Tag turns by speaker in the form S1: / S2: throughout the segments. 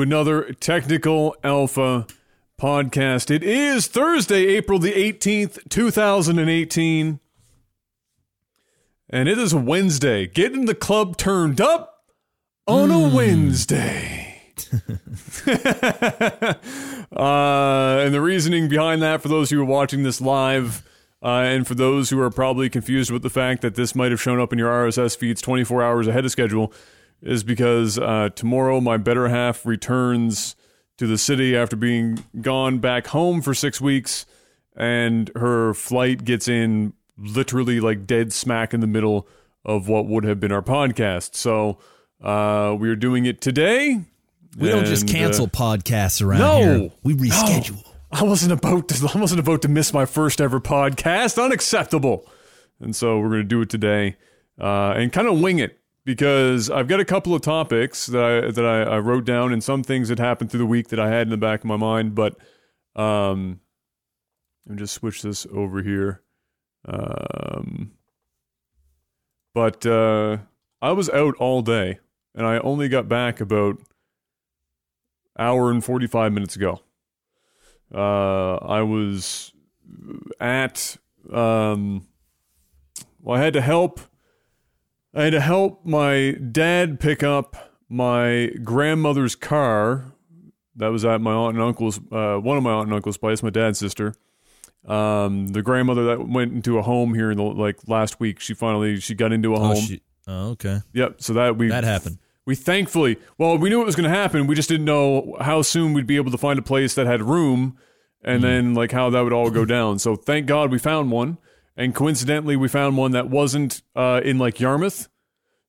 S1: welcome back to another Technical Alpha podcast. It is Thursday, April the 18th, 2018. And it is Wednesday. Getting the club turned up on a Wednesday. uh, and the reasoning behind that, for those who are watching this live, uh, and for those who are probably confused with the fact that this might have shown up in your RSS feeds 24 hours ahead of schedule, is because uh, tomorrow my better half returns to the city after being gone back home for six weeks, and her flight gets in literally like dead smack in the middle of what would have been our podcast. So uh, we are doing it today.
S2: We don't just
S1: and, uh,
S2: cancel podcasts around
S1: no.
S2: here. We reschedule.
S1: I wasn't about to. I wasn't about to miss my first ever podcast. Unacceptable. And so we're going to do it today, uh, and kind of wing it because I've got a couple of topics that I that I, I wrote down and some things that happened through the week that I had in the back of my mind. But um, let me just switch this over here. Um, but uh, I was out all day, and I only got back about hour and forty five minutes ago. Uh, I was at um, well, I had to help. I had to help my dad pick up my grandmother's car. That was at my aunt and uncle's, uh, one of my aunt and uncle's place, my dad's sister. Um, the grandmother that went into a home here in the, like last week. She finally she got into a
S2: Oh,
S1: home.
S2: she- oh, okay.
S1: Yep. So that we
S2: That happened.
S1: we thankfully, well, we knew it was going to happen. We just didn't know how soon we'd be able to find a place that had room and then like how that would all go down. So thank God we found one. And coincidentally, we found one that wasn't uh, in like Yarmouth.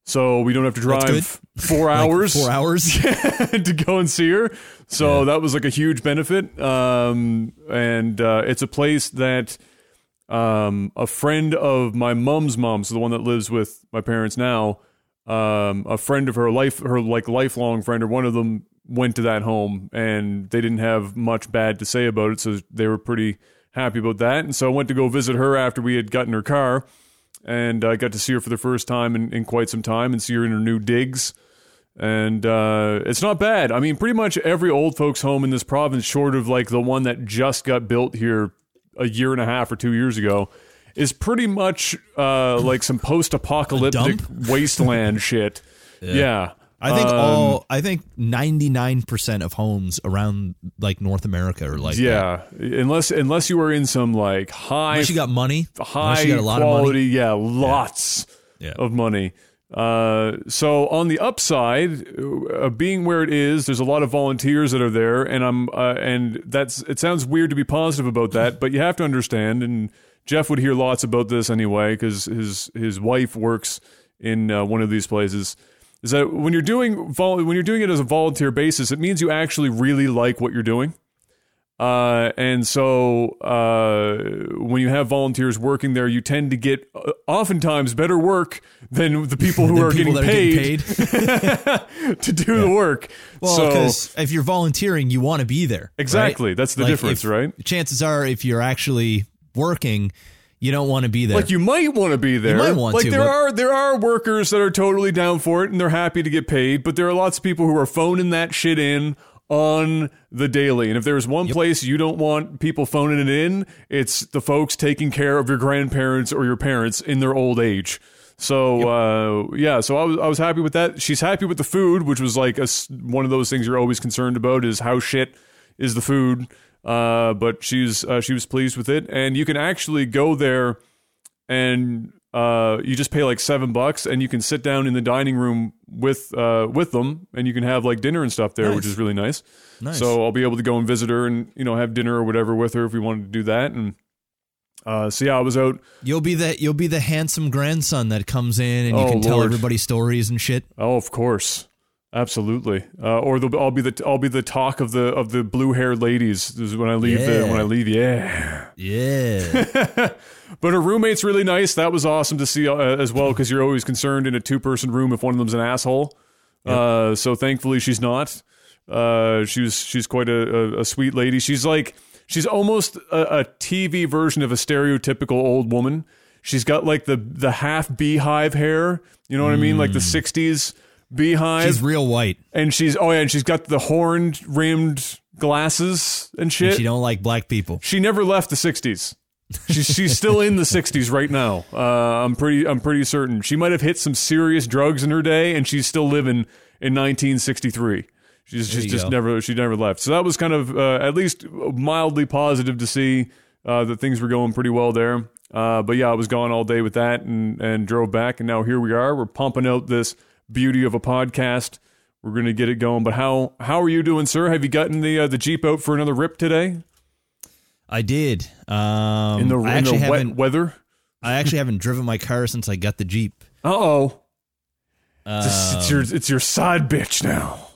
S1: So we don't have to drive four
S2: Like,
S1: hours
S2: four hours.
S1: to go and see her. So that was like a huge benefit. Um, and uh, it's a place that um, a friend of my mom's mom, so the one that lives with my parents now, um, a friend of her life, her like lifelong friend, or one of them went to that home, and they didn't have much bad to say about it, so they were pretty happy about that. And so I went to go visit her after we had gotten her car, and I got to see her for the first time in, in quite some time, and see her in her new digs and uh, it's not bad. I mean, pretty much every old folks' home in this province, short of like the one that just got built here a year and a half or two years ago, is pretty much uh, like some post-apocalyptic wasteland shit. Yeah.
S2: I think
S1: Um,
S2: all. I think ninety nine percent of homes around like North America are like. that.
S1: Yeah, unless unless you were in some like high
S2: Unless you got money.
S1: high
S2: you got a lot of
S1: quality,
S2: money.
S1: yeah, lots
S2: Yeah.
S1: of money. Uh, so on the upside, uh, being where it is, there's a lot of volunteers that are there, and I'm uh, and that's it sounds weird to be positive about that, but you have to understand, and Jeff would hear lots about this anyway because his his wife works in uh, one of these places. Is that when you're doing vol- when you're doing it as a volunteer basis, it means you actually really like what you're doing. Uh, and so uh, when you have volunteers working there, you tend to get uh, oftentimes better work than the people who are
S2: people
S1: getting paid,
S2: paid.
S1: to do the work.
S2: Well,
S1: so
S2: because if you're volunteering, you want to be there. right?
S1: exactly, that's the
S2: Like,
S1: difference,
S2: if-
S1: right?
S2: Chances are, if you're actually working, you don't want to be there.
S1: Like you might want to be there.
S2: You might want
S1: like
S2: to,
S1: there
S2: but-
S1: are there are workers that are totally down for it and they're happy to get paid, but there are lots of people who are phoning that shit in on the daily. And if there's one place you don't want people phoning it in, it's the folks taking care of your grandparents or your parents in their old age. So uh, yeah, so I was I was happy with that. She's happy with the food, which was like a one of those things you're always concerned about is how shit is the food. Uh, but she's uh, she was pleased with it, and you can actually go there and uh, you just pay like seven bucks, and you can sit down in the dining room with uh, with them, and you can have like dinner and stuff there, which is really nice.
S2: Nice.
S1: So I'll be able to go and visit her, and you know have dinner or whatever with her if we wanted to do that. And uh, so yeah, I was out.
S2: You'll be the you'll be the handsome grandson that comes in and you
S1: Oh,
S2: can tell everybody stories and shit.
S1: Oh, of course, absolutely. Uh, or they'll, I'll be the I'll be the talk of the of the blue haired ladies This is when I leave. The,
S2: Yeah.
S1: when I leave, yeah.
S2: Yeah.
S1: But her roommate's really nice. That was awesome to see uh, as well because you're always concerned in a two person room if one of them's an asshole. Uh, so thankfully she's not. Uh, she's she's quite a, a, a sweet lady. She's like she's almost a, a TV version of a stereotypical old woman. She's got like the the half beehive hair. You know what I mean? Like the '60s beehive,
S2: She's real white.
S1: and she's oh yeah, and she's got the horned rimmed glasses and shit.
S2: And she don't like black people.
S1: she never left the '60s. She's she's still in the '60s right now. Uh, I'm pretty I'm pretty certain she might have hit some serious drugs in her day, and she's still living in 1963. She's she's
S2: you
S1: just
S2: go.
S1: never she never left. So that was kind of uh, at least mildly positive to see uh, that things were going pretty well there. Uh, but yeah, I was gone all day with that and and drove back, and now here we are. We're pumping out this beauty of a podcast. We're gonna get it going. But how how are you doing, sir? Have you gotten the uh, the Jeep out for another rip today
S2: I did. Um,
S1: in the,
S2: I
S1: in the wet weather?
S2: I actually haven't driven my car since I got the Jeep.
S1: Uh oh.
S2: Um,
S1: It's, it's your it's your side bitch now.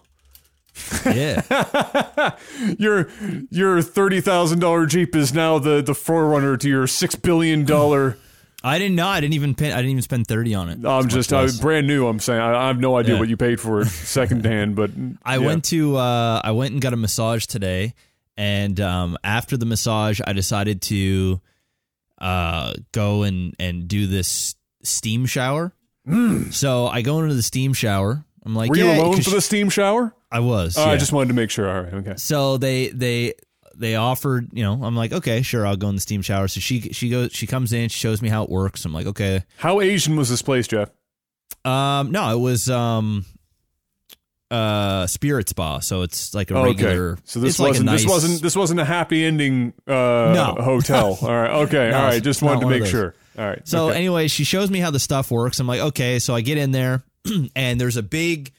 S2: yeah.
S1: Your your thirty thousand dollar Jeep is now the the forerunner to your six billion dollar.
S2: I didn't know. I didn't even pay, I didn't even spend thirty on it.
S1: I'm just uh,
S2: less.
S1: brand new. I'm saying I, I have no idea
S2: Yeah.
S1: what you paid for it secondhand, but
S2: I
S1: yeah.
S2: went to uh, I went and got a massage today, and um, after the massage, I decided to uh, go and and do this steam shower. So I go into the steam shower. I'm like.
S1: Were you
S2: yeah,
S1: alone for the steam shower?
S2: I was.
S1: Oh, I just wanted to make sure. All right, okay.
S2: so they they they offered you know i'm like okay sure i'll go in the steam shower so she she goes she comes in she shows me how it works i'm like okay
S1: How Asian was this place, Jeff?
S2: um no it was um uh spirit spa so it's like a
S1: Oh,
S2: regular
S1: okay. So this
S2: it's like
S1: wasn't
S2: nice,
S1: this wasn't this wasn't a happy ending uh,
S2: No.
S1: hotel. All right, okay,
S2: No,
S1: all right. Just wanted to make sure. All right.
S2: So
S1: okay.
S2: anyway, she shows me how the stuff works. I'm like, okay. So I get in there, and there's a big,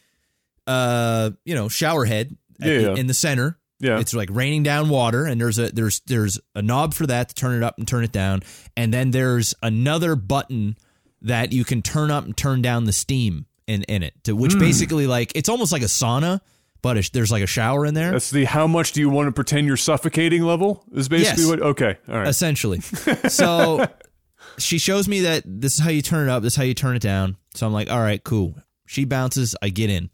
S2: uh, you know, shower head
S1: Yeah,
S2: the-
S1: yeah.
S2: in the center.
S1: Yeah.
S2: it's like raining down water, and there's a there's there's a knob for that to turn it up and turn it down, and then there's another button that you can turn up and turn down the steam in in it, to, which hmm. basically like it's almost like a sauna, but there's like a shower in there.
S1: that's the how much do you want to pretend you're suffocating level is basically
S2: Yes.
S1: what. Okay, all right.
S2: essentially. So she shows me that this is how you turn it up, this is how you turn it down. So I'm like, all right, cool. She bounces, I get in.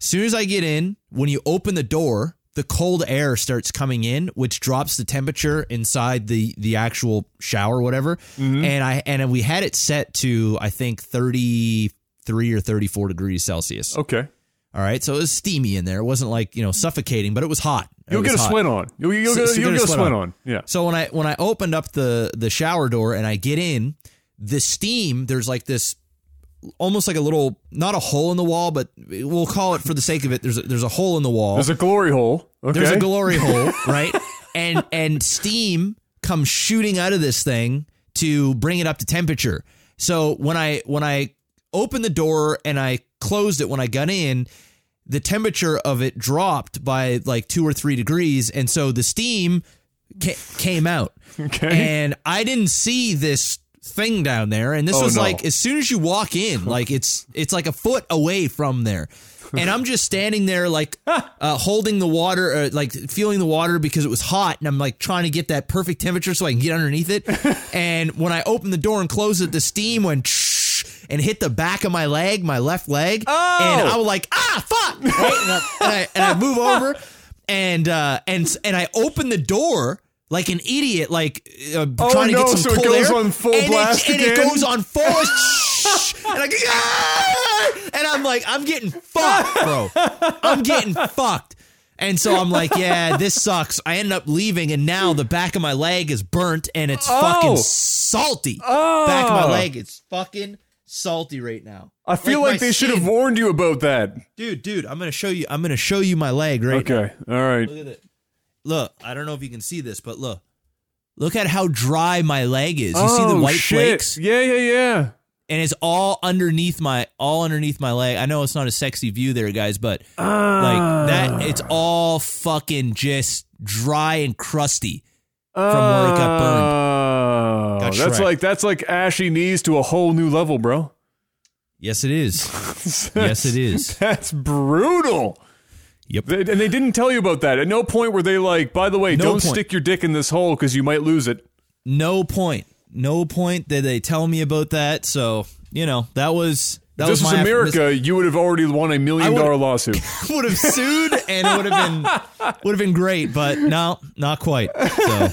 S2: As soon as I get in, when you open the door, the cold air starts coming in, which drops the temperature inside the the actual shower, whatever. Mm-hmm. And I and we had it set to I think 33 or 34 degrees Celsius.
S1: Okay.
S2: All right, so it was steamy in there. It wasn't like you know suffocating, but it was hot. It
S1: You'll
S2: was
S1: get a
S2: hot.
S1: sweat on. You'll, you'll,
S2: So- so
S1: you'll
S2: get a sweat on.
S1: on. Yeah.
S2: So when I when I opened up the the shower door and I get in, the steam there's like this almost like a little not a hole in the wall, but we'll call it for the sake of it. There's a, there's a hole in the wall.
S1: There's a glory hole. Okay.
S2: There's a glory hole, right? And and steam comes shooting out of this thing to bring it up to temperature. So when I when I opened the door and I closed it when I got in, the temperature of it dropped by like 2 or 3 degrees and so the steam ca- came out.
S1: Okay.
S2: And I didn't see this thing down there and this
S1: Oh,
S2: was
S1: no.
S2: like as soon as you walk in like it's it's like a foot away from there and i'm just standing there like uh, holding the water uh, like feeling the water because it was hot and i'm like trying to get that perfect temperature so i can get underneath it and when i opened the door and closed it the steam went and hit the back of my leg my left leg
S1: Oh.
S2: and i was like ah fuck right? and, I, and, I, and i move over and uh and and i open the door like an idiot, like uh,
S1: Oh,
S2: trying to get some
S1: so it goes
S2: air,
S1: on full
S2: and
S1: blast
S2: it, and it goes on full, and I "Ah!" and I'm like, I'm getting fucked, bro. I'm getting fucked. And so I'm like, yeah, this sucks. I ended up leaving, and now the back of my leg is burnt, and it's
S1: Oh.
S2: fucking salty.
S1: Oh.
S2: Back of my leg, it's fucking salty right now.
S1: I feel
S2: Like
S1: like, they should have warned you about that.
S2: Dude, dude, I'm gonna show you. I'm gonna show you my leg right now.
S1: Okay. All right.
S2: Look at it. Look, I don't know if you can see this, but look. Look at how dry my leg is. You see the
S1: Oh,
S2: white
S1: shit.
S2: flakes?
S1: Yeah, yeah, yeah.
S2: And it's all underneath my all underneath my leg. I know it's not a sexy view there, guys, but
S1: Ah.
S2: like that it's all fucking just dry and crusty from where it got burned.
S1: Oh,
S2: Got
S1: that's like that's like ashy knees to a whole new level, bro.
S2: Yes, it is. yes, it is.
S1: That's brutal.
S2: Yep.
S1: They, and they didn't tell you about that. At no point were they like, by the way,
S2: No
S1: don't
S2: point.
S1: stick your dick in this hole because you might lose it.
S2: No point. No point did they tell me about that. So, you know, that was that
S1: This
S2: was
S1: was
S2: my
S1: America. You would have already won a million dollar lawsuit.
S2: would have sued and it would have been would have been great, but no, not quite. So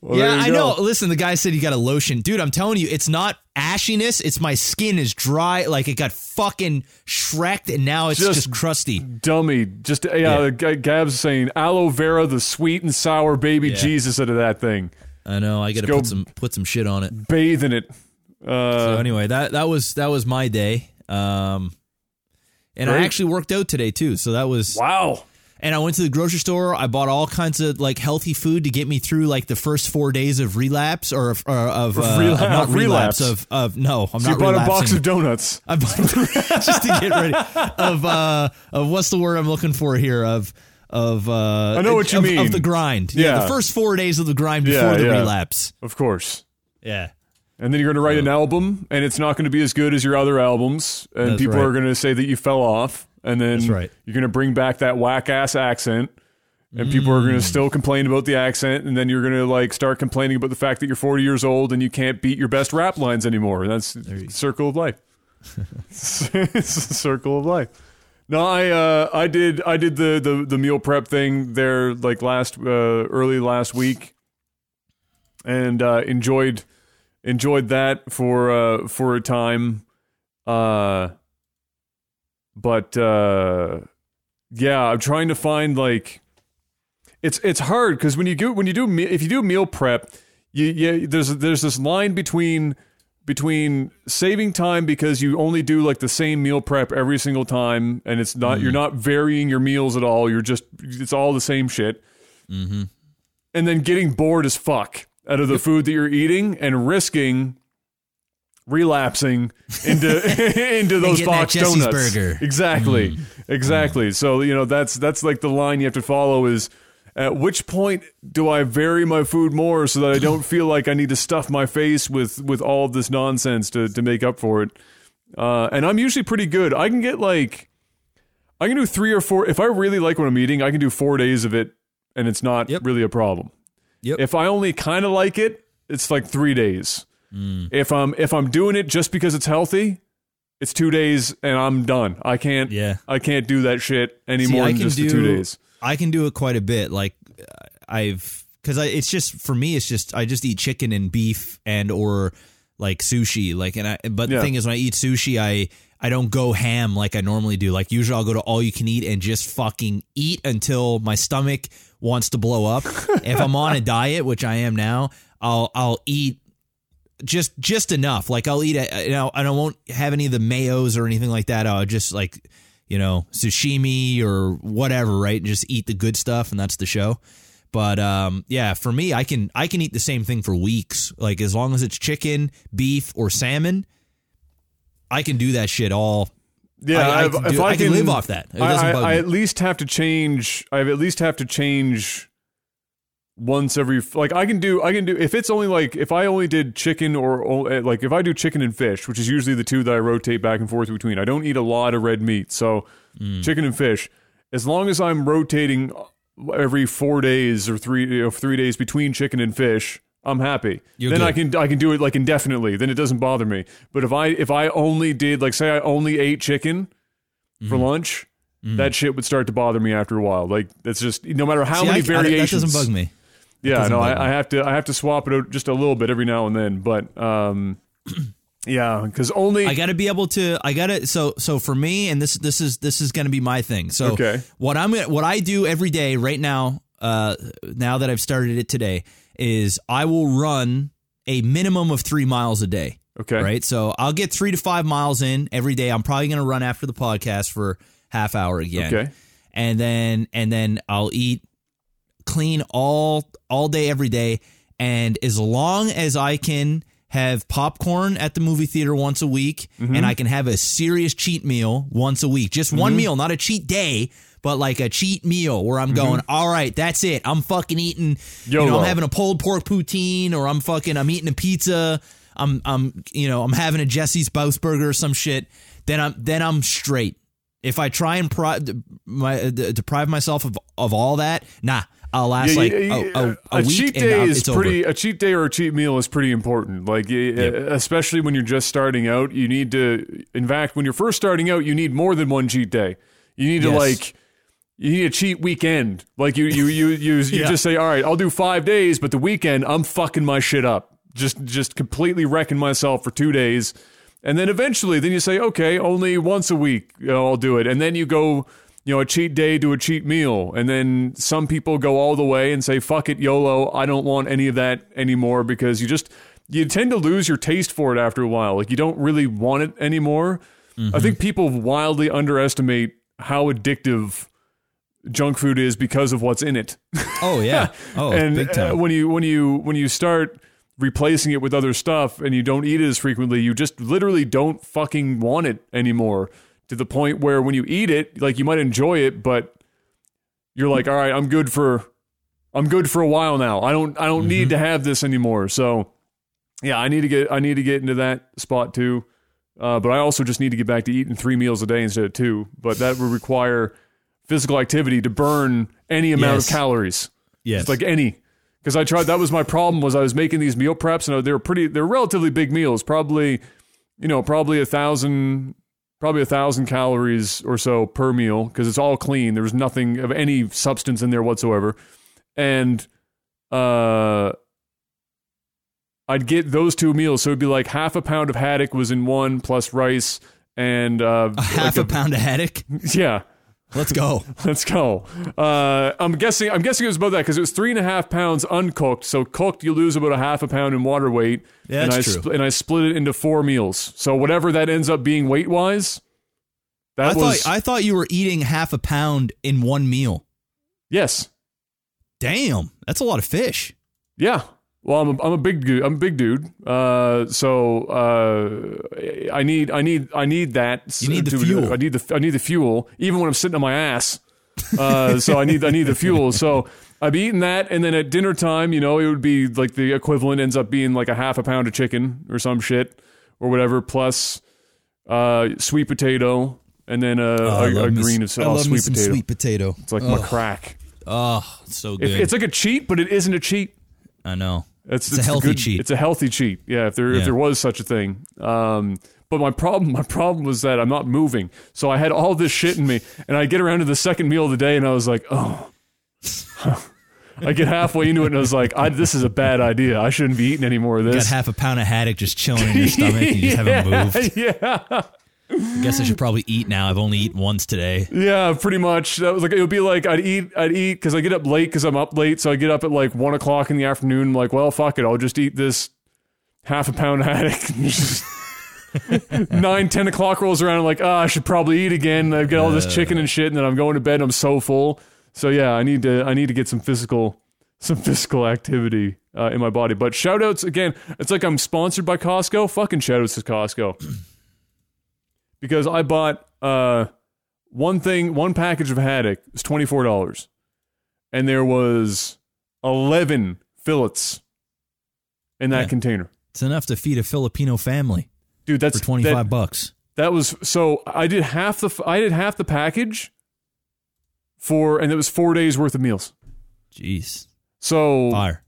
S1: Well,
S2: yeah, I know. Listen, the guy said he got a lotion. Dude, I'm telling you, it's not ashiness. It's my skin is dry. Like it got fucking shreked and now it's
S1: Just-
S2: just, crusty.
S1: Dummy. Just yeah,
S2: Yeah.
S1: Gab's saying aloe vera, the sweet and sour baby
S2: Yeah.
S1: Jesus out of that thing.
S2: I know. I got to put some put some shit on it.
S1: Bathe in it. Uh,
S2: So anyway, that that was that was my day. Um, and I actually worked out today too. So that was
S1: wow.
S2: And I went to the grocery store. I bought all kinds of like healthy food to get me through like the first four days of relapse or, of- or of uh, not
S1: relapse.
S2: relapse of of no. I'm
S1: So
S2: not
S1: you bought a box of donuts.
S2: I bought just to get ready of uh of what's the word I'm looking for here of of uh
S1: I know what you
S2: of,
S1: mean.
S2: of the grind. Yeah.
S1: Yeah.
S2: the first four days of the grind before
S1: Yeah,
S2: the
S1: yeah.
S2: relapse.
S1: Of course.
S2: Yeah,
S1: And then you're going to write an album, and it's not going to be as good as your other albums, and
S2: That's
S1: people
S2: right.
S1: are going to say that you fell off, and then
S2: That's right.
S1: you're going to bring back that whack ass accent, and people are going
S2: Mm.
S1: to still complain about the accent, and then you're going to like start complaining about the fact that you're 40 years old and you can't beat your best rap lines anymore. That's the circle of life. it's the circle of life. No, I uh, I did I did the, the the meal prep thing there like last uh, early last week, and uh, enjoyed enjoyed that for uh, for a time. But uh, yeah, I'm trying to find like it's it's hard because when you do when you do if you do meal prep, you yeah there's there's this line between between saving time because you only do like the same meal prep every single time and it's not you're not varying your meals at all you're just it's all the same shit.
S2: Mm-hmm.
S1: and then getting bored as fuck out of the food that you're eating and risking relapsing into into those box donuts.
S2: burger.
S1: Exactly. Exactly. So, you know, that's that's like the line you have to follow is at which point do I vary my food more so that I don't feel like I need to stuff my face with with all this nonsense to to make up for it. Uh, and I'm usually pretty good. I can get like I can do 3 or 4 if I really like what I'm eating, I can do 4 days of it and it's not
S2: Yep.
S1: really a problem.
S2: Yep.
S1: If I only kind of like it, it's like 3 days.
S2: Mm.
S1: If I'm if I'm doing it just because it's healthy, it's 2 days and I'm done. I can't
S2: Yeah.
S1: I can't do that shit anymore
S2: I
S1: than just
S2: do
S1: 2 days.
S2: I can do it quite a bit. Like I've because I it's just for me it's just I just eat chicken and beef and or like sushi like and I but
S1: Yeah.
S2: the thing is when I eat sushi I I don't go ham like I normally do. Like usually I'll go to all you can eat and just fucking eat until my stomach wants to blow up. if I'm on a diet, which I am now, I'll I'll eat just just enough. Like I'll eat, a, you know, and I won't have any of the mayos or anything like that. I'll just like, you know, sashimi or whatever, right? And just eat the good stuff, and that's the show. But um, yeah, for me, I can I can eat the same thing for weeks. Like as long as it's chicken, beef, or salmon, I can do that shit all.
S1: Yeah,
S2: I- I
S1: I've-
S2: can
S1: if
S2: do-
S1: I,
S2: I can live off that. It
S1: I-
S2: doesn't
S1: I,
S2: bug
S1: I
S2: me.
S1: at least have to change. I at least have to change once every. Like I can do. I can do if it's only like if I only did chicken or eh, like if I do chicken and fish, which is usually the two that I rotate back and forth between. I don't eat a lot of red meat, so
S2: Mm.
S1: chicken and fish. As long as I'm rotating every four days or three you know, three days between chicken and fish. I'm happy.
S2: You're
S1: then I can I can do it like indefinitely. Then it doesn't bother me. But if I if I only did like say I only ate chicken
S2: Mm-hmm.
S1: for lunch, that shit would start to bother me after a while. Like it's just no matter how
S2: See,
S1: many
S2: I- I-
S1: variations.
S2: that doesn't bug me.
S1: Yeah, no. I, I have to I have to swap it out just a little bit every now and then. But um, yeah, because only
S2: I got to be able to. I got to. So so for me, and this this is this is going to be my thing. So
S1: Okay.
S2: what I'm what I do every day right now. Uh, now that I've started it today, is I will run a minimum of three miles a day.
S1: okay.
S2: Right. So I'll get three to five miles in every day. I'm probably going to run after the podcast for half hour again.
S1: Okay.
S2: And then and then I'll eat clean all all day every day and as long as I can have popcorn at the movie theater once a week
S1: Mm-hmm.
S2: and I can have a serious cheat meal once a week. Just one meal, not a cheat day, but like a cheat meal where I'm going, "All right, that's it. I'm fucking eating, you know,
S1: Mm-hmm.
S2: I'm having a pulled pork poutine or I'm fucking I'm eating a pizza. I'm I'm you know, I'm having a Jesse's Bouse burger or some shit. Then I'm then I'm straight. If I try and pri- my, uh, deprive myself of, of all that, nah, I'll last
S1: Yeah,
S2: like
S1: yeah,
S2: a, a,
S1: cheat
S2: and
S1: day
S2: uh,
S1: is pretty.
S2: over.
S1: A cheat day or a cheat meal is pretty important. Like, y- especially when you're just starting out, you need to. In fact, when you're first starting out, you need more than one cheat day. You need to like you need a cheat weekend. Like you you you you, you
S2: Yeah.
S1: just say, all right, I'll do five days, but the weekend I'm fucking my shit up. Just just completely wrecking myself for two days. And then eventually then you say, okay, only once a week you know, I'll do it. And then you go, you know, a cheat day to a cheat meal. And then some people go all the way and say, fuck it, YOLO, I don't want any of that anymore because you just you tend to lose your taste for it after a while. Like you don't really want it anymore. I think people wildly underestimate how addictive junk food is because of what's in it.
S2: Oh yeah. Oh,
S1: and
S2: big
S1: uh,
S2: time.
S1: when you when you when you start replacing it with other stuff and you don't eat it as frequently, you just literally don't fucking want it anymore. To the point where when you eat it, like you might enjoy it, but you're like, all right, I'm good for I'm good for a while now. I don't I don't
S2: Mm-hmm.
S1: need to have this anymore. So yeah, I need to get I need to get into that spot too. Uh, but I also just need to get back to eating three meals a day instead of two. But that would require physical activity to burn any amount
S2: Yes.
S1: of calories.
S2: yes.
S1: It's like any. Because I tried. That was my problem. Was I was making these meal preps and they were pretty. They're relatively big meals. Probably, you know, probably a thousand, probably a thousand calories or so per meal because it's all clean. There was nothing of any substance in there whatsoever, and uh, I'd get those two meals. So it'd be like half a pound of haddock was in one plus rice and uh,
S2: a half
S1: like
S2: a pound of haddock.
S1: yeah.
S2: Let's go.
S1: Let's go. Uh, I'm guessing. I'm guessing it was about that because it was three and a half pounds uncooked. So cooked, you lose about a half a pound in water weight.
S2: Yeah,
S1: and
S2: that's
S1: I
S2: true.
S1: and I split it into four meals. So whatever that ends up being weight wise, that
S2: I
S1: was
S2: thought I thought you were eating half a pound in one meal.
S1: yes,
S2: Damn, that's a lot of fish.
S1: yeah. Well, I'm a, I'm a big dude. I'm a big dude. Uh, so uh, I need I need I need that.
S2: You need the
S1: to-
S2: fuel.
S1: I need the I need the fuel, even when I'm sitting on my ass. Uh, so I need I need the fuel. So I've eaten that, and then at dinner time, you know, it would be like the equivalent ends up being like a half a pound of chicken or some shit or whatever, plus uh, sweet potato, and then a,
S2: Oh,
S1: a, a green of oh, sweet potato.
S2: sweet potato.
S1: It's like my crack.
S2: Oh, it's so good.
S1: It- it's like a cheat, but it isn't a cheat.
S2: I know.
S1: It's,
S2: It's a healthy
S1: good-
S2: cheat.
S1: It's a healthy cheat. Yeah, if there if there was such a thing. Um, but my problem my problem was that I'm not moving. So I had all this shit in me, and I get around to the second meal of the day, and I was like, oh. I get halfway into it, and I was like, I, this is a bad idea. I shouldn't be eating any more of this."
S2: You Got half a pound of haddock just chilling in your stomach. and You just haven't moved.
S1: yeah,
S2: I guess I should probably eat now. I've only eaten once today.
S1: yeah, pretty much. That was like it would be like I'd eat, I'd eat because I get up late because I'm up late, so I get up at like one o'clock in the afternoon. I'm like, well, fuck it, I'll just eat this half a pound of haddock. Nine, ten o'clock rolls around. I'm like, ah, I should probably eat again. I've got all this chicken and shit, and then I'm going to bed. And I'm so full. So yeah, I need to, I need to get some physical, some physical activity uh, in my body. But shout outs again. It's like I'm sponsored by Costco. Fucking shout outs to Costco because I bought uh one thing, one package of haddock was twenty four dollars, and there was eleven fillets in that
S2: Yeah.
S1: container.
S2: It's enough to feed a Filipino family
S1: Dude, that's
S2: twenty five
S1: that-
S2: bucks.
S1: That was so I did half the I did half the package for and it was 4 days worth of meals.
S2: Jeez,
S1: So
S2: fire!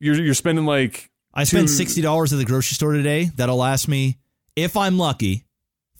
S1: you're you're spending like
S2: I spent sixty dollars at the grocery store today. That'll last me, if I'm lucky,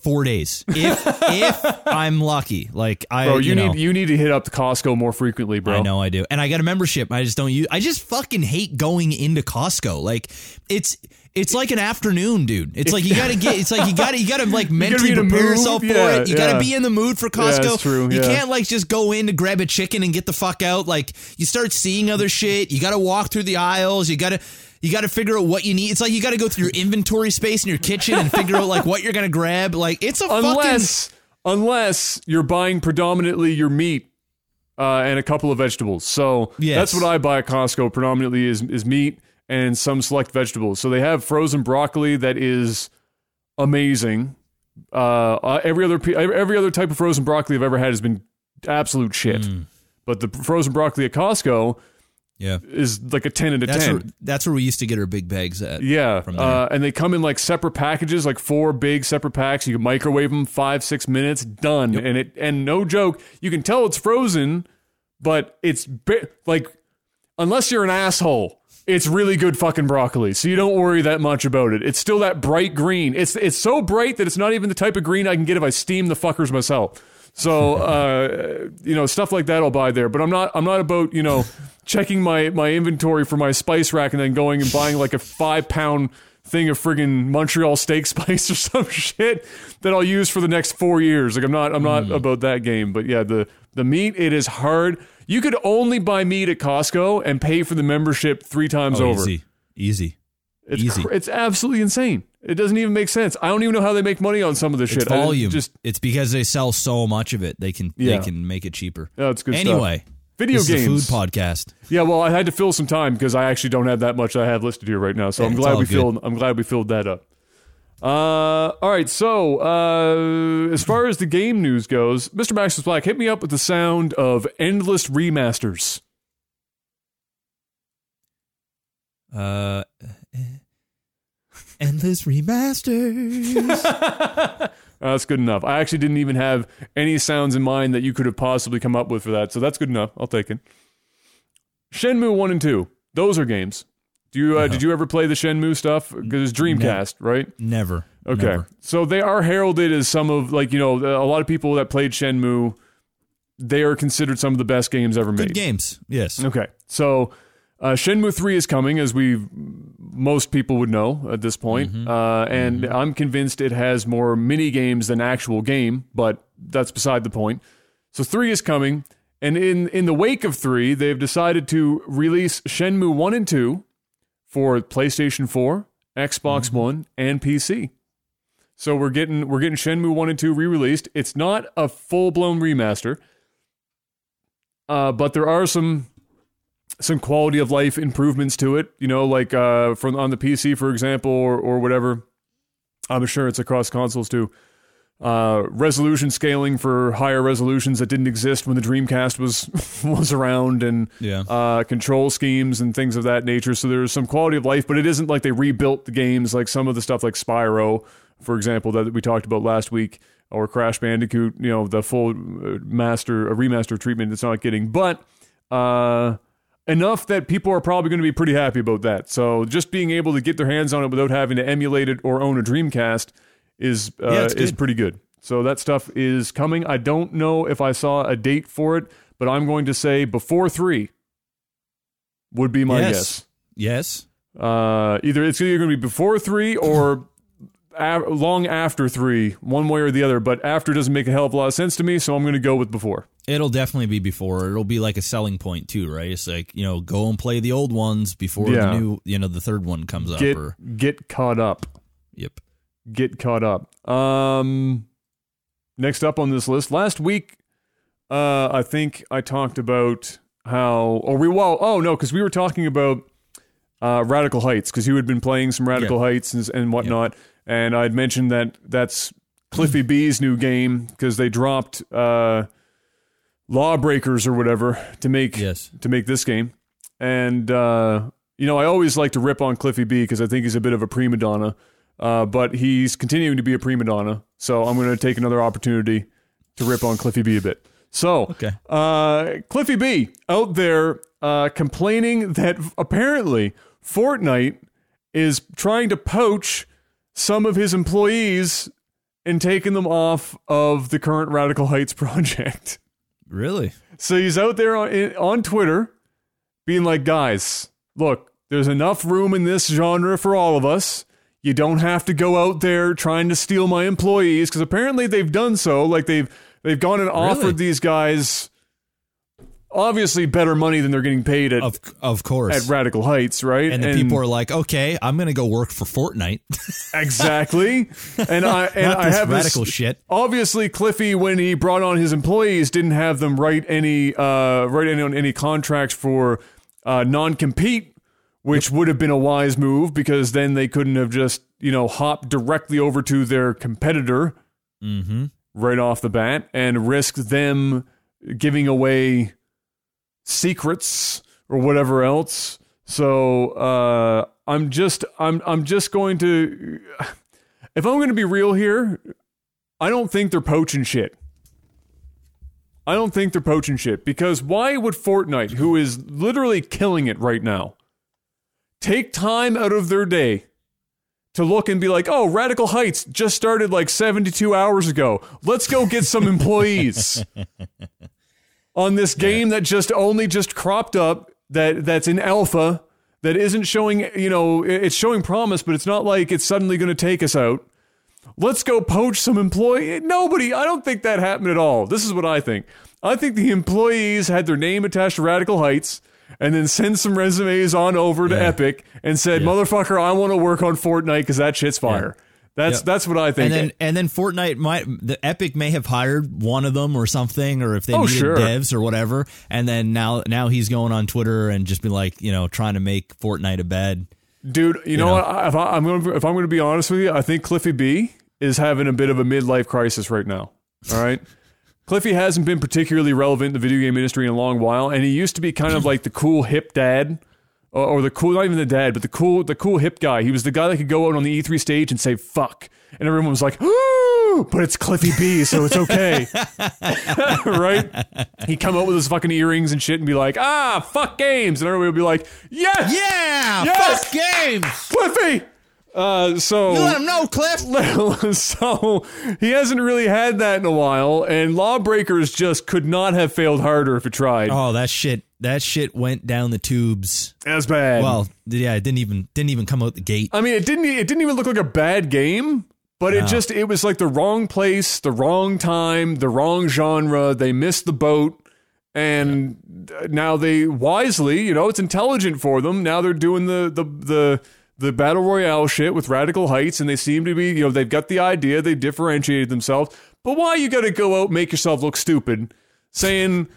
S2: four days. If if I'm lucky, like I,
S1: bro, you,
S2: you know,
S1: need you need to hit up the Costco more frequently, bro.
S2: I know I do. And I got a membership. I just don't use I just fucking hate going into Costco. Like it's it's like an afternoon, dude. It's like you gotta get it's like you gotta you gotta like mentally
S1: be in a
S2: prepare yourself for
S1: Yeah,
S2: it. You
S1: yeah.
S2: gotta be in the mood for Costco.
S1: it's true,
S2: You
S1: yeah.
S2: can't like just go in to grab a chicken and get the fuck out. Like you start seeing other shit. You gotta walk through the aisles. You gotta you got to figure out what you need. It's like you got to go through your inventory space in your kitchen and figure out like what you're gonna grab. Like it's a fucking
S1: Unless unless you're buying predominantly your meat uh, and a couple of vegetables. So
S2: Yes.
S1: that's what I buy at Costco predominantly is is meat and some select vegetables. So they have frozen broccoli that is amazing. Uh, uh, every other every other type of frozen broccoli I've ever had has been absolute shit.
S2: Mm.
S1: But the frozen broccoli at Costco
S2: yeah.
S1: is like a ten out of
S2: That's
S1: ten.
S2: where, that's where we used to get our big bags at.
S1: Yeah, uh, and they come in like separate packages, like four big separate packs. You can microwave them five, six minutes, done. And it and no joke, you can tell it's frozen, but it's like unless you're an asshole, it's really good fucking broccoli. So you don't worry that much about it. It's still that bright green. It's it's so bright that it's not even the type of green I can get if I steam the fuckers myself. So uh, you know stuff like that I'll buy there. But I'm not I'm not about you know checking my my inventory for my spice rack and then going and buying like a five pound thing of friggin' Montreal steak spice or some shit that I'll use for the next four years. Like I'm not I'm not about that game. But yeah, the the meat it is hard. You could only buy meat at Costco and pay for the membership three times
S2: Oh,
S1: over.
S2: Easy, easy.
S1: It's
S2: Easy.
S1: cr- it's absolutely insane. It doesn't even make sense. I don't even know how they make money on some of this
S2: It's
S1: shit.
S2: Volume.
S1: just
S2: it's because they sell so much of it. They can
S1: Yeah.
S2: they can make it cheaper.
S1: yeah, it's good stuff.
S2: anyway,
S1: Video
S2: this
S1: games.
S2: food podcast.
S1: Yeah, well, I had to fill some time because I actually don't have that much I have listed here right now. So I'm glad we
S2: good.
S1: filled. I'm glad we filled that up. Uh, all right. So uh, as far as the game news goes, Mr. Maximus Black, hit me up with the sound of endless remasters.
S2: Uh, endless remasters.
S1: That's good enough. I actually didn't even have any sounds in mind that you could have possibly come up with for that. So that's good enough. I'll take it. Shenmue one and two. Those are games. Do you uh, did you ever play the Shenmue stuff? Because it's Dreamcast, right?
S2: Never.
S1: Okay.
S2: Never.
S1: So they are heralded as some of like you know a lot of people that played Shenmue. They are considered some of the best games ever
S2: Good
S1: made.
S2: games. Yes.
S1: Okay. So uh, Shenmue three is coming, as we most people would know at this point.
S2: Mm-hmm.
S1: Uh, and I'm convinced it has more mini games than actual game, but that's beside the point. So three is coming, and in in the wake of three, they've decided to release Shenmue one and two for PlayStation four, Xbox
S2: Mm-hmm.
S1: One, and PC. So we're getting we're getting Shenmue one and two re-released. It's not a full blown remaster, uh, but there are some some quality of life improvements to it. You know, like uh, from on the PC, for example, or or whatever. I'm sure it's across consoles too. Uh, resolution scaling for higher resolutions that didn't exist when the Dreamcast was was around, and
S2: Yeah.
S1: uh, control schemes and things of that nature. So there's some quality of life, but it isn't like they rebuilt the games like some of the stuff like Spyro, for example, that we talked about last week, or Crash Bandicoot. You know, the full uh, master, a remaster treatment it's not getting, but uh, enough that people are probably going to be pretty happy about that. So just being able to get their hands on it without having to emulate it or own a Dreamcast is uh,
S2: Yeah,
S1: is pretty good. So that stuff is coming. I don't know if I saw a date for it, but I'm going to say before three would be my
S2: yes.
S1: guess.
S2: Yes.
S1: Uh, either it's either going to be before three or long after three, one way or the other. But after doesn't make a hell of a lot of sense to me, so I'm going to go with before.
S2: It'll definitely be before. It'll be like a selling point too, right? It's like you know, go and play the old ones before
S1: Yeah.
S2: the new, you know, the third one comes up.
S1: Get
S2: Or
S1: get caught up.
S2: yep.
S1: get caught up. Um, next up on this list, last week, uh, I think I talked about how, or we well, oh no, because we were talking about uh, Radical Heights because you had been playing some Radical Heights and, and whatnot, and I'd mentioned that that's Cliffy B's new game because they dropped uh, Lawbreakers or whatever to make
S2: Yes.
S1: to make this game. And uh, you know, I always like to rip on Cliffy B because I think he's a bit of a prima donna. Uh, but he's continuing to be a prima donna, so I'm going to take another opportunity to rip on Cliffy B a bit. So,
S2: Okay.
S1: uh, Cliffy B out there uh, complaining that apparently Fortnite is trying to poach some of his employees and taking them off of the current Radical Heights project.
S2: Really?
S1: So he's out there on on Twitter, being like, "Guys, look, there's enough room in this genre for all of us. You don't have to go out there trying to steal my employees because apparently they've done so. Like they've they've gone and offered these guys obviously better money than they're getting paid at
S2: Of of course.
S1: at Radical Heights, right?
S2: and the people are like, okay, I'm gonna go work for Fortnite.
S1: exactly. And I and I
S2: this
S1: have this-
S2: radical shit.
S1: obviously Cliffy when he brought on his employees didn't have them write any uh write any on any contracts for uh non-compete which would have been a wise move because then they couldn't have just you know hopped directly over to their competitor
S2: Mm-hmm.
S1: right off the bat and risked them giving away secrets or whatever else. So uh i'm just i'm i'm just going to if i'm going to be real here i don't think they're poaching shit. I don't think they're poaching shit because why would fortnite who is literally killing it right now take time out of their day to look and be like, oh, Radical Heights just started like 72 hours ago. Let's go get some employees on this game that just only just cropped up that that's in alpha that isn't showing, you know, it's showing promise, but it's not like it's suddenly going to take us out. Let's go poach some employee. Nobody, I don't think that happened at all. This is what I think. I think the employees had their name attached to Radical Heights and then send some resumes on over to
S2: Yeah.
S1: Epic and said, "Motherfucker, I want to work on Fortnite because that shit's fire." That's
S2: Yep.
S1: that's what I think.
S2: And then and then Fortnite might the Epic may have hired one of them or something, or if they
S1: Oh,
S2: needed
S1: sure.
S2: devs or whatever. And then now now he's going on Twitter and just be like, you know, trying to make Fortnite a bed.
S1: Dude, you, know,
S2: know?
S1: what? I- If, I, I'm going, if I'm going to be honest with you, I think Cliffy B is having a bit of a midlife crisis right now. All right, Cliffy hasn't been particularly relevant in the video game industry in a long while, and he used to be kind of like the cool hip dad, or, or the cool, not even the dad, but the cool, the cool hip guy. He was the guy that could go out on the E3 stage and say "fuck," and everyone was like, "Ooh," but it's Cliffy B, so it's okay, right? He'd come out with his fucking earrings and shit and be like, "Ah, fuck games," and everybody would be like, "Yes,
S2: Yeah,
S1: Yes!
S2: fuck games.
S1: Cliffy. Uh, so
S2: You let him know, Cliff.
S1: so he hasn't really had that in a while, and Lawbreakers just could not have failed harder if it tried.
S2: Oh, that shit. That shit went down the tubes.
S1: As bad.
S2: Well, yeah, it didn't even didn't even come out the gate.
S1: I mean, it didn't. It didn't even look like a bad game, but it just it was like the wrong place, the wrong time, the wrong genre. They missed the boat. And now they wisely, you know, it's intelligent for them. Now they're doing the the the the battle royale shit with Radical Heights, and they seem to be, you know, they've got the idea, they differentiated themselves. But why you got to go out make yourself look stupid, saying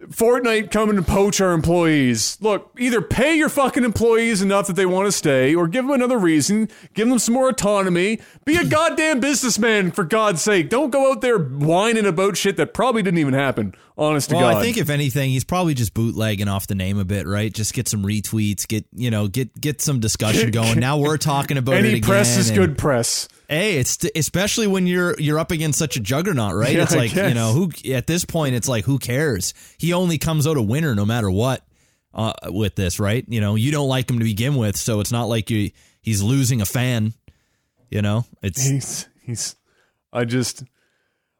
S1: Fortnite coming to poach our employees. Look, either pay your fucking employees enough that they want to stay, or give them another reason. Give them some more autonomy. Be a goddamn businessman, for God's sake. Don't go out there whining about shit that probably didn't even happen. Honest
S2: Well,
S1: to God.
S2: I think if anything, he's probably just bootlegging off the name a bit, right? Just get some retweets, get you know, get get some discussion going. Now we're talking about it
S1: any
S2: again.
S1: press is
S2: and-
S1: good press.
S2: Hey, it's especially when you're you're up against such a juggernaut, right?
S1: Yeah,
S2: it's like you know who at this point it's like who cares? He only comes out a winner no matter what uh, with this, right? You know, you don't like him to begin with, so it's not like you he's losing a fan. You know, it's
S1: He's he's. I just.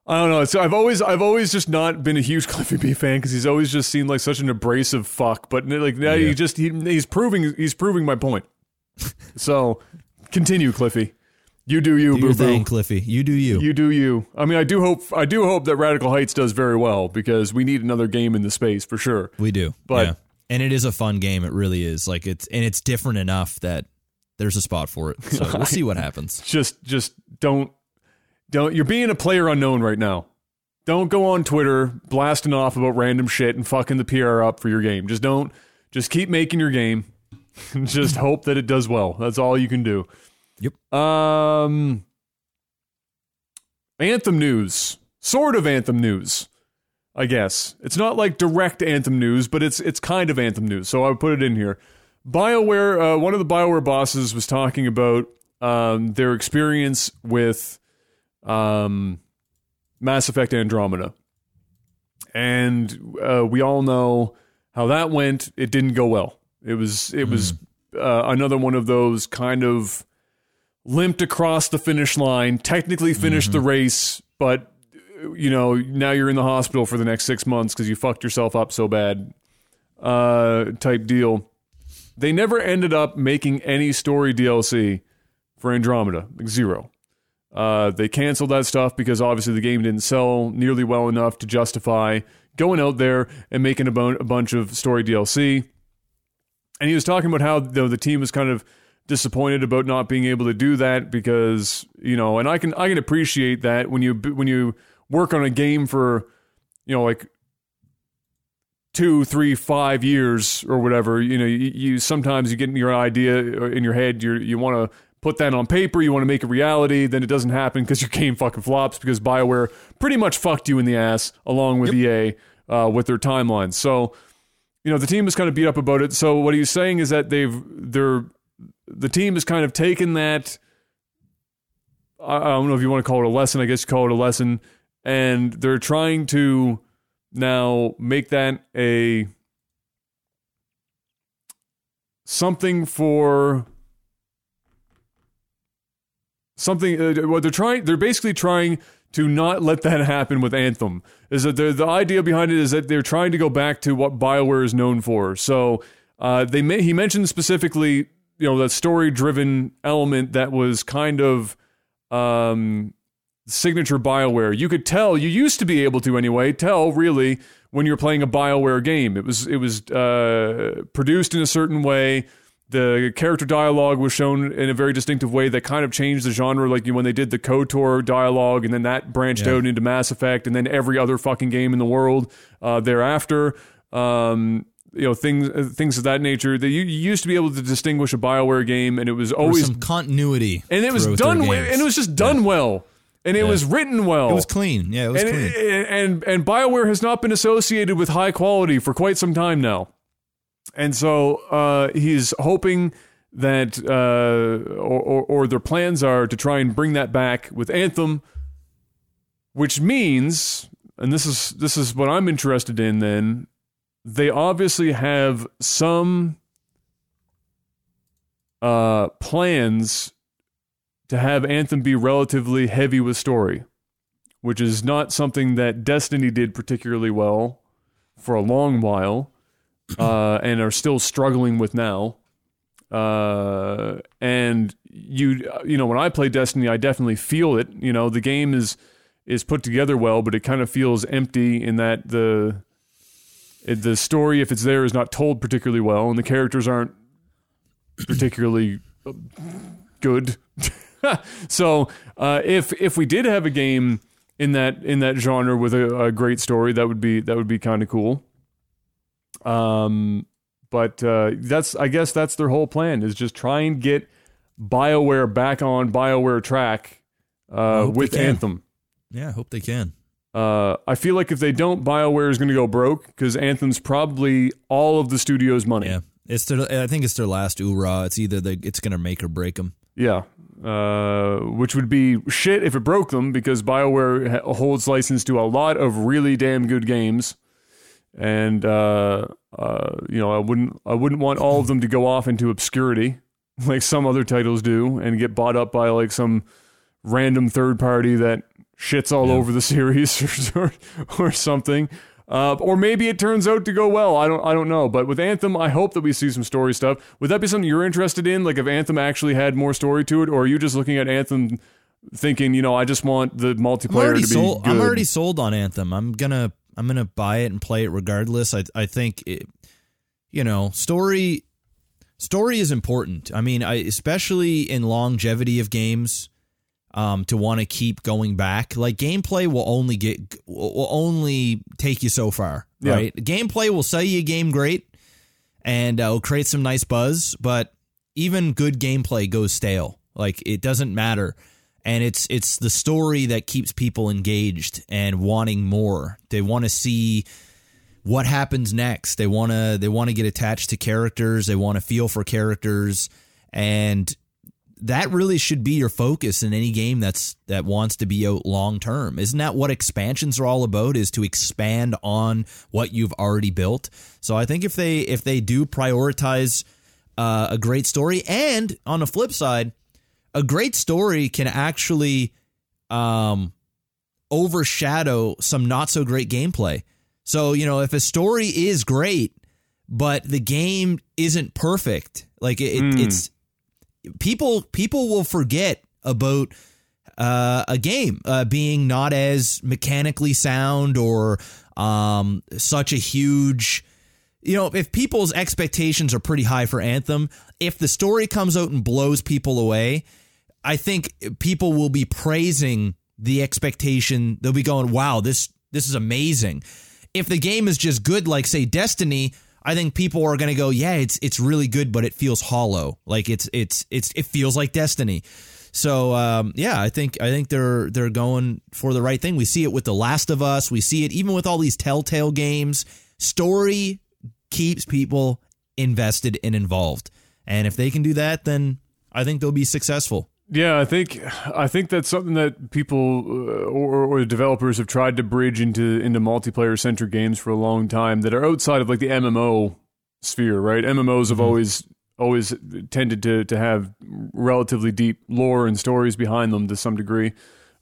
S1: I don't know. So I've always I've always just not been a huge Cliffy B fan because he's always just seemed like such an abrasive fuck. But like now
S2: Yeah.
S1: he just he, he's proving he's proving my point. so continue, Cliffy. You do you,
S2: do
S1: boo
S2: thing, Cliffy. You do you.
S1: You do you. I mean, I do hope I do hope that Radical Heights does very well because we need another game in the space for sure.
S2: we do,
S1: But-
S2: yeah. and it is a fun game. It really is. Like it's and it's different enough that there's a spot for it. So we'll see what happens.
S1: just just don't don't you're being a PlayerUnknown right now. Don't go on Twitter blasting off about random shit and fucking the PR up for your game. Just don't just keep making your game. just hope that it does well. That's all you can do.
S2: Yep.
S1: Um Anthem news. Sort of Anthem news. I guess. It's not like direct Anthem news, but it's it's kind of Anthem news. So I would put it in here. BioWare, uh, one of the BioWare bosses was talking about um, their experience with um, Mass Effect Andromeda. And uh, we all know how that went. It didn't go well. It was it was uh, another one of those kind of limped across the finish line, technically finished the race, but you know now you're in the hospital for the next six months because you fucked yourself up so bad. Uh, type deal. They never ended up making any story DLC for Andromeda, like zero. Uh, they canceled that stuff because obviously the game didn't sell nearly well enough to justify going out there and making a, bu- a bunch of story DLC. And he was talking about how the, team was kind of disappointed about not being able to do that because you know, and I can I can appreciate that when you when you work on a game for you know like two, three, five years or whatever, you know, you, you sometimes you get your idea in your head, you you want to put that on paper, you want to make it reality, then it doesn't happen because your game fucking flops because Bioware pretty much fucked you in the ass along with EA uh, with their timelines. So, you know, the team is kind of beat up about it. So what he's saying is that they've they're the team has kind of taken that. I I don't know if you want to call it a lesson. I guess you call it a lesson, and they're trying to now make that a something for something. Uh, what they're trying, they're basically trying to not let that happen with Anthem. Is that the idea behind it is that they're trying to go back to what Bioware is known for. So uh, they may, he mentioned specifically, you know, that story driven element that was kind of um, signature Bioware. You could tell you used to be able to anyway tell really when you're playing a Bioware game. It was it was uh, produced in a certain way. The character dialogue was shown in a very distinctive way that kind of changed the genre, like when they did the KOTOR dialogue, and then that branched
S2: Yeah.
S1: out into Mass Effect, and then every other fucking game in the world uh, thereafter. Um, you know things uh, things of that nature. That you, you used to be able to distinguish a Bioware game, and it was always
S2: some continuity,
S1: and it was done well, and it was just done well, and it was written well.
S2: It was clean. Yeah, it was
S1: and,
S2: clean.
S1: and and Bioware has not been associated with high quality for quite some time now, and so uh, he's hoping that uh, or, or or their plans are to try and bring that back with Anthem, which means, and this is this is what I'm interested in. Then they obviously have some uh, plans to have Anthem be relatively heavy with story, which is not something that Destiny did particularly well for a long while, uh, and are still struggling with now. Uh, and you, you know, when I play Destiny, I definitely feel it. You know, the game is is put together well, but it kind of feels empty in that the the story, if it's there, is not told particularly well, and the characters aren't particularly uh, good. so uh, if if we did have a game in that in that genre with a, a great story, that would be that would be kind of cool. Um, but uh, that's I guess that's their whole plan is just try and get Bioware back on Bioware track uh, with. Anthem.
S2: yeah, I hope they can.
S1: Uh, I feel like if they don't, Bioware is going to go broke because Anthem's probably all of the studio's money.
S2: Yeah, it's their. I think it's their last hoorah. It's either they, it's gonna make or break them.
S1: Yeah. Uh, which would be shit if it broke them because BioWare holds license to a lot of really damn good games. And, uh, uh, you know, I wouldn't, I wouldn't want all of them to go off into obscurity like some other titles do and get bought up by like some random third party that shits all
S2: Yeah.
S1: over the series or, or something. Uh, or maybe it turns out to go well. I don't. I don't know. But with Anthem, I hope that we see some story stuff. Would that be something you're interested in? Like if Anthem actually had more story to it, or are you just looking at Anthem, thinking, you know, I just want the multiplayer to be
S2: sold. I'm already sold on Anthem. I'm gonna I'm gonna buy it and play it regardless. I I think it, you know story story is important. I mean, I especially in longevity of games. Um, to want to keep going back, like gameplay will only get will only take you so far,
S1: Yeah.
S2: right? Gameplay will sell you a game great, and uh, will create some nice buzz, but even good gameplay goes stale. Like it doesn't matter and it's it's the story that keeps people engaged and wanting more. They want to see what happens next. They want to they want to get attached to characters. They want to feel for characters and that really should be your focus in any game that's that wants to be out long term. Isn't that what expansions are all about is to expand on what you've already built. So I think if they if they do prioritize uh, a great story and on the flip side a great story can actually um, overshadow some not so great gameplay. So, you know, if a story is great, but the game isn't perfect, like it,
S1: Mm.
S2: it's people people will forget about uh, a game uh, being not as mechanically sound or um, such a huge you know, if people's expectations are pretty high for Anthem, if the story comes out and blows people away, I think people will be praising the expectation. They'll be going, "Wow, this this is amazing." If the game is just good, like say Destiny, I think people are going to go, "Yeah, it's it's really good, but it feels hollow. Like it's it's it's it feels like Destiny." So um, yeah, I think I think they're they're going for the right thing. We see it with The Last of Us. We see it even with all these Telltale games. Story keeps people invested and involved, and if they can do that, then I think they'll be successful.
S1: Yeah, I think I think that's something that people uh, or, or developers have tried to bridge into into multiplayer centric games for a long time that are outside of like the MMO sphere, right? MMOs have always always tended to to have relatively deep lore and stories behind them to some degree,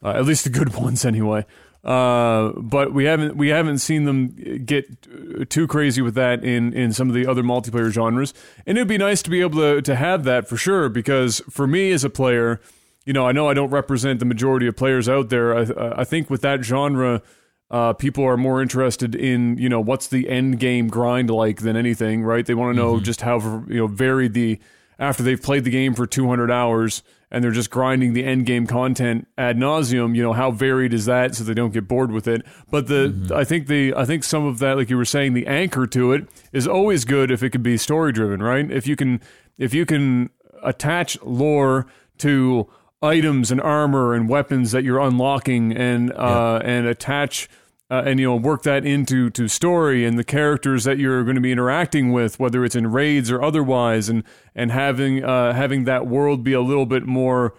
S1: uh, at least the good ones anyway. Uh, but we haven't we haven't seen them get too crazy with that in in some of the other multiplayer genres, and it'd be nice to be able to to have that for sure. Because for me as a player, you know, I know I don't represent the majority of players out there. I I think with that genre. Uh, people are more interested in you know what's the end game grind like than anything, right? They want to know just how you know varied the after they've played the game for 200 hours and they're just grinding the end game content ad nauseum. You know how varied is that, so they don't get bored with it. But the I think the I think some of that, like you were saying, the anchor to it is always good if it can be story driven, right? If you can if you can attach lore to items and armor and weapons that you're unlocking and uh, and attach uh, and you know work that into to story and the characters that you're going to be interacting with whether it's in raids or otherwise and and having uh, having that world be a little bit more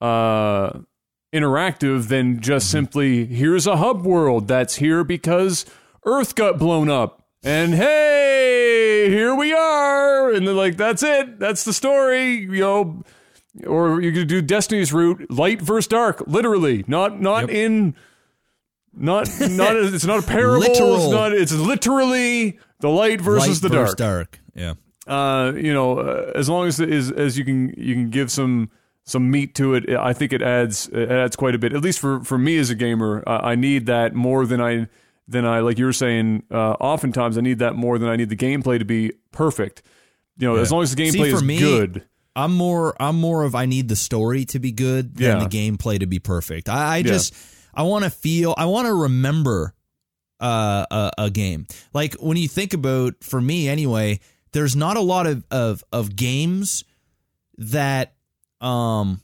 S1: uh, interactive than just simply here's a hub world that's here because earth got blown up and hey here we are and they're like that's it. That's the story you know or you could do Destiny's route, light versus dark, literally, not not in, not not. It's not a parable.
S2: Literal.
S1: It's not. It's literally the light versus
S2: Light
S1: the
S2: versus
S1: dark.
S2: dark. Yeah.
S1: Uh, you know, uh, as long as as as you can you can give some some meat to it, I think it adds it adds quite a bit. At least for for me as a gamer, uh, I need that more than I than I like you were saying. Uh, oftentimes, I need that more than I need the gameplay to be perfect. You know, as long as the
S2: See,
S1: gameplay
S2: for
S1: is
S2: me,
S1: good.
S2: I'm more I'm more of I need the story to be good than
S1: Yeah.
S2: the gameplay to be perfect. I, I just I want to feel I want to remember uh, a, a game. Like when you think about for me anyway, there's not a lot of of of games that um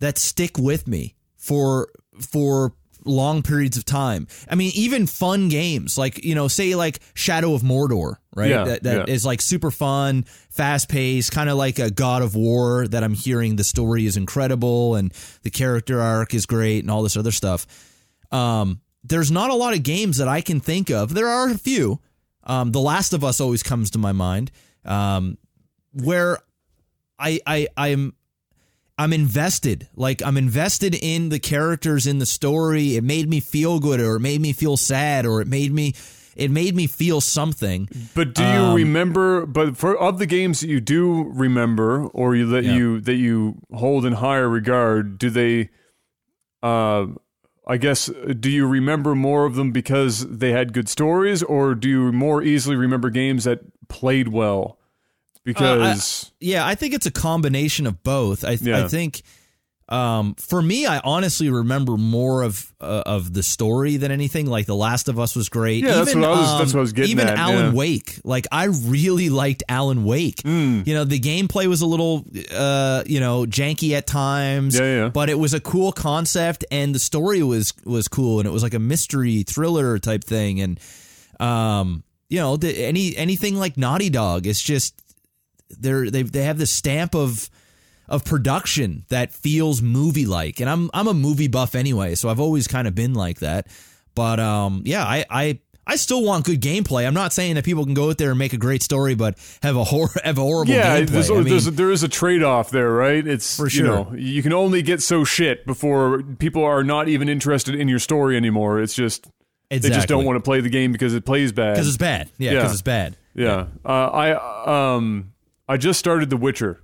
S2: that stick with me for for long periods of time. I mean, even fun games like you know, say like Shadow of Mordor, right?
S1: Yeah,
S2: that that is
S1: yeah.
S2: like super fun, fast paced, kind of like a God of War. That I'm hearing the story is incredible and the character arc is great and all this other stuff. Um, there's not a lot of games that I can think of. There are a few. Um, the Last of Us always comes to my mind, um, where I I I'm I'm invested. Like I'm invested in the characters in the story. It made me feel good, or it made me feel sad, or it made me it made me feel something.
S1: But do you
S2: Um,
S1: remember? But for of the games that you do remember, or you that
S2: Yeah.
S1: you that you hold in higher regard, do they? Uh, I guess do you remember more of them because they had good stories, or do you more easily remember games that played well? Because
S2: Yeah, I think it's a combination of both. I
S1: Yeah.
S2: I think um, for me, I honestly remember more of uh, of the story than anything. Like The Last of Us was great.
S1: Yeah, that's what I was- that's what I was getting
S2: Even
S1: at,
S2: Alan
S1: yeah.
S2: Wake, like I really liked Alan Wake.
S1: Hmm.
S2: You know, the gameplay was a little, uh, you know, janky at times.
S1: Yeah, yeah.
S2: But it was a cool concept, and the story was was cool, and it was like a mystery thriller type thing, and um, you know, the, any anything like Naughty Dog, it's just they're they they have this stamp of of production that feels movie like and I'm I'm a movie buff anyway so I've always kind of been like that but um yeah I I I still want good gameplay. I'm not saying that people can go out there and make a great story, but have a hor- have a horrible
S1: yeah,
S2: gameplay.
S1: there's,
S2: I mean,
S1: there's a, there is a trade off there, right? It's
S2: For
S1: you
S2: sure.
S1: know you can only get so shit before people are not even interested in your story anymore. It's just they just don't want to play the game because it plays bad.
S2: because it's bad. Yeah,
S1: Yeah.
S2: because it's bad.
S1: Yeah. Uh, I um I just started The Witcher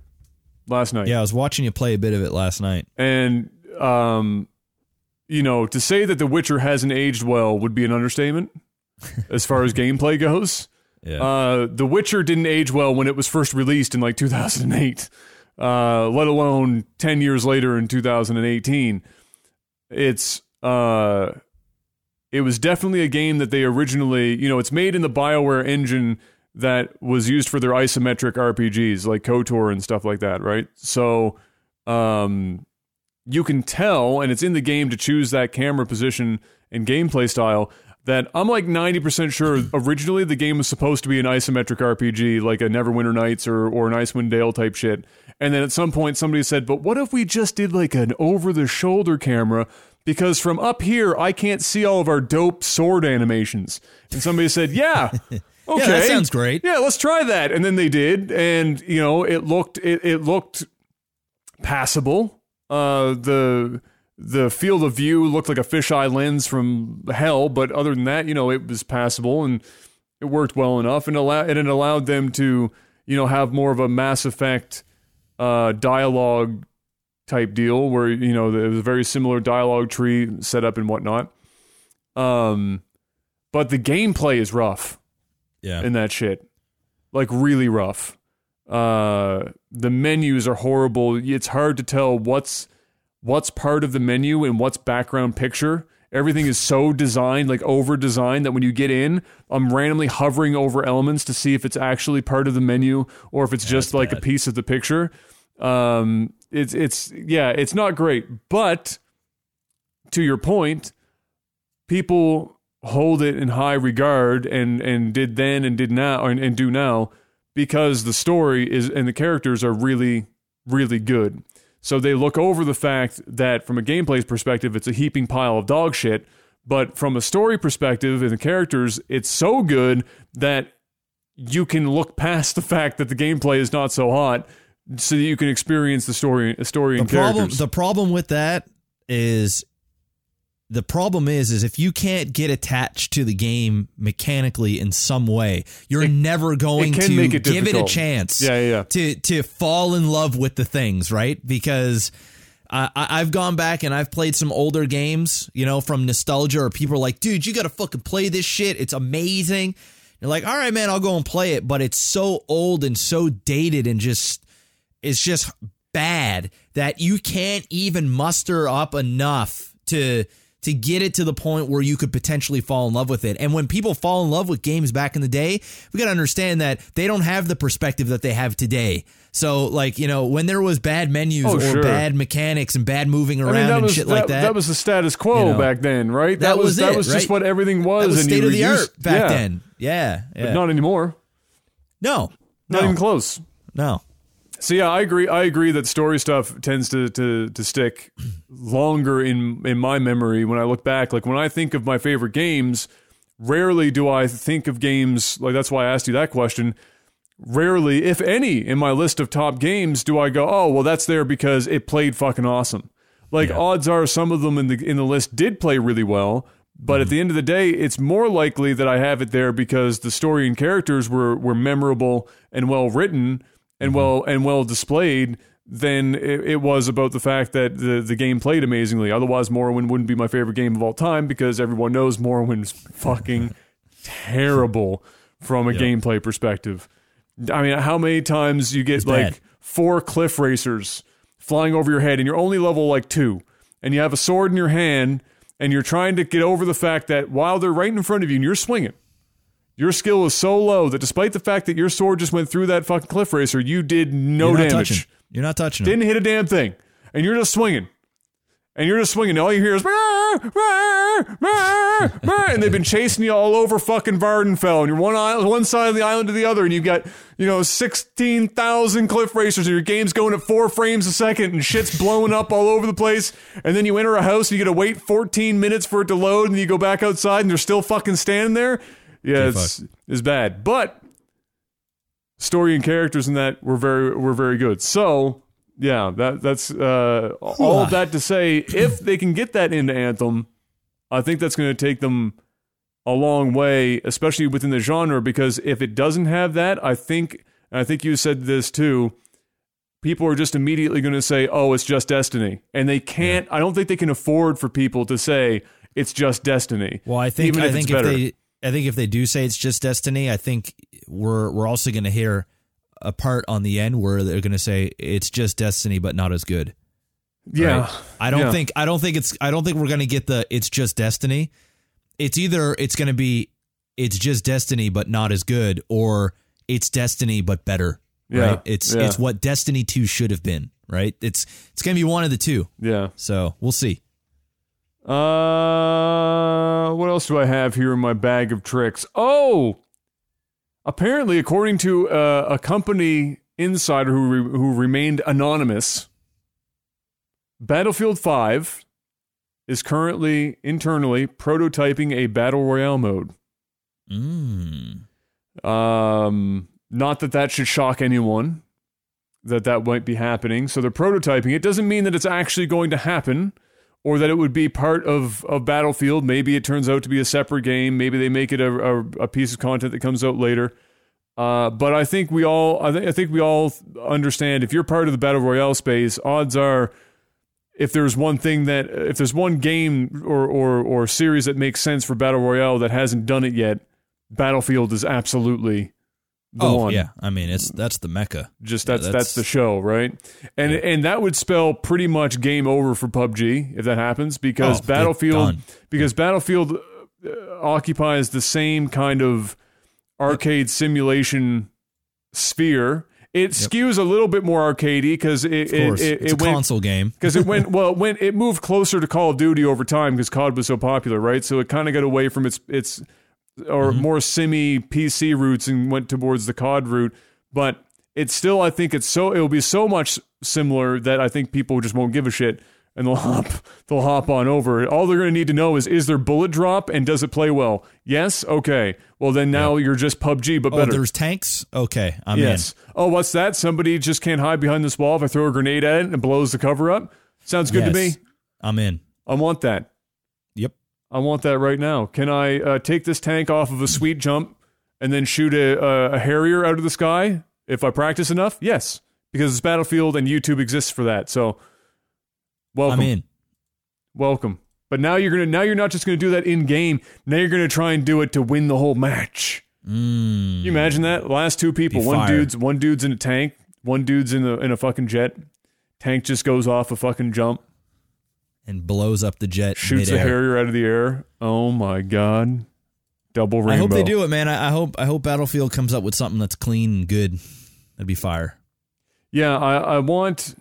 S1: last night.
S2: Yeah, I was watching you play a bit of it last night.
S1: And um you know, to say that The Witcher hasn't aged well would be an understatement as far as gameplay goes.
S2: Yeah.
S1: Uh The Witcher didn't age well when it was first released in like 2008. Uh let alone 10 years later in 2018. It's uh it was definitely a game that they originally, you know, it's made in the BioWare engine that was used for their isometric RPGs like KOTOR and stuff like that, right? So, um, you can tell, and it's in the game to choose that camera position and gameplay style. That I'm like 90% sure originally the game was supposed to be an isometric RPG, like a Neverwinter Nights or, or an Icewind Dale type shit. And then at some point somebody said, but what if we just did like an over the shoulder camera? Because from up here, I can't see all of our dope sword animations. And somebody said, yeah, okay,
S2: Yeah, that sounds great.
S1: Yeah, let's try that. And then they did, and you know, it looked it, it looked passable. Uh, the the field of view looked like a fisheye lens from hell, but other than that, you know, it was passable and it worked well enough, and allow and it allowed them to you know have more of a Mass Effect uh, dialogue type deal where you know there was a very similar dialogue tree set up and whatnot. Um, but the gameplay is rough
S2: Yeah.
S1: in that shit. Like really rough. Uh the menus are horrible. It's hard to tell what's what's part of the menu and what's background picture. Everything is so designed, like over designed, that when you get in, I'm randomly hovering over elements to see if it's actually part of the menu or if it's just
S2: that's
S1: like a piece of the picture. Um, it's it's yeah, it's not great. But to your point, people hold it in high regard and and did then and did now and, and do now because the story is and the characters are really really good. So they look over the fact that from a gameplay perspective it's a heaping pile of dog shit, but from a story perspective and the characters it's so good that you can look past the fact that the gameplay is not so hot so that you can experience the story story
S2: the
S1: and
S2: problem
S1: characters.
S2: the problem with that is the problem is is if you can't get attached to the game mechanically in some way you're never going to
S1: it
S2: give it a chance
S1: Yeah, yeah, yeah.
S2: to to fall in love with the things right because I, I- I've gone back and I've played some older games, you know, from nostalgia, or people are like, dude, you got to fucking play this shit. It's amazing. You're like, all right, man, I'll go and play it. But it's so old and so dated and just, it's just bad that you can't even muster up enough to to get it to the point where you could potentially fall in love with it. And when people fall in love with games back in the day, we got to understand that they don't have the perspective that they have today. So like, you know, when there was bad menus
S1: Oh,
S2: or
S1: sure.
S2: bad mechanics and bad moving around
S1: I mean, that
S2: and
S1: was
S2: shit
S1: that,
S2: like that.
S1: that was the status quo
S2: You know,
S1: back then, right?
S2: that was
S1: that
S2: it,
S1: was just
S2: right?
S1: what everything was,
S2: that was
S1: and
S2: state of the art
S1: used-
S2: back
S1: yeah,
S2: then. Yeah. yeah.
S1: but not anymore.
S2: no.
S1: Not
S2: no.
S1: even close.
S2: no.
S1: So yeah, I agree. I agree that story stuff tends to to to stick longer in in my memory when I look back. Like when I think of my favorite games, rarely do I think of games like that's why I asked you that question. Rarely, if any, in my list of top games do I go, "Oh, well that's there because it played fucking awesome." Like
S2: Yeah.
S1: odds are some of them in the in the list did play really well, but at mm-hmm. the end of the day, it's more likely that I have it there because the story and characters were were memorable and well written and mm-hmm. well and well displayed than it, it was about the fact that the the game played amazingly. Otherwise, Morrowind wouldn't be my favorite game of all time because everyone knows Morrowind's fucking terrible from a gameplay perspective. I mean, how many times you get like
S2: bad.
S1: four cliff racers flying over your head and you're only level like two and you have a sword in your hand and you're trying to get over the fact that while they're right in front of you and you're swinging, your skill is so low that despite the fact that your sword just went through that fucking cliff racer, you did no damage.
S2: You're not
S1: damage.
S2: touching. You're not touching.
S1: Didn't hit a damn thing. And you're just swinging. And you're just swinging. And all you hear is, and they've been chasing you all over fucking Vvardenfell. And you're one, island, one side of the island to the other. And you've got, you know, 16,000 cliff racers. And your game's going at four frames a second. And shit's blowing up all over the place. And then you enter a house and you got to wait 14 minutes for it to load. And you go back outside and they're still fucking standing there. Yeah, it's, it's bad. But story and characters in that were very were very good. So yeah, that that's uh, all of that to say, if they can get that into Anthem, I think that's going to take them a long way, especially within the genre. Because if it doesn't have that, I think and I think you said this too. People are just immediately going to say, "Oh, it's just Destiny," and they can't. I don't think they can afford for people to say it's just Destiny.
S2: Well, I think
S1: even
S2: I
S1: if
S2: think
S1: it's
S2: if
S1: better.
S2: they I think if they do say it's just destiny, I think we're we're also going to hear a part on the end where they're going to say it's just destiny but not as good.
S1: yeah,
S2: right? I don't
S1: Yeah.
S2: think I don't think it's I don't think we're going to get the it's just destiny. It's either it's going to be it's just destiny but not as good or it's destiny but better.
S1: Yeah,
S2: Right? It's
S1: yeah.
S2: it's what Destiny 2 should have been, right? It's it's going to be one of the two.
S1: yeah.
S2: So, we'll see.
S1: Uh, what else do I have here in my bag of tricks? Oh, apparently, according to uh, a company insider who re- who remained anonymous, Battlefield Five is currently internally prototyping a battle royale mode.
S2: Mm.
S1: Um, not that that should shock anyone that that might be happening. So they're prototyping. It doesn't mean that it's actually going to happen or that it would be part of, of Battlefield. Maybe it turns out to be a separate game. Maybe they make it a, a, a piece of content that comes out later. Uh, but I think we all, I, th- I think we all understand if you're part of the battle royale space, odds are, if there's one thing that, if there's one game or or or series that makes sense for battle royale that hasn't done it yet, Battlefield is absolutely the
S2: oh
S1: one.
S2: yeah, I mean it's that's the mecca.
S1: Just
S2: Yeah,
S1: that's, that's
S2: that's-
S1: the show, right? And and that would spell pretty much game over for PUBG if that happens because
S2: Oh,
S1: Battlefield
S2: done.
S1: because Battlefield uh, occupies the same kind of arcade simulation sphere. It skews a little bit more arcadey because it
S2: Of
S1: it, it,
S2: it's
S1: it
S2: a
S1: went
S2: console game.
S1: because it went well. It went it moved closer to Call of Duty over time because COD was so popular, right? So it kind of got away from its its or
S2: Mm-hmm.
S1: more semi PC roots and went towards the COD route. But it's still, I think it's so it'll be so much similar that I think people just won't give a shit and they'll hop they'll hop on over. All they're going to need to know is is there bullet drop and does it play well? Yes, okay. Well then now you're just PUBG but
S2: Oh,
S1: better.
S2: there's tanks. Okay, I'm
S1: Yes. Oh, what's that? Somebody just can't hide behind this wall if I throw a grenade at it and it blows the cover up? Sounds
S2: in.
S1: good to me.
S2: I'm in.
S1: I want that. I want that right now. Can I uh, take this tank off of a sweet jump and then shoot a, a, a Harrier out of the sky if I practice enough? Yes, because it's Battlefield and YouTube exists for that. So, welcome,
S2: I'm in.
S1: welcome. But now you're gonna now you're not just gonna do that in game. Now you're gonna try and do it to win the whole match.
S2: Mm.
S1: You imagine that? Last two people,
S2: Be
S1: one
S2: fire.
S1: dude's one dude's in a tank, one dude's in a in a fucking jet. Tank just goes off a fucking jump,
S2: and blows up the jet.
S1: shoots a. Harrier out of the air. Oh my god! Double rainbow.
S2: I hope they do it, man. I, I hope I hope Battlefield comes up with something that's clean and good. That'd be fire.
S1: Yeah, I, I want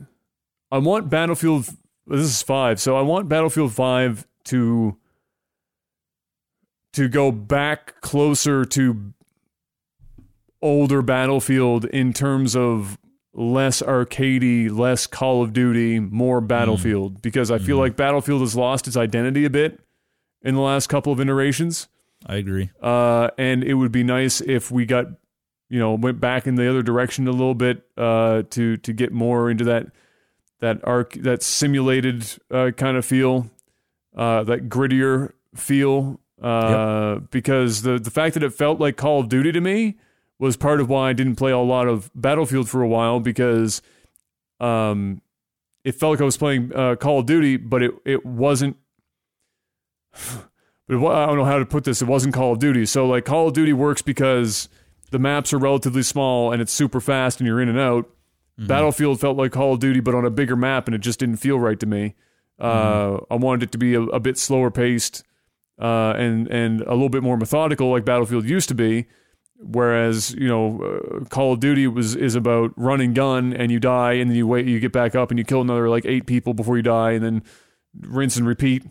S1: I want Battlefield this is 5. So I want Battlefield 5 to to go back closer to older Battlefield in terms of less arcadey, less Call of Duty, more Battlefield because I feel like Battlefield has lost its identity a bit in the last couple of iterations.
S2: I agree.
S1: Uh, and it would be nice if we got, you know, went back in the other direction a little bit uh, to to get more into that that arc that simulated uh, kind of feel, uh, that grittier feel. Uh, Because the the fact that it felt like Call of Duty to me was part of why I didn't play a lot of Battlefield for a while because um, it felt like I was playing uh, Call of Duty, but it it wasn't. But it I don't know how to put this. It wasn't Call of Duty. So like Call of Duty works because the maps are relatively small and it's super fast and you're in and out. Battlefield felt like Call of Duty, but on a bigger map, and it just didn't feel right to me. Uh, I wanted it to be a, a bit slower paced uh, and and a little bit more methodical, like Battlefield used to be. Whereas you know, uh, Call of Duty was is about run and gun, and you die, and then you wait, you get back up, and you kill another like eight people before you die, and then rinse and repeat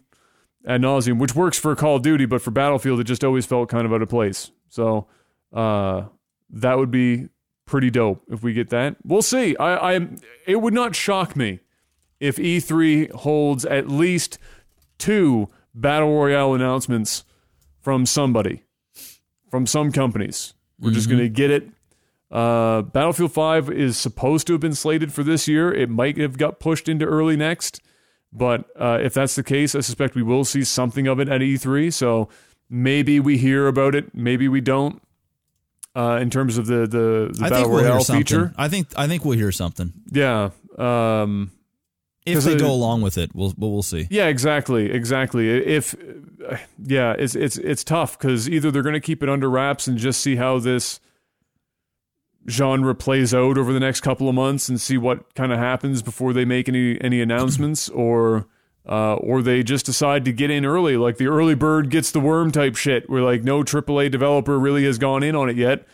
S1: ad nauseum, which works for Call of Duty, but for Battlefield, it just always felt kind of out of place. So uh, that would be pretty dope if we get that. We'll see. I, I it would not shock me if E3 holds at least two battle royale announcements from somebody, from some companies. We're just going to get it. Uh, Battlefield 5 is supposed to have been slated for this year. It might have got pushed into early next. But uh, if that's the case, I suspect we will see something of it at E3. So maybe we hear about it, maybe we don't. Uh, in terms of the the, the
S2: I
S1: battle
S2: think we'll hear
S1: royale
S2: something.
S1: feature,
S2: I think I think we'll hear something
S1: yeah, um,
S2: if they
S1: it-
S2: go along with it. We'll but we'll see.
S1: yeah, exactly, exactly. If uh, yeah, it's it's it's tough because either they're going to keep it under wraps and just see how this genre plays out over the next couple of months and see what kind of happens before they make any any announcements, or uh, or they just decide to get in early, like the early bird gets the worm type shit, where like no AAA developer really has gone in on it yet.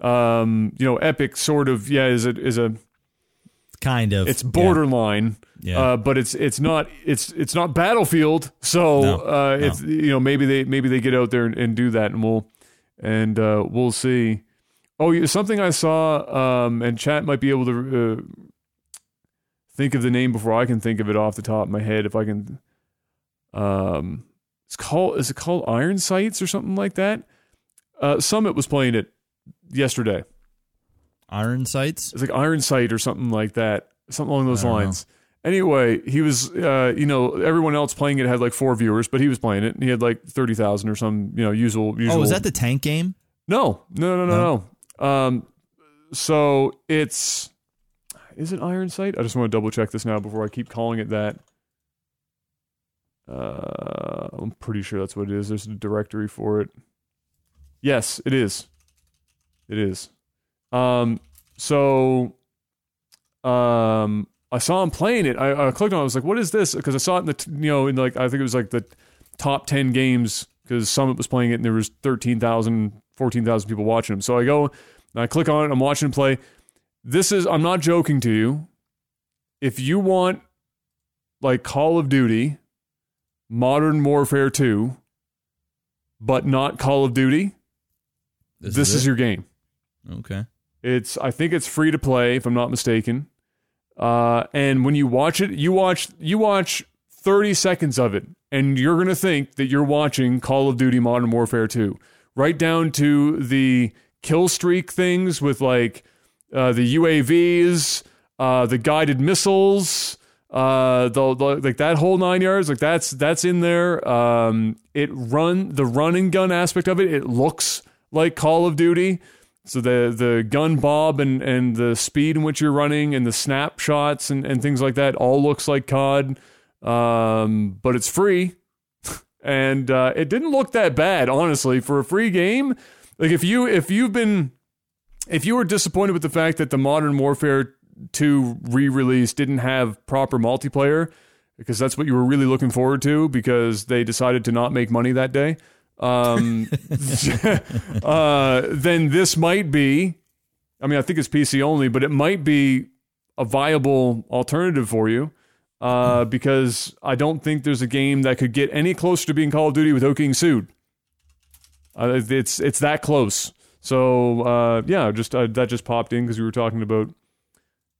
S1: Um, you know, Epic sort of yeah is a is a
S2: Kind of.
S1: it's borderline.
S2: Yeah.
S1: Uh, but it's it's not it's it's not Battlefield. So
S2: No,
S1: uh,
S2: no.
S1: it's you know maybe they maybe they get out there and, and do that, and we'll and uh, we'll see. Oh, something I saw, um, and chat might be able to uh, think of the name before I can think of it off the top of my head. If I can, um, it's called is it called Iron Sights or something like that? Uh, Summit was playing it yesterday.
S2: Iron sights.
S1: It's like Iron Sight or something like that, something along those lines. Anyway, he was, uh, you know, everyone else playing it had like four viewers, but he was playing it and he had like thirty thousand or some, you know, usual. usual
S2: Oh, is that the tank game?
S1: No, no, no, no, no. Um, so it's is it Iron Sight? I just want to double check this now before I keep calling it that. Uh, I'm pretty sure that's what it is. There's a directory for it. Yes, it is. It is. Um, so, um, I saw him playing it. I, I clicked on. it. I was like, "What is this?" Because I saw it in the t- you know in like I think it was like the top ten games because Summit was playing it and there was 13,000, 14,000 people watching him. So I go and I click on it. I'm watching him play. This is I'm not joking to you. If you want like Call of Duty, Modern Warfare 2, but not Call of Duty, this, is,
S2: it?
S1: your game.
S2: okay.
S1: It's I think it's free to play if I'm not mistaken. Uh, and when you watch it, you watch you watch 30 seconds of it, and you're gonna think that you're watching Call of Duty Modern Warfare 2, right down to the kill streak things with like uh, the UAVs, uh, the guided missiles, uh, the, the like that whole nine yards. Like that's that's in there. Um, it run the run and gun aspect of it. It looks like Call of Duty. So the the gun bob and, and the speed in which you're running and the snapshots and, and things like that all looks like COD, um, but it's free, and uh, it didn't look that bad honestly for a free game. Like if you if you've been if you were disappointed with the fact that the Modern Warfare 2 re-release didn't have proper multiplayer because that's what you were really looking forward to because they decided to not make money that day um, uh, then this might be. I mean, I think it's PC only, but it might be a viable alternative for you uh, because I don't think there's a game that could get any closer to being Call of Duty without getting sued. Uh, it's it's that close. So uh, yeah, just uh, that just popped in because we were talking about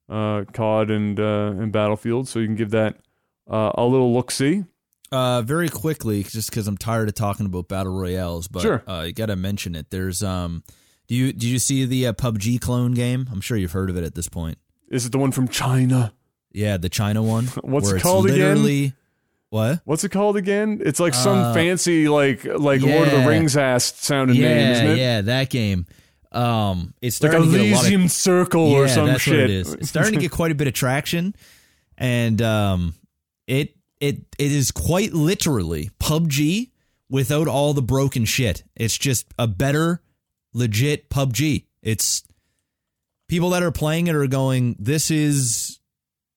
S1: uh, COD and uh, and Battlefield, so you can give that uh, a little look see.
S2: Uh, very quickly, just because I'm tired of talking about battle royales, but
S1: Sure.
S2: uh, you got to mention it. There's um, do you did you see the uh, PUBG clone game? I'm sure you've heard of it at this point.
S1: Is it the one from China?
S2: Yeah, the China one.
S1: What's it called again?
S2: What?
S1: What's it called again? It's like some
S2: Uh,
S1: fancy like like Lord of the. Rings ass sounding
S2: yeah,
S1: name, isn't it?
S2: yeah, that game. Um, it's
S1: Like
S2: starting to a lot of
S1: Elysium Circle
S2: yeah,
S1: or some
S2: that's
S1: shit.
S2: what it is. It's starting to get quite a bit of traction, and um, it it it is quite literally PUBG without all the broken shit. It's just a better, legit PUBG. It's people that are playing it are going, "This is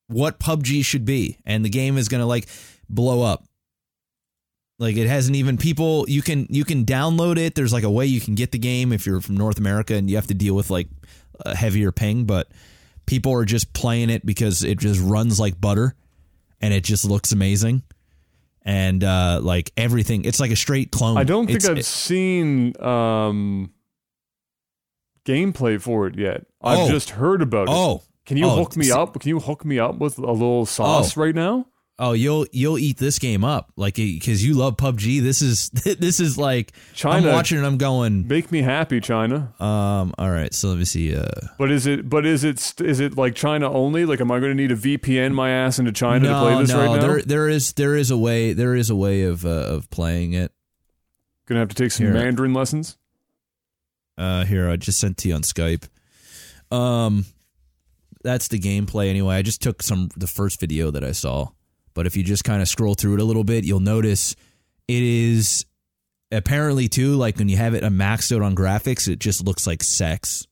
S2: what PUBG should be," and the game is gonna like blow up. Like it hasn't even people you can you can download it. There's like a way you can get the game if you're from North America and you have to deal with like a heavier ping, but people are just playing it because it just runs like butter and it just looks amazing. And uh like everything, it's like a straight clone.
S1: I don't think
S2: It's-
S1: I've seen um, gameplay for it yet. I've
S2: Oh.
S1: just heard about it.
S2: Oh,
S1: Can you
S2: Oh,
S1: hook me up? Can you hook me up with a little sauce right now?
S2: Oh, you'll you'll eat this game up like because you love PUBG. This is this is like
S1: China-
S2: I'm watching and I'm going.
S1: Make me happy, China.
S2: Um, all right, so let me see. Uh,
S1: But is it? But is it? Is it like China only? Like, am I going to need a VPN my ass into China
S2: no,
S1: to play this
S2: no,
S1: right now?
S2: there there is there is a way there is a way of uh, of playing it.
S1: Gonna have to take some
S2: Here.
S1: Mandarin lessons.
S2: Uh, here I just sent to you on Skype. Um, that's the gameplay anyway. I just took some the first video that I saw, but if you just kind of scroll through it a little bit, you'll notice it is apparently too like when you have it maxed out on graphics, it just looks like sex.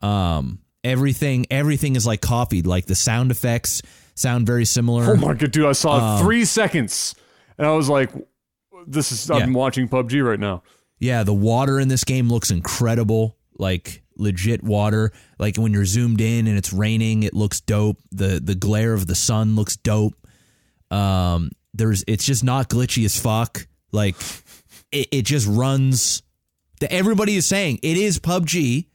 S2: Um, everything everything is like copied. Like the sound effects sound very similar.
S1: Oh my god, dude! I saw
S2: Um,
S1: three seconds, and I was like, "This is." I'm
S2: Yeah.
S1: watching PUBG right now.
S2: Yeah, the water in this game looks incredible. Like legit water. Like when you're zoomed in and it's raining, it looks dope. The the glare of the sun looks dope. Um there's it's just not glitchy as fuck. Like it, it just runs the, everybody is saying it is PUBG,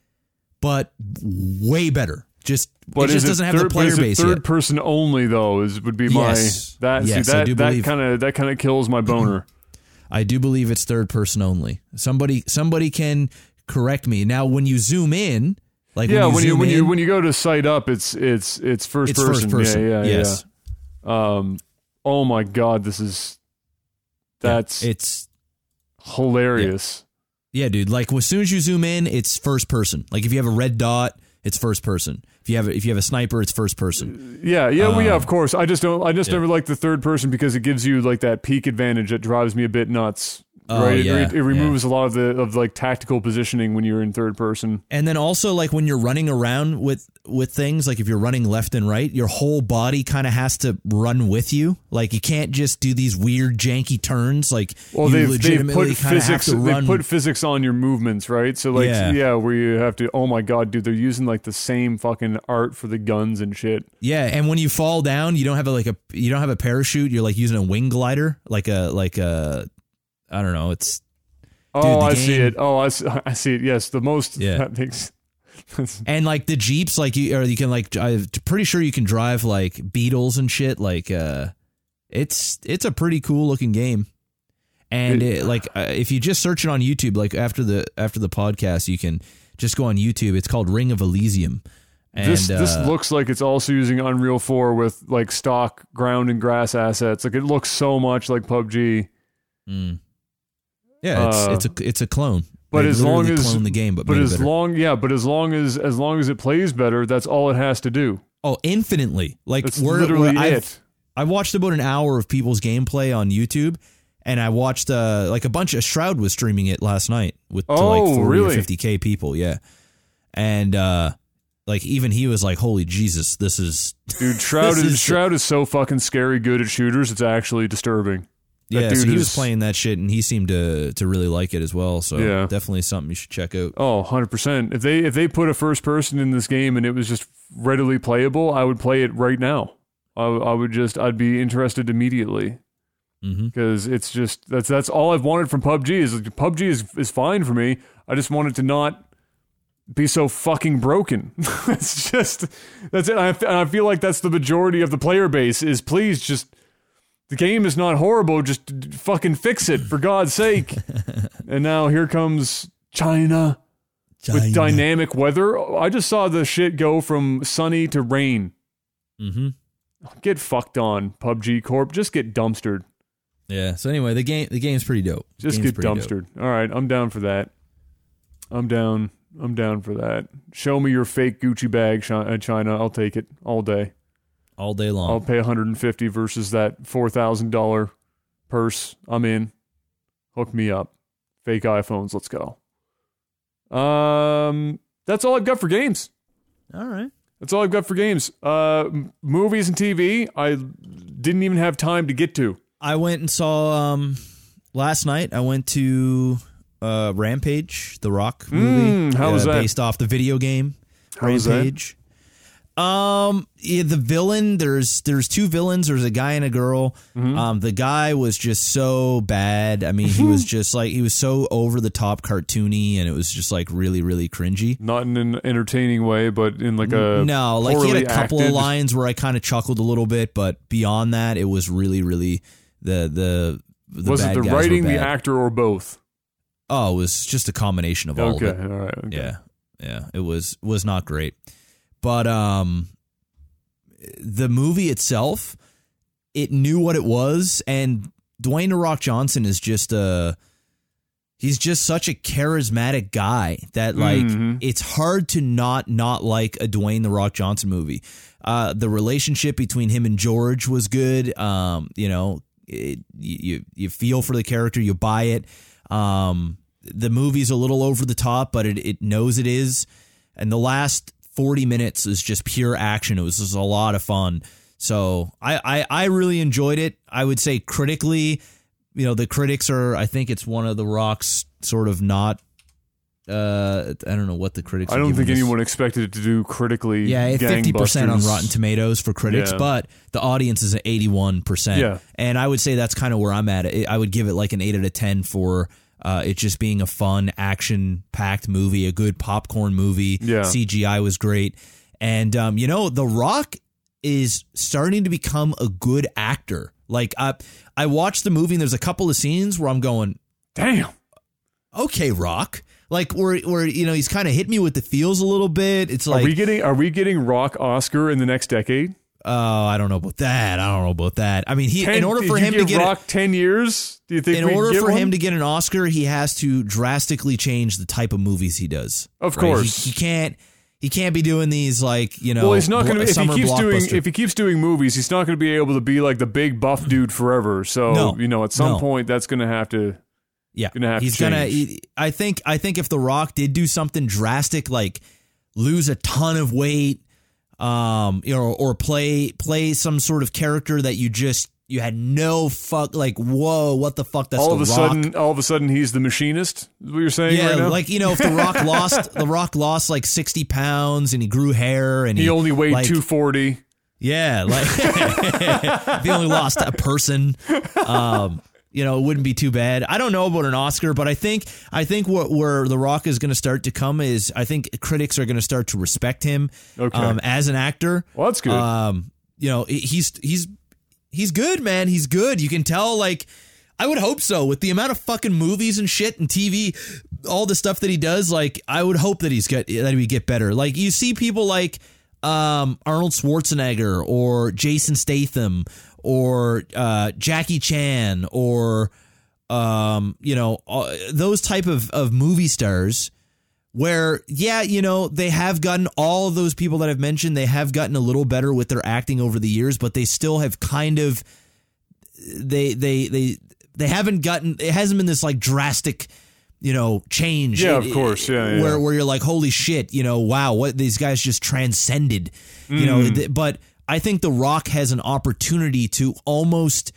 S2: but way better. Just
S1: But
S2: it just doesn't
S1: it
S2: have the player base
S1: third
S2: yet.
S1: person only though? Is would be
S2: Yes.
S1: my that
S2: Yes,
S1: see that that kind of that kind of kills my boner.
S2: I do believe it's third person only. Somebody somebody can correct me. Now, when you zoom in, like
S1: yeah, when you when you
S2: in,
S1: when you go to sight up, it's it's it's first
S2: it's
S1: person.
S2: first person.
S1: Yeah, yeah,
S2: yes,
S1: yeah. Um, oh my god, this is that's
S2: it's
S1: hilarious.
S2: yeah, dude. Like as soon as you zoom in, it's first person. Like if you have a red dot, it's first person. If you have a, if you have a sniper, it's first person.
S1: Yeah, yeah, well, yeah.
S2: Um,
S1: Of course, I just don't. I just
S2: yeah.
S1: never like the third person because it gives you like that peek advantage that drives me a bit nuts.
S2: Oh,
S1: right, It-
S2: yeah,
S1: it, it removes a lot of the of like tactical positioning when you're in third person.
S2: And then also like when you're running around with with things, like if you're running left and right, your whole body kind of has to run with you. Like you can't just do these weird janky turns. Like
S1: Well,
S2: you
S1: they've, they've put
S2: kind of have
S1: physics. They put physics on your movements, right? So like,
S2: Yeah.
S1: yeah. where you have to. Oh my god, dude, they're using like the same fucking art for the guns and shit.
S2: yeah, and when you fall down, you don't have a, like a you don't have a parachute. You're like using a wing glider, like a like a I don't know. It's
S1: Oh,
S2: the
S1: I see it. Oh, I see, I see it. Yes, the most.
S2: Yeah.
S1: That makes.
S2: and like the jeeps, like you or you can like I'm pretty sure you can drive like Beetles and shit. Like uh, it's it's a pretty cool looking game. And
S1: It-
S2: like uh, if you just search it on YouTube, like after the after the podcast, you can just go on YouTube. It's called Ring of Elysium. And
S1: this this
S2: uh,
S1: looks like it's also using Unreal 4 with like stock ground and grass assets. Like it looks so much like PUBG.
S2: mm. Yeah, it's
S1: uh,
S2: it's a it's a clone.
S1: but
S2: They
S1: as long as-
S2: clone the game, but,
S1: But as long yeah, but as long as as long as it plays better, that's all it has to do.
S2: oh, infinitely like
S1: That's
S2: we're,
S1: literally
S2: we're-
S1: it.
S2: I watched about an hour of people's gameplay on YouTube, and I watched uh like a bunch of Shroud was streaming it last night with to like
S1: Oh,
S2: 40
S1: really?
S2: or 50k people, yeah. And uh like even he was like, "Holy Jesus, this is
S1: Dude, Shroud is- Shroud is so fucking scary good at shooters. It's actually disturbing.
S2: Yeah." So he was playing that shit, and he seemed to to really like it as well. So
S1: Yeah.
S2: definitely something you should check out.
S1: Oh, 100%. If they if they put a first person in this game and it was just readily playable, I would play it right now. I, I would just I'd be interested immediately
S2: mm-hmm.
S1: because it's just that's that's all I've wanted from PUBG is like, PUBG is is fine for me. I just want it to not be so fucking broken. that's just that's it. I, I feel like that's the majority of the player base is please just the game is not horrible. Just fucking fix it for God's sake. and now here comes China with dynamic weather. I just saw the shit go from sunny to rain.
S2: hmm
S1: Get fucked on, PUBG Corp. Just get dumpstered.
S2: Yeah. So anyway, the game the game's pretty dope.
S1: Just
S2: Game's
S1: get
S2: pretty dope.
S1: dumpstered. All right, I'm down for that. I'm down. I'm down for that. Show me your fake Gucci bag, uh, China. I'll take it all day.
S2: All day long.
S1: I'll pay 150 versus that four thousand dollar purse. I'm in. Hook me up. Fake iPhones. Let's go. Um, that's all I've got for games.
S2: all right.
S1: That's all I've got for games. Uh, movies and TV. I didn't even have time to get to.
S2: I went and saw um last night. I went to uh Rampage, the Rock movie.
S1: Mm, how was
S2: uh,
S1: that?
S2: Based off the video game
S1: How was that?
S2: Rampage. Um, yeah, the villain. There's there's two villains. There's a guy and a girl.
S1: Mm-hmm.
S2: Um, the guy was just so bad. I mean, he was just like he was so over the top cartoony, and it was just like really really cringy.
S1: Not in an entertaining way, but in like a
S2: no, like he had a couple
S1: acted-
S2: of lines where I kind of chuckled a little bit, but beyond that, it was really really the the. the
S1: was it the writing, the actor, or both?
S2: Oh, it was just a combination of all
S1: Okay,
S2: of it.
S1: all right. Okay.
S2: Yeah. Yeah, it was was not great. But um the movie itself, it knew what it was and Dwayne The Rock Johnson is just a he's just such a charismatic guy that like
S1: Mhm.
S2: it's hard to not not like a Dwayne The Rock Johnson movie. Uh the relationship between him and George was good. Um, you know, it, you you feel for the character, you buy it. Um, the movie's a little over the top, but it, it knows it is. And the last 40 minutes is just pure action. It was just a lot of fun. So I, I, I really enjoyed it. I would say critically, you know, the critics are, I think it's one of the rocks sort of not, uh, I don't know what the critics
S1: I don't think
S2: this.
S1: anyone expected it to do critically.
S2: Yeah, fifty percent on. Rotten Tomatoes for critics,
S1: Yeah.
S2: but the audience is at eighty-one percent.
S1: Yeah.
S2: and I would say that's kind of where I'm at. I would give it like an eight out of ten for uh, it just being a fun, action-packed movie, a good popcorn movie.
S1: Yeah.
S2: CGI was great, and um, you know, The Rock is starting to become a good actor. Like I, I watched the movie, and there's a couple of scenes where I'm going,
S1: Damn.
S2: okay, Rock. like where where you know he's kind of hit me with the feels a little bit. It's like Are
S1: we getting are we getting Rock Oscar in the next decade?
S2: Oh, I don't know about that. I don't know about that. I mean, he
S1: Ten-
S2: in order for him to get
S1: Rock ten years. Do you think
S2: in order for
S1: one?
S2: him to get an Oscar, he has to drastically change the type of movies he does.
S1: Of
S2: right?
S1: Course.
S2: he, can't. He can't be doing these like you know.
S1: Well, he's not going to. If he keeps doing, if he keeps doing movies, he's not going to be able to be like the big buff dude forever. So
S2: No.
S1: you know, at some
S2: No.
S1: point, that's going to have to.
S2: Yeah,
S1: Gonna have to
S2: he's gonna.
S1: change.
S2: he- I think. I think if The Rock did do something drastic, like lose a ton of weight, um, you know, or play play some sort of character that you just you had no fuck, like whoa, what the fuck? That's
S1: all of a
S2: Rock.
S1: sudden, all of a sudden, he's the machinist. Is what you're saying
S2: Yeah,
S1: right now?
S2: like you know, if The Rock lost, The Rock lost like sixty pounds, and he grew hair, and
S1: he
S2: he,
S1: only weighed
S2: like,
S1: two forty.
S2: Yeah, like he only lost a person, um, you know, it wouldn't be too bad. I don't know about an Oscar, but I think I think what where The Rock is going to start to come is I think critics are going to start to respect him
S1: Okay.
S2: um, as an actor.
S1: Well, that's good.
S2: Um, you know, he's he's he's good, man. He's good. You can tell, like. I would hope so. With the amount of fucking movies and shit and TV, all the stuff that he does, like I would hope that he's get that he get better. Like you see people like um, Arnold Schwarzenegger or Jason Statham or uh, Jackie Chan or um, you know uh, those type of of movie stars where yeah you know they have gotten all of those people that I've mentioned they have gotten a little better with their acting over the years but they still have kind of they they they they haven't gotten it hasn't been this like drastic you know change
S1: Yeah, of course. Yeah, yeah.
S2: where where you're like holy shit you know wow what these guys just transcended you know
S1: Mm.
S2: but I think The Rock has an opportunity to almost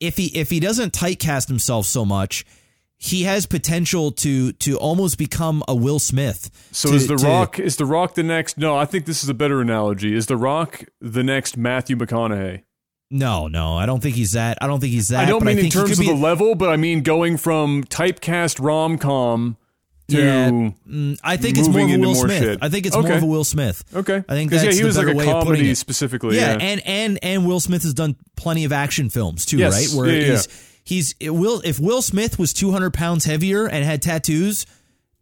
S2: if he if he doesn't typecast himself so much he has potential to to almost become a Will Smith
S1: So
S2: to-
S1: is the
S2: to-
S1: Rock is the Rock the next? No, I think this is a better analogy. Is the Rock the next Matthew McConaughey?
S2: no no I don't think he's that I don't think he's that
S1: I don't mean in terms of
S2: be-
S1: the level, but I mean going from typecast rom com
S2: Yeah, mm, I think it's more of a Will Smith.
S1: shit.
S2: I think it's more of a Will Smith.
S1: okay.
S2: I think that's
S1: yeah, he
S2: the
S1: was like a comedy specifically.
S2: Yeah,
S1: Yeah,
S2: and and and Will Smith has done plenty of action films too,
S1: Yes.
S2: right? Where
S1: Yeah,
S2: he's he's it will if Will Smith was 200 pounds heavier and had tattoos.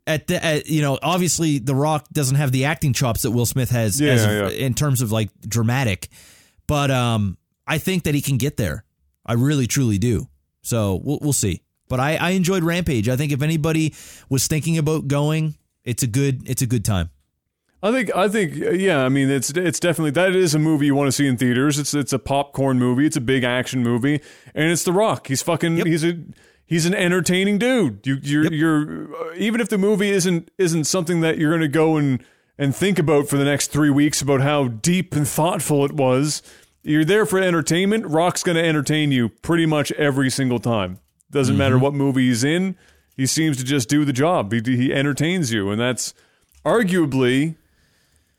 S2: At the, at, you know, obviously, The Rock doesn't have the acting chops that Will Smith has
S1: Yeah,
S2: as
S1: yeah.
S2: in terms of like dramatic, but um, I think that he can get there. I really, truly do. So we'll we'll see. But I, I enjoyed Rampage. I think if anybody was thinking about going, it's a good it's a good time.
S1: I think I think yeah. I mean, it's it's definitely that is a movie you want to see in theaters. It's it's a popcorn movie. It's a big action movie, and it's The Rock. He's fucking.
S2: Yep.
S1: He's a he's an entertaining dude. You you're you're uh, even if the movie isn't isn't something that you're gonna go and and think about for the next three weeks about how deep and thoughtful it was. You're there for entertainment. Rock's gonna entertain you pretty much every single time. Doesn't matter
S2: Mm-hmm.
S1: what movie he's in. He seems to just do the job. He, he entertains you, and that's arguably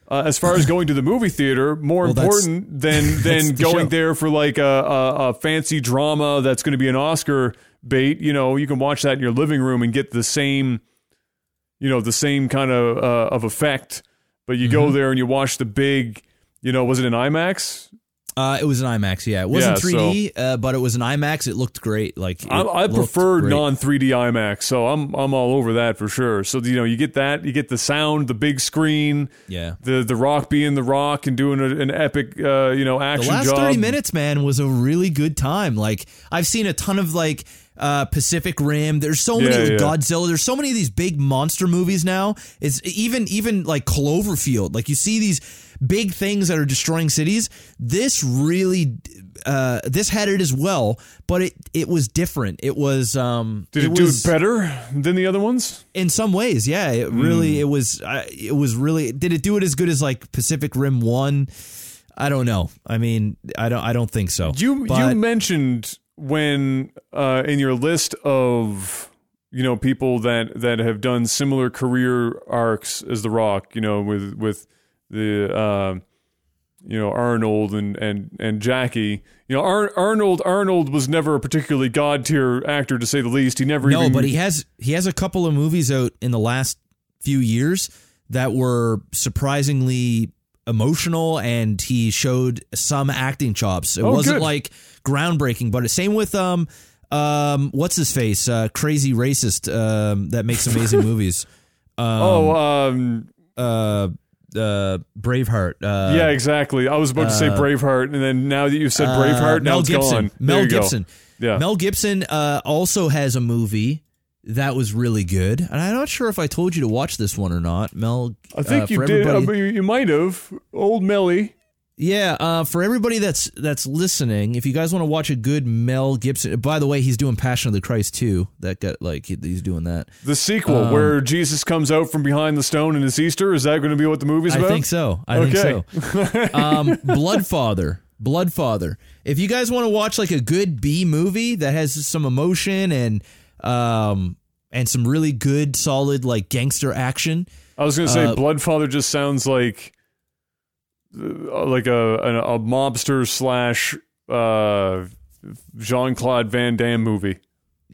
S1: uh, as far as going to the movie theater, more
S2: Well,
S1: important than than
S2: the
S1: going
S2: show.
S1: there for like a, a, a fancy drama that's going to be an Oscar bait. You know, you can watch that in your living room and get the same, you know, the same kind of uh, of effect. But you
S2: Mm-hmm.
S1: go there and you watch the big, you know, was it an IMAX?
S2: Uh, it was an IMAX, yeah. It wasn't
S1: Yeah,
S2: 3D, uh, but it was an IMAX. It looked great. Like it
S1: I, I
S2: looked
S1: prefer
S2: great.
S1: non 3D IMAX, so I'm I'm all over that for sure. So you know, you get that, you get the sound, the big screen,
S2: Yeah.
S1: the the Rock being the Rock and doing a, an epic, uh, you know,
S2: The
S1: action
S2: last
S1: job.
S2: 30 minutes, man, was a really good time. Like I've seen a ton of like uh, Pacific Rim. There's so many
S1: Yeah, yeah.
S2: Godzilla. There's so many of these big monster movies now. It's even even like Cloverfield. Like you see these big things that are destroying cities. This really uh, this had it as well, but it it was different. It was um
S1: Did it,
S2: was,
S1: do it better than the other ones?
S2: in some ways yeah it really it was uh, it was really did it do it as good as like pacific rim 1 i don't know i mean i don't i don't think so
S1: You
S2: But-
S1: you mentioned when uh, in your list of you know people that that have done similar career arcs as The Rock, you know, with with the uh, you know Arnold and and and Jackie. You know, Ar- Arnold Arnold was never a particularly god tier actor to say the least. He never
S2: no
S1: even
S2: but he has he has a couple of movies out in the last few years that were surprisingly emotional and he showed some acting chops it
S1: Oh,
S2: wasn't
S1: good.
S2: like groundbreaking but same with um Um, what's his face? Uh, crazy racist. Um, that makes amazing movies. Um,
S1: oh, um,
S2: uh, uh, Braveheart. Uh,
S1: yeah, exactly. I was about to say Braveheart, and then now that you said
S2: uh,
S1: Braveheart, now
S2: Mel
S1: it's
S2: Gibson.
S1: gone.
S2: Mel
S1: go.
S2: Gibson.
S1: Yeah.
S2: Mel Gibson uh, also has a movie that was really good, and I'm not sure if I told you to watch this one or not. Mel,
S1: I think
S2: uh,
S1: you did. Uh, you, you might have. Old Melly.
S2: Yeah, uh, for everybody that's that's listening, if you guys want to watch a good Mel Gibson, by the way, he's doing Passion of the Christ too. That got like he- he's doing that.
S1: The sequel
S2: Um,
S1: where Jesus comes out from behind the stone and it's Easter. Is that going to be what the movie's about?
S2: I think so. I
S1: Okay.
S2: think so. um, Bloodfather. Bloodfather. If you guys want to watch like a good B movie that has some emotion and um and some really good solid like gangster action,
S1: I was going to say
S2: Uh,
S1: Bloodfather just sounds like like a a, a mobster slash uh, Jean Claude Van Damme movie.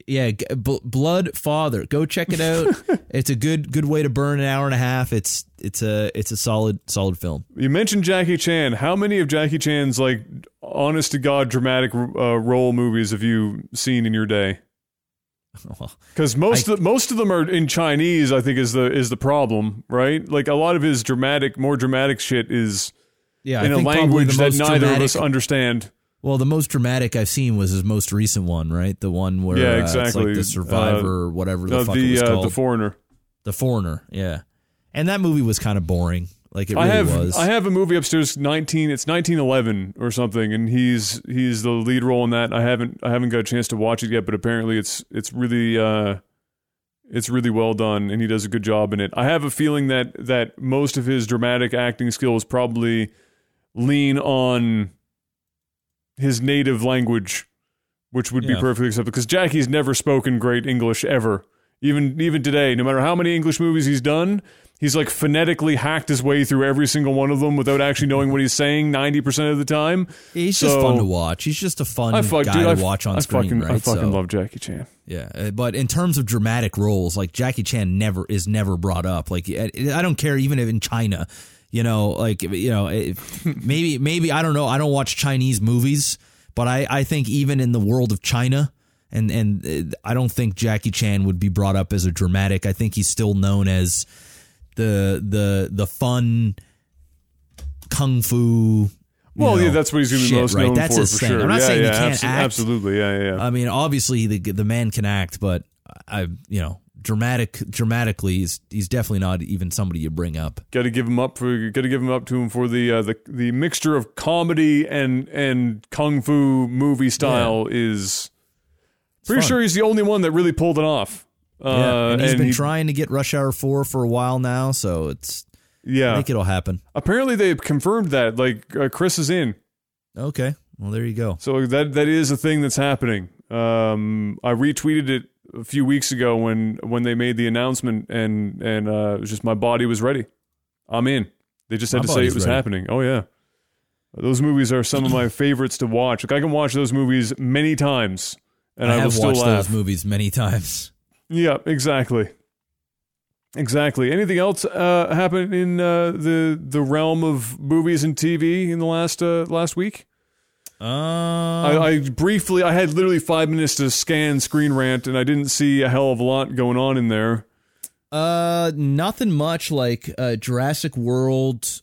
S2: yeah, Blood Father. Go check it out. it's a good good way to burn an hour and a half. It's it's a it's a solid solid film.
S1: You mentioned Jackie Chan. How many of Jackie Chan's like honest to god dramatic uh, role movies have you seen in your day? Because most
S2: I-
S1: of the, most of them are in Chinese. I think is the is the problem, right? Like a lot of his dramatic, more dramatic shit is
S2: Yeah,
S1: in
S2: I
S1: a
S2: think
S1: language that neither of us understand.
S2: Well, the most dramatic I've seen was his most recent one, right? The one where
S1: Yeah,
S2: uh, it's
S1: exactly.
S2: like the Survivor or whatever the
S1: Uh,
S2: fuck it was
S1: uh,
S2: called.
S1: the foreigner.
S2: The Foreigner, yeah. And that movie was kind of boring. Like it
S1: I
S2: really
S1: have
S2: was.
S1: I have a movie upstairs. Nineteen. It's nineteen eleven or something, and he's he's the lead role in that. I haven't I haven't got a chance to watch it yet, but apparently it's it's really uh, it's really well done, and he does a good job in it. I have a feeling that that most of his dramatic acting skills probably lean on his native language, which would be perfectly acceptable. Because Jackie's never spoken great English ever. Even even today, no matter how many English movies he's done, he's like phonetically hacked his way through every single one of them without actually knowing what he's saying ninety percent of the time.
S2: He's just fun to watch. He's just a fun
S1: I fuck,
S2: guy
S1: dude,
S2: to
S1: I,
S2: watch on
S1: I
S2: screen,
S1: fucking,
S2: right?
S1: I fucking
S2: So,
S1: love Jackie Chan.
S2: Yeah, uh, but in terms of dramatic roles, like Jackie Chan never is never brought up. Like I I don't care even if in China, you know, like you know, maybe maybe I don't know. I don't watch Chinese movies, but I I think even in the world of China. And and uh, I don't think Jackie Chan would be brought up as a dramatic. I think he's still known as the the the fun kung fu.
S1: Well,
S2: know,
S1: yeah, that's what he's going to be most
S2: right?
S1: known
S2: That's
S1: for,
S2: his
S1: for
S2: thing.
S1: sure.
S2: I'm not
S1: yeah,
S2: saying
S1: yeah,
S2: he can't
S1: abso-
S2: act.
S1: absolutely, yeah, yeah. yeah.
S2: I mean, obviously the the man can act, but I, you know, dramatic dramatically, he's he's definitely not even somebody you bring up.
S1: got to give him up for got to give him up to him for the uh, the the mixture of comedy and and kung fu movie style is pretty
S2: fun.
S1: sure he's the only one that really pulled it off. Uh,
S2: yeah, and he's been
S1: he-
S2: trying to get Rush Hour Four for a while now, so it's
S1: yeah, I
S2: think it'll happen.
S1: apparently they confirmed that. Like uh, Chris is in,
S2: Okay, well there you go.
S1: so that that is a thing that's happening. Um, I retweeted it a few weeks ago when when they made the announcement, and and uh, it was just my body was ready. I'm in. They just had
S2: My
S1: to say
S2: body's
S1: it was
S2: ready.
S1: happening. Oh yeah, those movies are some of my favorites to watch. Like I can watch those movies many times, and
S2: I
S1: I, will
S2: have
S1: still
S2: watched
S1: laugh.
S2: those movies many times.
S1: Yeah, exactly. Exactly. Anything else uh, happen in uh, the the realm of movies and TV in the last uh, last week?
S2: Uh,
S1: I, I briefly, I had literally five minutes to scan Screen Rant, and I didn't see a hell of a lot going on in there.
S2: Uh, nothing much. Like uh, Jurassic World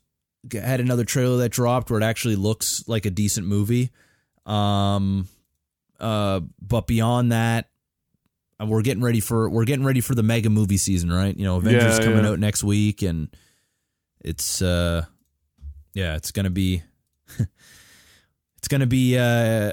S2: had another trailer that dropped where it actually looks like a decent movie. Um, uh, but beyond that, uh, we're getting ready for we're getting ready for the mega movie season, right? You know, Avengers
S1: Yeah,
S2: coming
S1: yeah.
S2: out next week, and it's uh, yeah, it's gonna be, it's gonna be uh,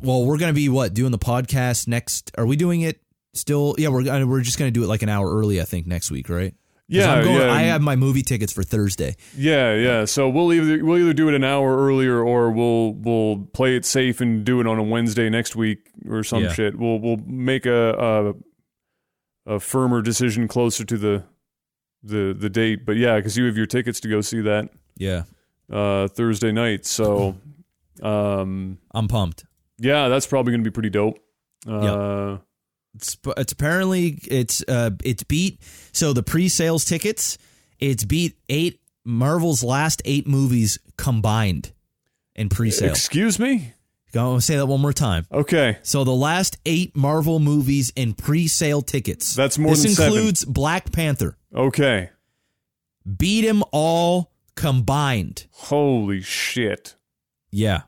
S2: well, we're gonna be what doing the podcast next? Are we doing it? Still, yeah, we're gonna, we're just gonna do it like an hour early, I think, next week, right?
S1: Yeah,
S2: I'm going,
S1: yeah,
S2: I have my movie tickets for Thursday.
S1: yeah, yeah. So we'll either we'll either do it an hour earlier, or we'll we'll play it safe and do it on a Wednesday next week or some
S2: Yeah.
S1: shit. We'll we'll make a, a a firmer decision closer to the the the date. But yeah, because you have your tickets to go see that
S2: Yeah,
S1: uh, Thursday night. So um,
S2: I'm pumped.
S1: yeah, that's probably going to be pretty dope. Uh,
S2: It's, it's apparently it's uh it's beat so the pre-sales tickets it's beat eight Marvel's last eight movies combined in pre-sale
S1: Excuse me.
S2: Go say that one more time.
S1: Okay.
S2: So the last eight Marvel movies in pre-sale tickets.
S1: That's more
S2: this
S1: than seven.
S2: includes Black Panther.
S1: Okay.
S2: Beat them all combined.
S1: Holy shit.
S2: Yeah.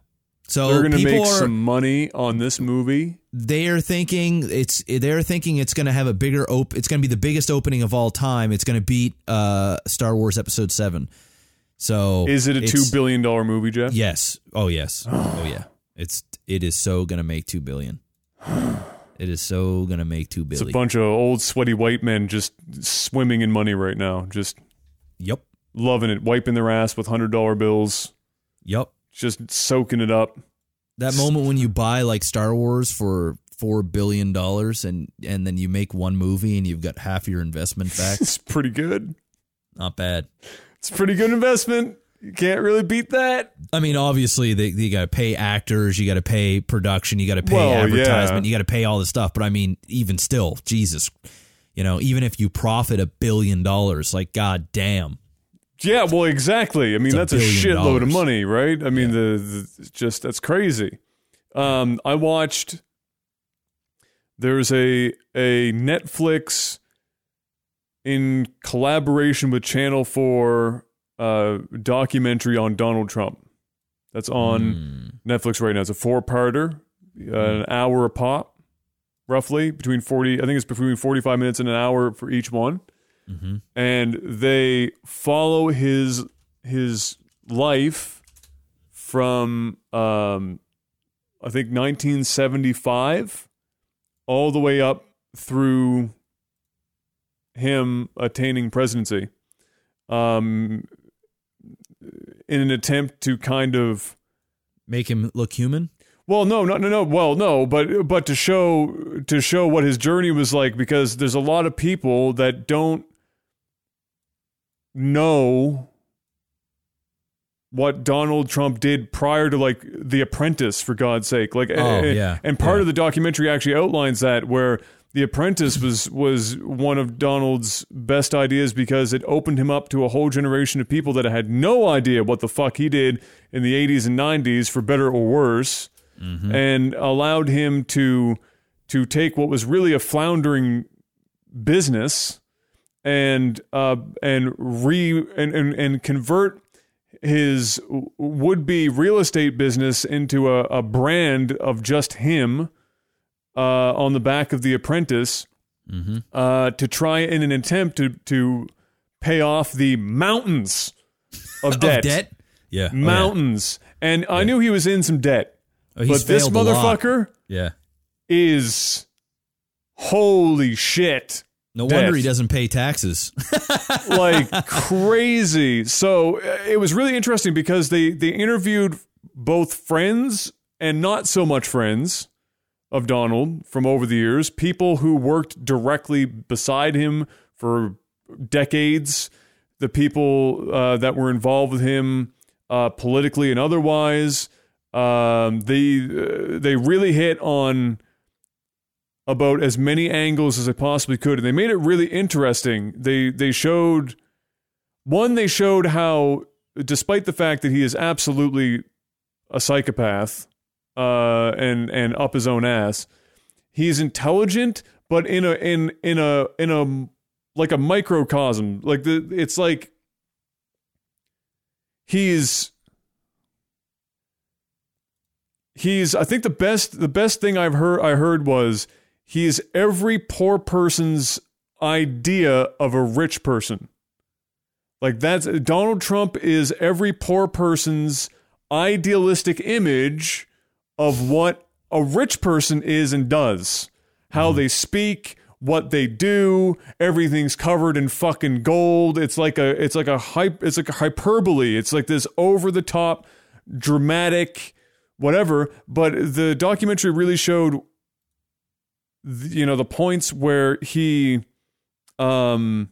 S2: So
S1: They're going to make
S2: are
S1: some money on this movie.
S2: they're thinking it's they're thinking it's going to have a bigger op it's going to be the biggest opening of all time. It's going to beat uh Star Wars episode 7. So
S1: Is it a 2 billion dollar movie, Jeff?
S2: Yes. Oh yes. oh yeah. It's it is so going to make 2 billion. It is so going to make 2
S1: It's a bunch of old sweaty white men just swimming in money right now, just
S2: Yep.
S1: loving it, wiping their ass with $100 bills,
S2: Yep.
S1: Just soaking it up.
S2: That moment when you buy like Star Wars for four billion dollars and and then you make one movie and you've got half your investment back.
S1: It's pretty good.
S2: Not bad.
S1: It's a pretty good investment. You can't really beat that.
S2: I mean, obviously, they, you got to pay actors, you got to pay production, you got to pay
S1: Well,
S2: advertisement,
S1: yeah.
S2: you got to pay all this stuff. But I mean, even still, Jesus, you know, even if you profit a billion dollars, like God damn,
S1: Yeah, well, exactly. I mean,
S2: It's a
S1: that's a,
S2: billion
S1: shitload of money, right? I mean, the, the it's just that's crazy. Um, I watched. There's a a Netflix in collaboration with Channel Four uh, documentary on Donald Trump. That's on Netflix right now. It's a four parter, uh, an hour a pop, roughly between forty. I think it's between forty five minutes and an hour for each one and they follow his his life from um I think 1975 all the way up through him attaining presidency um in an attempt to kind of
S2: make him look human.
S1: well, no, no, no, no. Well, no, but but to show to show what his journey was like, because there's a lot of people that don't know what Donald Trump did prior to like The Apprentice, for God's sake. Like,
S2: Oh,
S1: and,
S2: yeah,
S1: and part
S2: yeah.
S1: of the documentary actually outlines that where. The Apprentice was was one of Donald's best ideas because it opened him up to a whole generation of people that had no idea what the fuck he did in the 80s and 90s for better or worse mm-hmm. and allowed him to to take what was really a floundering business and uh, and re and, and, and convert his would be real estate business into a, a brand of just him uh, on the back of The Apprentice uh, to try in an attempt to to pay off the mountains of debt.
S2: Of debt? Yeah. Oh, yeah.
S1: Mountains. And I knew he was in some debt.
S2: Oh,
S1: but this
S2: failed a lot.
S1: motherfucker
S2: Yeah.
S1: is holy shit.
S2: No
S1: Debt.
S2: wonder he doesn't pay taxes.
S1: like crazy. So uh, it was really interesting because they they interviewed both friends and not so much friends of Donald from over the years, people who worked directly beside him for decades, the people uh, that were involved with him uh, politically and otherwise. Um, they uh, they really hit on about as many angles as they possibly could, and they made it really interesting. They they showed one. They showed how, despite the fact that he is absolutely a psychopath uh, and and up his own ass, he's intelligent, but in a in in a in a like a microcosm. Like the it's like he's he's I think the best the best thing I've heard I heard was he is every poor person's idea of a rich person. Like that's Donald Trump is every poor person's idealistic image of what a rich person is and does. How mm-hmm. they speak, what they do, everything's covered in fucking gold. It's like a it's like a hype it's like a hyperbole. It's like this over the top dramatic whatever, but the documentary really showed you know the points where he um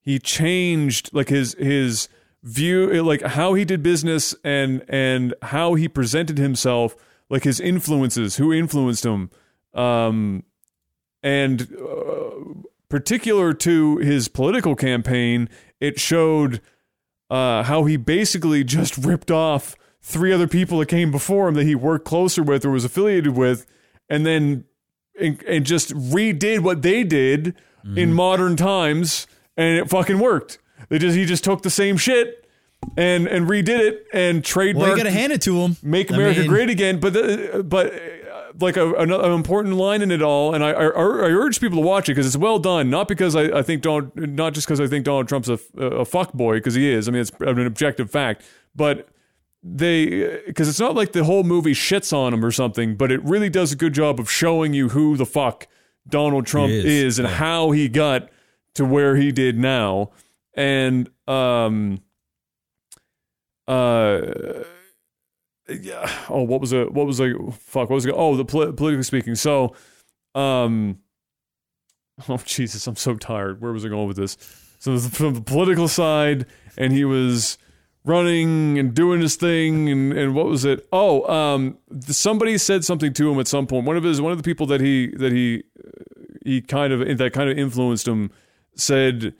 S1: he changed like his his view like how he did business and and how he presented himself like his influences who influenced him um and uh, particular to his political campaign it showed uh how he basically just ripped off three other people that came before him that he worked closer with or was affiliated with, and then and, and just redid what they did in modern times, and it fucking worked. They just he just took the same shit and and redid it and trademarked
S2: Well, you got to hand it to him.
S1: make
S2: I
S1: America
S2: mean,
S1: great again. But the, but uh, like a, an, an important line in it all, and I, I, I urge people to watch it because it's well done. Not because I, I think Donald, not just because I think Donald Trump's a, a fuck boy because he is. I mean, it's an objective fact, but they because it's not like the whole movie shits on him or something, but it really does a good job of showing you who the fuck Donald Trump
S2: is,
S1: is, and how he got to where he did now, and um uh yeah oh what was it what was like fuck what was it oh the poli- politically speaking. So um oh jesus i'm so tired. Where was i going with this? So from the political side and he was running and doing his thing and, and what was it? Oh um somebody said something to him at some point. One of his one of the people that he that he he kind of that kind of influenced him said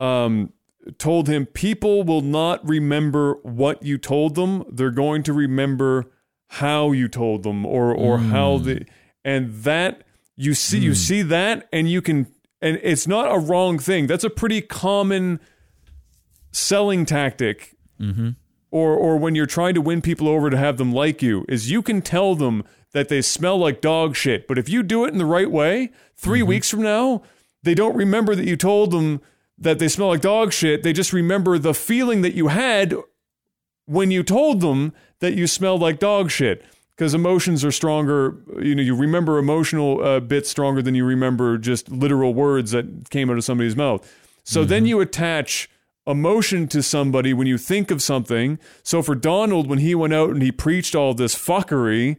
S1: um told him people will not remember what you told them. They're going to remember how you told them or or how the and that you see you see that and you can and it's not a wrong thing. That's a pretty common selling tactic Mm-hmm. or or when you're trying to win people over to have them like you is you can tell them that they smell like dog shit but if you do it in the right way 3 mm-hmm. weeks from now they don't remember that you told them that they smell like dog shit. They just remember the feeling that you had when you told them that you smelled like dog shit because emotions are stronger. You know you remember emotional uh, bits stronger than you remember just literal words that came out of somebody's mouth. So then mm-hmm. you attach emotion to somebody when you think of something so for donald when he went out and he preached all this fuckery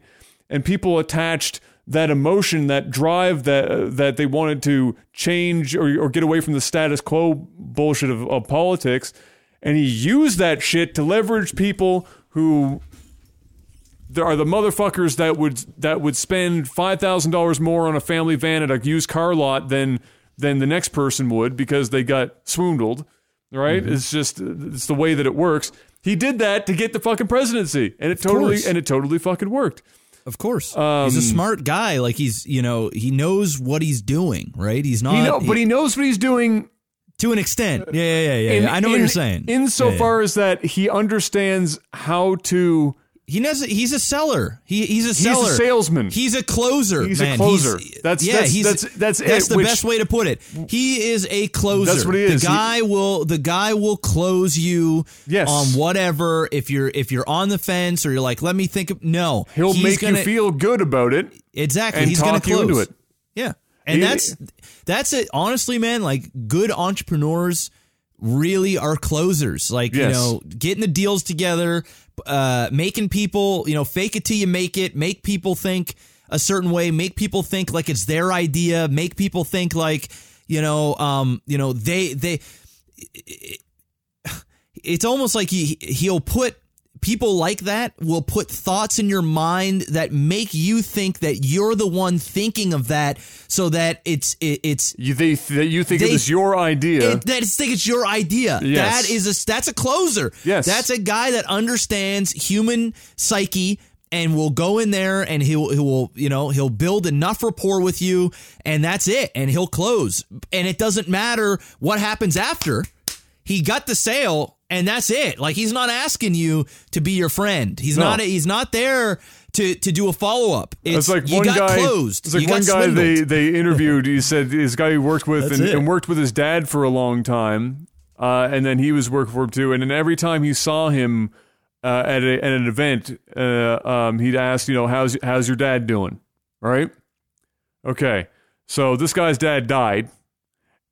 S1: and people attached that emotion, that drive that uh, that they wanted to change or, or get away from the status quo bullshit of, of politics, and he used that shit to leverage people who there are the motherfuckers that would that would spend five thousand dollars more on a family van at a used car lot than than the next person would because they got swoondled. Right? Mm-hmm. It's just it's the way that it works. He did that to get the fucking presidency, and it totally
S2: course.
S1: and it totally fucking worked.
S2: Of course, um, he's a smart guy. Like he's, you know, he knows what he's doing, right? He's not,
S1: He know, but he knows what he's doing.
S2: to an extent. Yeah, yeah, yeah. yeah,
S1: In.
S2: I know what you're saying.
S1: Insofar
S2: Yeah, yeah.
S1: as that he understands how to.
S2: He knows he's a seller. He he's a seller.
S1: He's a salesman.
S2: He's a closer.
S1: He's a closer.
S2: He's-
S1: That's-
S2: yeah.
S1: that's-
S2: he's
S1: that's- that's it,
S2: That's the
S1: which-
S2: best way to put it. He is a closer.
S1: That's what he is.
S2: The
S1: He-
S2: guy will the guy will close you
S1: Yes.
S2: on whatever. If you're if you're on the fence or you're like, let me think. Of, no,
S1: He'll make
S2: gonna,
S1: you feel good about it
S2: exactly.
S1: and
S2: he's
S1: talk you
S2: close
S1: into it.
S2: Yeah. And
S1: He-
S2: that's that's it. Honestly, man, like good entrepreneurs really are closers. Like, you know, getting the deals together, uh, making people, you know, fake it till you make it, make people think a certain way, make people think like it's their idea, make people think like, you know, um, you know, they they it's almost like he he'll put people like that will put thoughts in your mind that make you think that you're the one thinking of that so that it's it, it's
S1: You they that you think it
S2: They-
S1: was your idea.
S2: it, that it's think it's your idea.
S1: Yes.
S2: That is a that's a closer.
S1: Yes.
S2: That's a guy that understands human psyche and will go in there and he'll he will you know he'll build enough rapport with you and that's it and he'll close and it doesn't matter what happens after. He got the sale and that's it. Like he's not asking you to be your friend. He's
S1: No.
S2: not he's not there to to do a follow up. It's,
S1: It's like
S2: you
S1: one
S2: got
S1: guy.
S2: closed.
S1: It's like
S2: you
S1: one guy they they interviewed. He said this guy he worked with and, and worked with his dad for a long time, uh, and then he was working for him too. And then every time he saw him uh, at, a, at an event, uh, um, he'd ask, you know, how's how's your dad doing? Right? Okay. So this guy's dad died.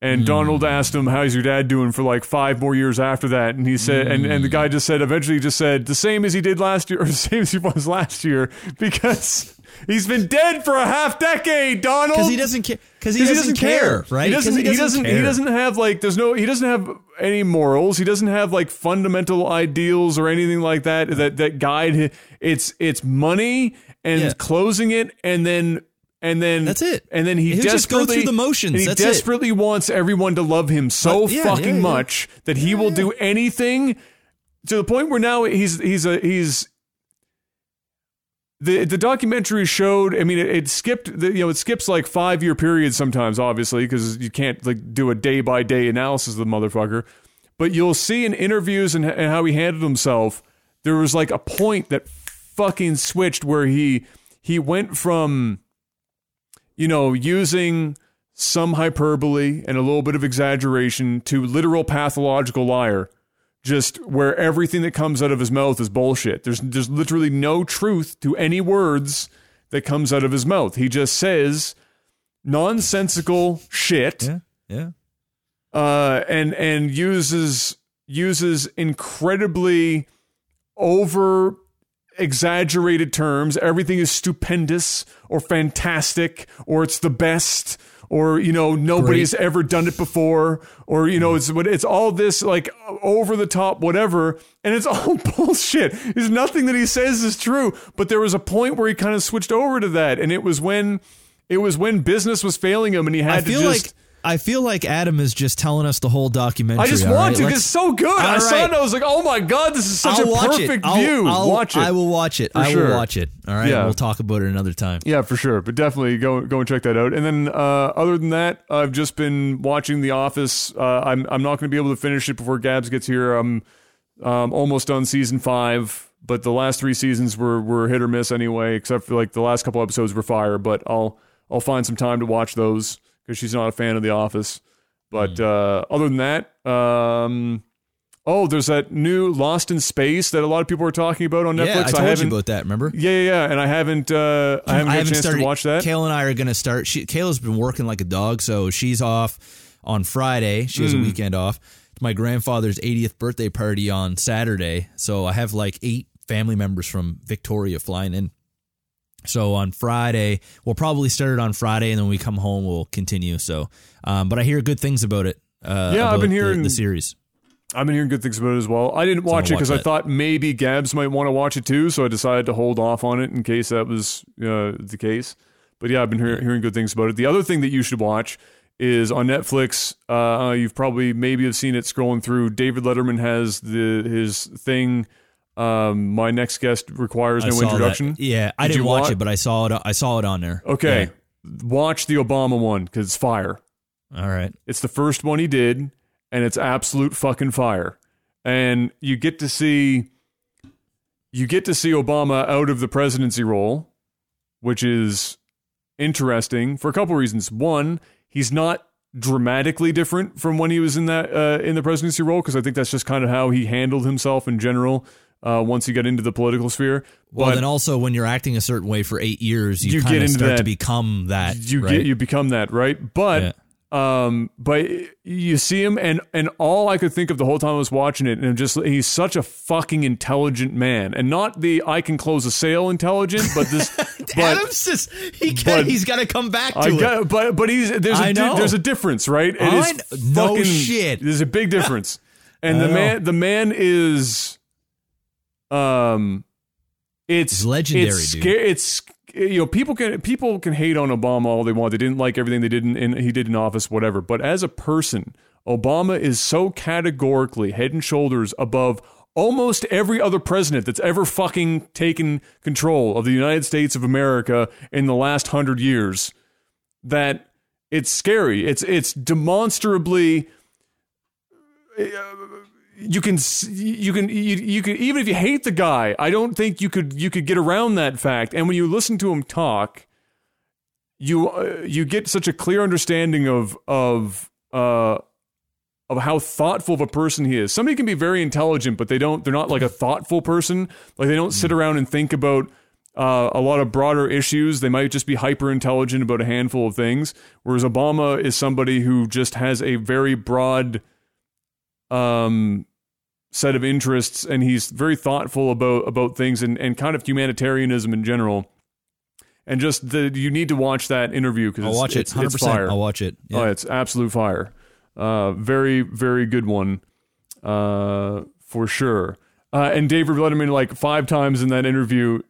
S1: And hmm. Donald asked him, "How's your dad doing?" For like five more years after that, and he said, and, and the guy just said, eventually, he just said, "The same as he did last year, or the same as he was last year," because he's been dead for a half decade, Donald.
S2: because he doesn't care. Because he doesn't care, right?
S1: He doesn't. He doesn't. He
S2: care.
S1: doesn't have like. There's no. He doesn't have any morals. He doesn't have like fundamental ideals or anything like that. That that guide. hi- It's it's money and
S2: Yeah.
S1: closing it, and then and then
S2: That's it.
S1: And then he
S2: He'll just go through the motions.
S1: and he
S2: That's it.
S1: desperately wants everyone to love him so
S2: yeah,
S1: fucking
S2: yeah, yeah.
S1: much that he will do anything to the point where now he's he's a he's the the documentary showed. I mean, it, it skipped. The, you know, it skips like five year periods sometimes, obviously, because you can't like do a day by day analysis of the motherfucker. But you'll see in interviews and, and how he handled himself. There was like a point that fucking switched where he he went from you know using some hyperbole and a little bit of exaggeration to literal pathological liar just where everything that comes out of his mouth is bullshit there's there's literally no truth to any words that comes out of his mouth he just says nonsensical shit
S2: Yeah. Yeah.
S1: uh, and and uses uses incredibly over exaggerated terms. Everything is stupendous or fantastic or it's the best or you know nobody's ever done it before or you know it's it's all this like over the top whatever and it's all bullshit. There's nothing that he says is true. But there was a point where he kind of switched over to that, and it was when it was when business was failing him, and he had to just.
S2: like I feel like Adam is just telling us the whole documentary.
S1: I just want
S2: right?
S1: to
S2: Let's-
S1: it's so good. I
S2: All
S1: saw it and I was like, oh my God, this is such
S2: I'll
S1: a perfect.
S2: I'll-
S1: view.
S2: I'll-
S1: watch it.
S2: I will watch it.
S1: For
S2: I
S1: sure.
S2: will watch it. All right.
S1: Yeah.
S2: We'll talk about it another time.
S1: Yeah, for sure. But definitely go go and check that out. And then uh, other than that, I've just been watching The Office. Uh, I'm I'm not going to be able to finish it before Gabs gets here. I'm um, almost done season five, but the last three seasons were were hit or miss anyway. Except for like the last couple episodes were fire. But I'll I'll find some time to watch those because she's not a fan of The Office. But uh, other than that, um, oh, there's that new Lost in Space that a lot of people are talking about on Netflix.
S2: Yeah, I told
S1: haven't,
S2: you about that. Remember?
S1: Yeah, yeah, yeah. And I haven't uh, I haven't a chance
S2: started.
S1: to watch that.
S2: Kayla and I are going to start. She, Kayla's been working like a dog, so she's off on Friday. She
S1: Hmm.
S2: has a weekend off. It's my grandfather's 80th birthday party on Saturday, so I have like eight family members from Victoria flying in. So on Friday, we'll probably start it on Friday, and then when we come home, we'll continue. So, um, but I hear good things about it. Uh,
S1: Yeah, I've
S2: about
S1: been
S2: the-
S1: hearing-
S2: the series.
S1: I've been hearing good things about it as well. I didn't watch it because I thought maybe Gabs might want to watch it too, so I decided to hold off on it in case that was uh, the case. But yeah, I've been hear- hearing good things about it. The other thing that you should watch is on Netflix. Uh, you've probably maybe have seen it scrolling through. David Letterman has the his thing. Um, my next guest requires
S2: I
S1: no
S2: saw that.
S1: introduction.
S2: Yeah, I
S1: Did
S2: didn't
S1: you
S2: watch it, but I saw it. I saw it on there.
S1: Okay, watch the Obama one because it's fire.
S2: All right.
S1: It's the first one he did, and it's absolute fucking fire. And you get to see you get to see Obama out of the presidency role, which is interesting for a couple reasons. One, he's not dramatically different from when he was in that uh, in the presidency role because I think that's just kind of how he handled himself in general. Uh, once you get into the political sphere,
S2: Well,
S1: but
S2: then also when you're acting a certain way for eight years, you,
S1: You
S2: kind
S1: get
S2: of
S1: into
S2: start
S1: that-
S2: to become that.
S1: you
S2: right?
S1: get you become that right but um but you see him and and all i could think of the whole time i was watching it and I'm just he's such a fucking intelligent man and not the i can close a sale intelligent but this but
S2: Adam's just he he's got to come back to
S1: I
S2: it.
S1: got, but but he's there's a di- there's a difference, right? It
S2: I
S1: is
S2: no
S1: fucking-
S2: shit.
S1: There's a big difference, and the
S2: know.
S1: man the man is, um, it's
S2: He's legendary,
S1: It's
S2: dude.
S1: sca- It's you know people can people can hate on Obama all they want. They didn't like everything they did in, in he did in office, whatever. But as a person, Obama is so categorically head and shoulders above almost every other president that's ever fucking taken control of the United States of America in the last hundred years that it's scary. It's it's demonstrably you can you can you, you can even if you hate the guy, I don't think you could you could get around that fact. And when you listen to him talk, you uh, you get such a clear understanding of of uh of how thoughtful of a person he is. Somebody can be very intelligent, but they don't they're not like a thoughtful person. Like they don't sit around and think about uh, a lot of broader issues. They might just be hyper intelligent about a handful of things. Whereas Obama is somebody who just has a very broad um, set of interests, and he's very thoughtful about about things and, and kind of humanitarianism in general. And just the you need to watch that interview because
S2: I'll watch it.
S1: it's,
S2: Hundred
S1: it's
S2: percent.
S1: fire.
S2: I'll watch it. Yeah.
S1: Oh, it's absolute fire. Uh, very, very good one, uh, for sure. Uh, and David Letterman, like five times in that interview,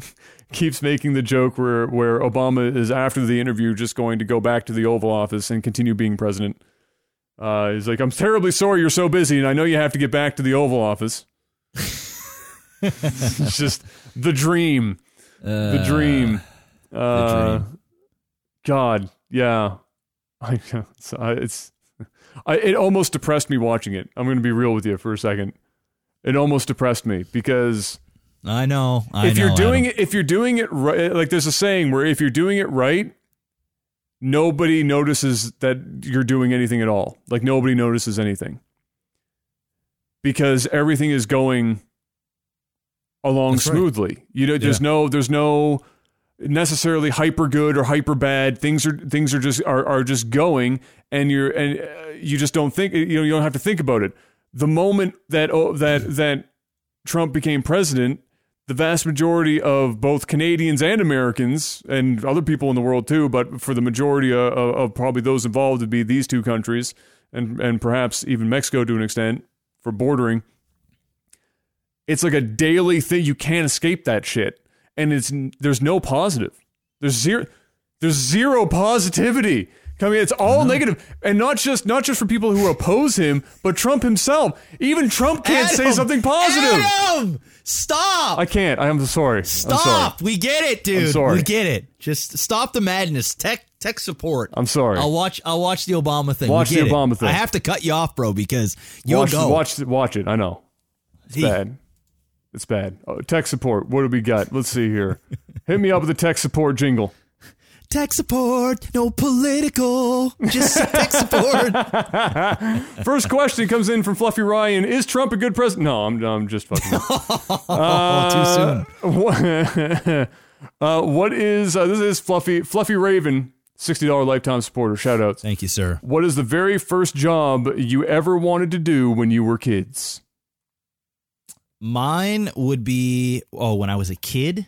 S1: keeps making the joke where where Obama is after the interview just going to go back to the Oval Office and continue being president. Uh, he's like, "I'm terribly sorry you're so busy, and I know you have to get back to the Oval Office." it's just the dream. the dream. Uh,
S2: dream.
S1: God, yeah. I, it's, I, it's I, it almost depressed me watching it. I'm going to be real with you for a second. It almost depressed me because
S2: I know. I
S1: if you're
S2: know,
S1: doing it, if you're doing it right, like there's a saying where if you're doing it right, nobody notices that you're doing anything at all. Like nobody notices anything because everything is going along
S2: That's right.
S1: smoothly. You know, there's
S2: Yeah.
S1: no, there's no necessarily hyper good or hyper bad. Things are things are just are, are just going, and you're and uh, you just don't think you know you don't have to think about it. The moment that oh, that that Trump became president, the vast majority of both Canadians and Americans and other people in the world too, but for the majority of, of, probably those involved would be these two countries and and perhaps even Mexico to an extent for bordering. It's like a daily thing. You can't escape that shit, and it's there's no positive. There's zero. There's zero positivity. Mean, it's all negative, and not just not just for people who oppose him, but Trump himself. Even Trump can't say something positive.
S2: Adam, stop.
S1: I can't. I am sorry. I'm sorry.
S2: Stop. We get it, dude.
S1: I'm sorry.
S2: We get it. Just stop the madness. Tech tech support.
S1: I'm sorry.
S2: I'll watch I'll watch the Obama thing.
S1: Watch the
S2: it.
S1: Obama thing.
S2: I have to cut you off, bro, because you'll
S1: watch,
S2: go.
S1: watch, it. watch it. I know it's
S2: He-
S1: bad. It's bad. Oh, tech support. What do we got? Let's see here. Hit me up with the tech support jingle.
S2: Tech support, no political, just tech support.
S1: First question comes in from Fluffy Ryan. Is Trump a good president? No, I'm, I'm just fucking.
S2: oh, too soon.
S1: what, uh, what is uh, this? Is Fluffy Fluffy Raven, sixty dollar lifetime supporter. Shout outs.
S2: Thank you, sir.
S1: What is the very first job you ever wanted to do when you were kids?
S2: Mine would be oh, when I was a kid.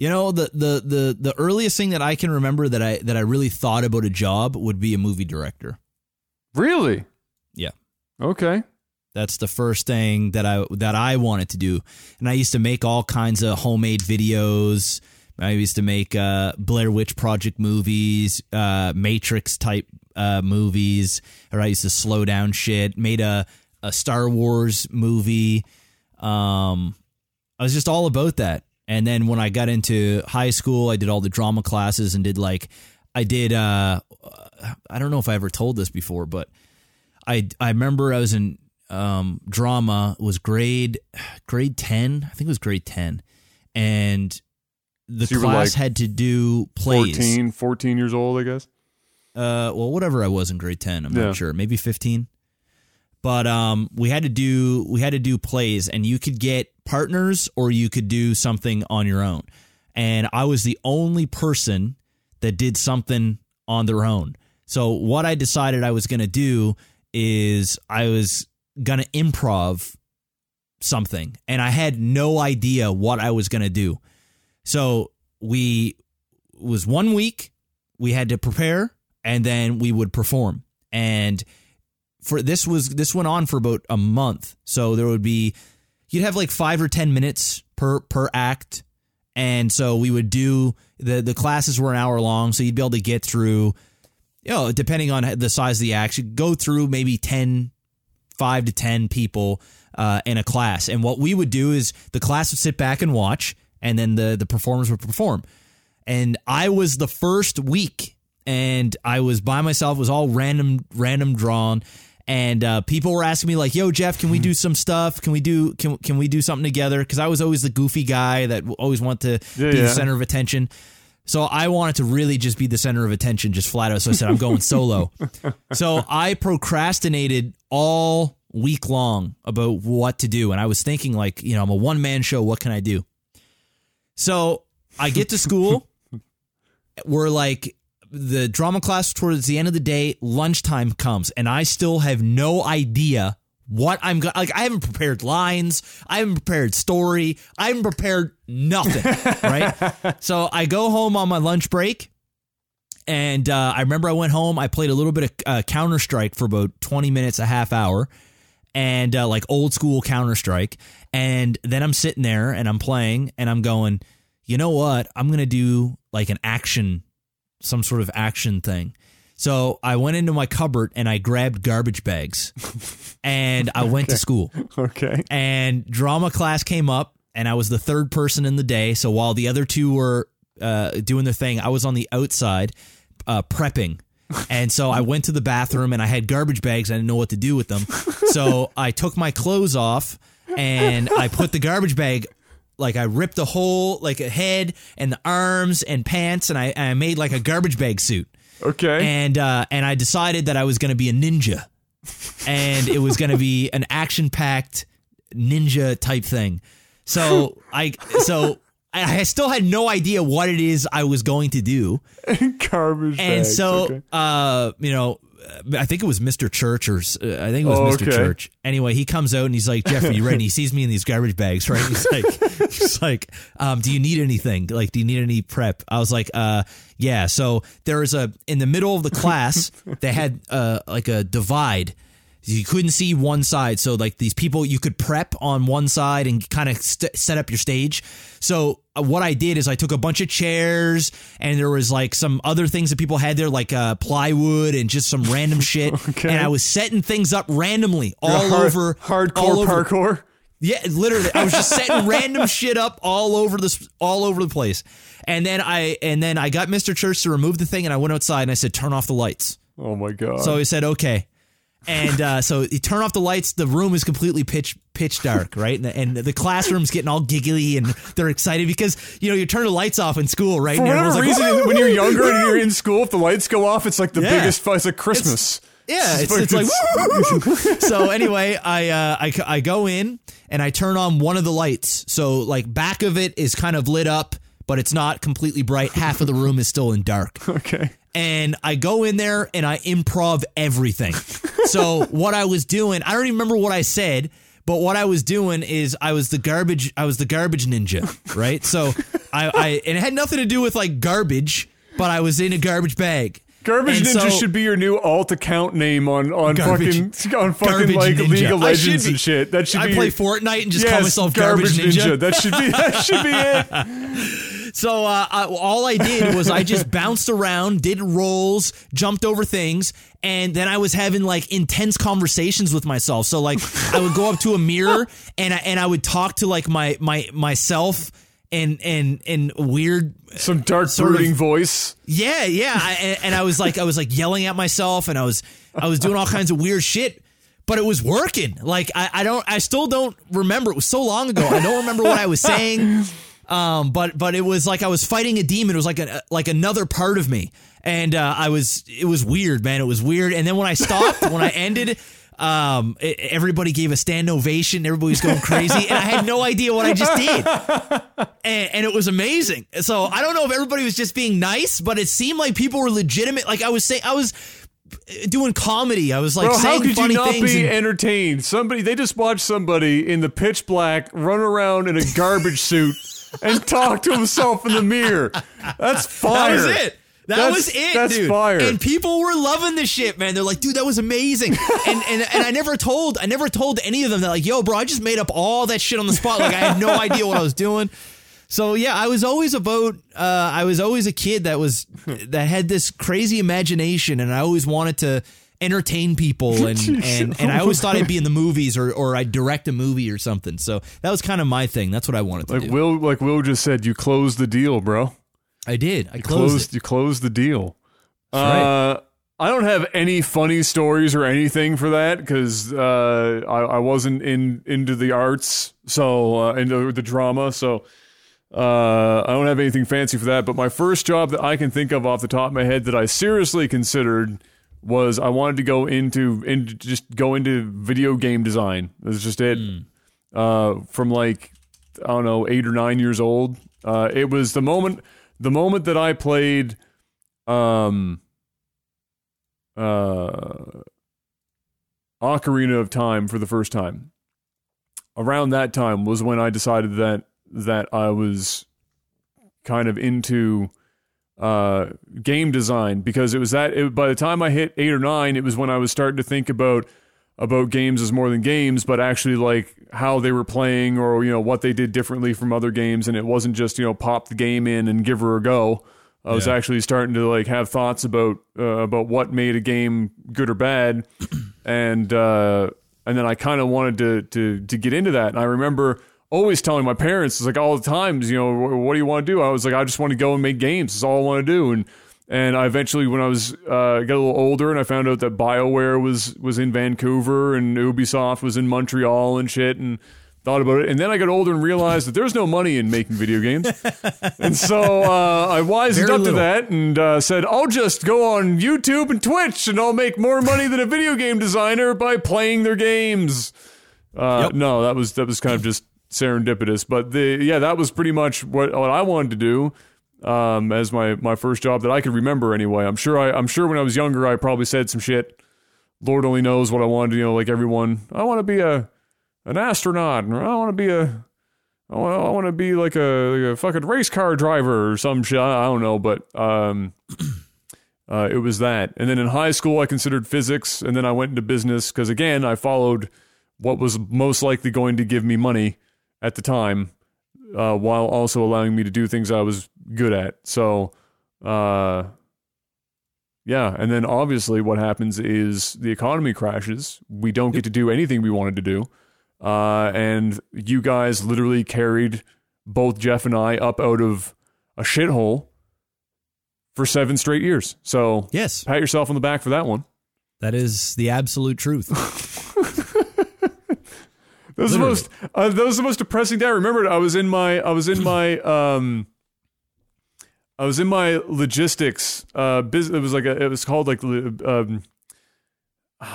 S2: You know, the the the the earliest thing that I can remember that I that I really thought about a job would be a movie director.
S1: Really?
S2: Yeah.
S1: Okay.
S2: That's the first thing that I that I wanted to do. And I used to make all kinds of homemade videos. I used to make uh, Blair Witch Project movies, uh, Matrix type uh, movies, or I used to slow down shit. Made a a Star Wars movie. Um, I was just all about that. And then when I got into high school, I did all the drama classes and did like I did. Uh, I don't know if I ever told this before, but I I remember I was in um, drama. It was grade grade ten. I think it was grade ten, and the
S1: So
S2: class
S1: like
S2: had to do plays.
S1: 14, 14 years old, I guess.
S2: Uh, well, whatever I was in grade ten, I'm
S1: Yeah.
S2: not sure. Maybe fifteen. But um, we had to do we had to do plays, and you could get partners or you could do something on your own. And I was the only person that did something on their own. So what I decided I was going to do is I was going to improv something, and I had no idea what I was going to do. So we was one week we had to prepare and then we would perform and for this was this went on for about a month. So there would be you'd have like 5 or 10 minutes per per act. And so we would do the the classes were an hour long so you'd be able to get through you know depending on the size of the act you'd go through maybe 10 5 to 10 people uh, in a class. And what we would do is the class would sit back and watch and then the the performers would perform. And I was the first week, and I was by myself. Was all random, random drawn, and uh, people were asking me like, "Yo, Jeff, can we do some stuff? Can we do can can we do something together?" Because I was always the goofy guy that always want to
S1: Yeah,
S2: be
S1: yeah.
S2: the center of attention. So I wanted to really just be the center of attention, just flat out. So I said, I'm going solo. so I procrastinated all week long about what to do. And I was thinking, like, you know, I'm a one man show. What can I do? So I get to school. We're like, the drama class towards the end of the day, lunchtime comes, and I still have no idea what I'm going like I haven't prepared lines, I haven't prepared story, I haven't prepared nothing, right? So I go home on my lunch break and uh, I remember I went home, I played a little bit of uh, Counter-Strike for about 20 minutes, a half hour and uh, like old school Counter Strike. And then I'm sitting there and I'm playing and I'm going, you know what? I'm going to do like an action, some sort of action thing. So I went into my cupboard and I grabbed garbage bags and I went to school.
S1: Okay.
S2: And drama class came up and I was the third person in the day. So while the other two were uh, doing their thing, I was on the outside uh, prepping. And so I went to the bathroom and I had garbage bags. I didn't know what to do with them. So I took my clothes off and I put the garbage bag like I ripped the whole like a head and the arms and pants and I, I made like a garbage bag suit.
S1: Okay.
S2: And uh, and I decided that I was going to be a ninja, and it was going to be an action packed ninja type thing. So I so I still had no idea what it is I was going to do,
S1: Garbage
S2: and
S1: bags,
S2: so
S1: okay.
S2: uh, you know. I think it was Mr. Church, or uh, I think it was
S1: Oh,
S2: Mr.
S1: okay.
S2: Church. Anyway, he comes out and he's like, "Jeffrey, you ready?" And he sees me in these garbage bags, right? He's like, "He's like, um, do you need anything? Like, do you need any prep?" I was like, "Uh, yeah." So there was a in the middle of the class, they had uh like a divide. You couldn't see one side, so like these people, you could prep on one side and kind of st- set up your stage. So what I did is I took a bunch of chairs and there was like some other things that people had there, like uh, plywood and just some random shit.
S1: Okay.
S2: And I was setting things up randomly all
S1: Hard-
S2: over
S1: hardcore
S2: all over-
S1: parkour.
S2: yeah, literally, I was just setting random shit up all over this, all over the place. And then I, and then I got Mr. Church to remove the thing, and I went outside and I said, "Turn off the lights."
S1: Oh my god.
S2: So he said, "Okay." And uh, so you turn off the lights. The room is completely pitch pitch dark, right? And the, and the classroom's getting all giggly, and they're excited because you know you turn the lights off in school, right?
S1: for
S2: and
S1: whatever
S2: everyone's like,
S1: reason, when you're younger and you're in school, if the lights go off, it's like the
S2: Yeah.
S1: biggest. It's like Christmas.
S2: Yeah, it's, it's like so. Anyway, I, uh, I I go in and I turn on one of the lights. So like back of it is kind of lit up, but it's not completely bright. Half of the room is still in dark.
S1: okay.
S2: And I go in there and I improv everything. So what I was doing, I don't even remember what I said. But what I was doing is I was the garbage I was the garbage ninja, right? So I, I and it had nothing to do with like garbage, but I was in a garbage bag.
S1: Garbage
S2: And
S1: Ninja
S2: so-
S1: should be your new alt account name on on
S2: Garbage-
S1: fucking on fucking
S2: Garbage
S1: like
S2: Ninja.
S1: League of Legends
S2: be-
S1: and shit. That should
S2: I
S1: be
S2: play Fortnite and just
S1: yes,
S2: call myself Garbage, Ninja.
S1: That should be that should be it.
S2: So uh, I, all I did was I just bounced around, did rolls, jumped over things, and then I was having like intense conversations with myself. So like I would go up to a mirror and I, and I would talk to like my my myself and and and weird
S1: Some dark
S2: Sort of-
S1: voice.
S2: yeah yeah I, and, and I was like I was like yelling at myself and I was I was doing all kinds of weird shit. But it was working. Like I, I don't I still don't remember. It was so long ago. I don't remember what I was saying. Um, but but it was like I was fighting a demon. It was like a like another part of me, and uh, I was it was weird, man. It was weird. And then when I stopped, when I ended, um, everybody gave a stand ovation. Everybody was going crazy, and I had no idea what I just did, and, and it was amazing. So I don't know if everybody was just being nice, but it seemed like people were legitimate. Like I was saying, I was doing comedy. I was like
S1: Bro, how
S2: saying
S1: could you
S2: funny
S1: not
S2: things.
S1: be
S2: and-
S1: entertained? Somebody they just watched somebody in the pitch black run around in a garbage suit and talk to himself in the mirror. That's fire.
S2: That was it. That
S1: That's-
S2: was it,
S1: that's
S2: dude.
S1: fire.
S2: And people were loving the shit, man. They're like, dude, that was amazing. and and and I never told, I never told any of them that, like, yo, bro, I just made up all that shit on the spot. Like, I had no idea what I was doing. So yeah, I was always about. Uh, I was always a kid that was that had this crazy imagination, and I always wanted to entertain people, and and and I always thought I'd be in the movies or or I'd direct a movie or something. So that was kind of my thing. That's what I wanted to
S1: Like
S2: do.
S1: Will, like Will just said, you closed the deal, bro.
S2: I did. I closed,
S1: Closed,
S2: it.
S1: you closed the deal.
S2: That's right.
S1: Uh, I don't have any funny stories or anything for that because uh, I, I wasn't in into the arts, so uh, into the drama, so uh, I don't have anything fancy for that. But my first job that I can think of off the top of my head that I seriously considered was I wanted to go into into just go into video game design. That's just it. Uh, from like I don't know eight or nine years old. Uh, it was the moment the moment that I played um uh Ocarina of Time for the first time. Around that time was when I decided that that I was kind of into uh game design because it was that it, by the time I hit 8 or 9 it was when I was starting to think about about games as more than games but actually like how they were playing or you know what they did differently from other games and it wasn't just you know pop the game in and give her a go I was
S2: Yeah.
S1: actually starting to like have thoughts about uh, about what made a game good or bad, and uh, and then I kind of wanted to to to get into that. And I remember always telling my parents, it's like all the times, you know, what do you want to do? I was like, I just want to go and make games. That's all I want to do. And and I eventually, when I was uh, got a little older, and I found out that Bioware was was in Vancouver and Ubisoft was in Montreal and shit, and thought about it. And then I got older and realized that there's no money in making video games. and so uh, I wisened
S2: Very
S1: up to that and uh, said, I'll just go on YouTube and Twitch and I'll make more money than a video game designer by playing their games. Uh,
S2: Yep.
S1: No, that was that was kind of just serendipitous. But the yeah, that was pretty much what, what I wanted to do. Um, as my, my first job that I could remember anyway. I'm sure I I'm sure when I was younger I probably said some shit. Lord only knows what I wanted, you know, like everyone. I want to be a an astronaut, or I want to be a, I want, I want to be like a, like a fucking race car driver or some shit. I don't know, but um, uh, it was that. And then in high school, I considered physics, and then I went into business because again, I followed what was most likely going to give me money at the time, uh, while also allowing me to do things I was good at. So, uh, yeah, and then obviously what happens is the economy crashes. We don't get to do anything we wanted to do. Uh, and you guys literally carried both Jeff and I up out of a shithole for seven straight years. So
S2: Yes,
S1: pat yourself on the back for that one.
S2: that is the absolute truth.
S1: That was the most. Uh, that was the most depressing day. I remembered. I was in my. I was in my. Um, I was in my logistics. Uh, biz, it was like a. It was called like um,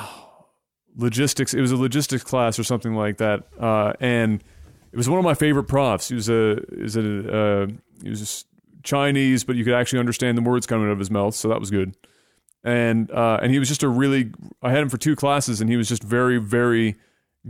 S1: logistics. It was a logistics class or something like that. Uh, and it was one of my favorite profs. He was a. Was a. Uh, he was Chinese, but you could actually understand the words coming out of his mouth, so that was good. And uh, and he was just a really. I had him for two classes, and he was just very very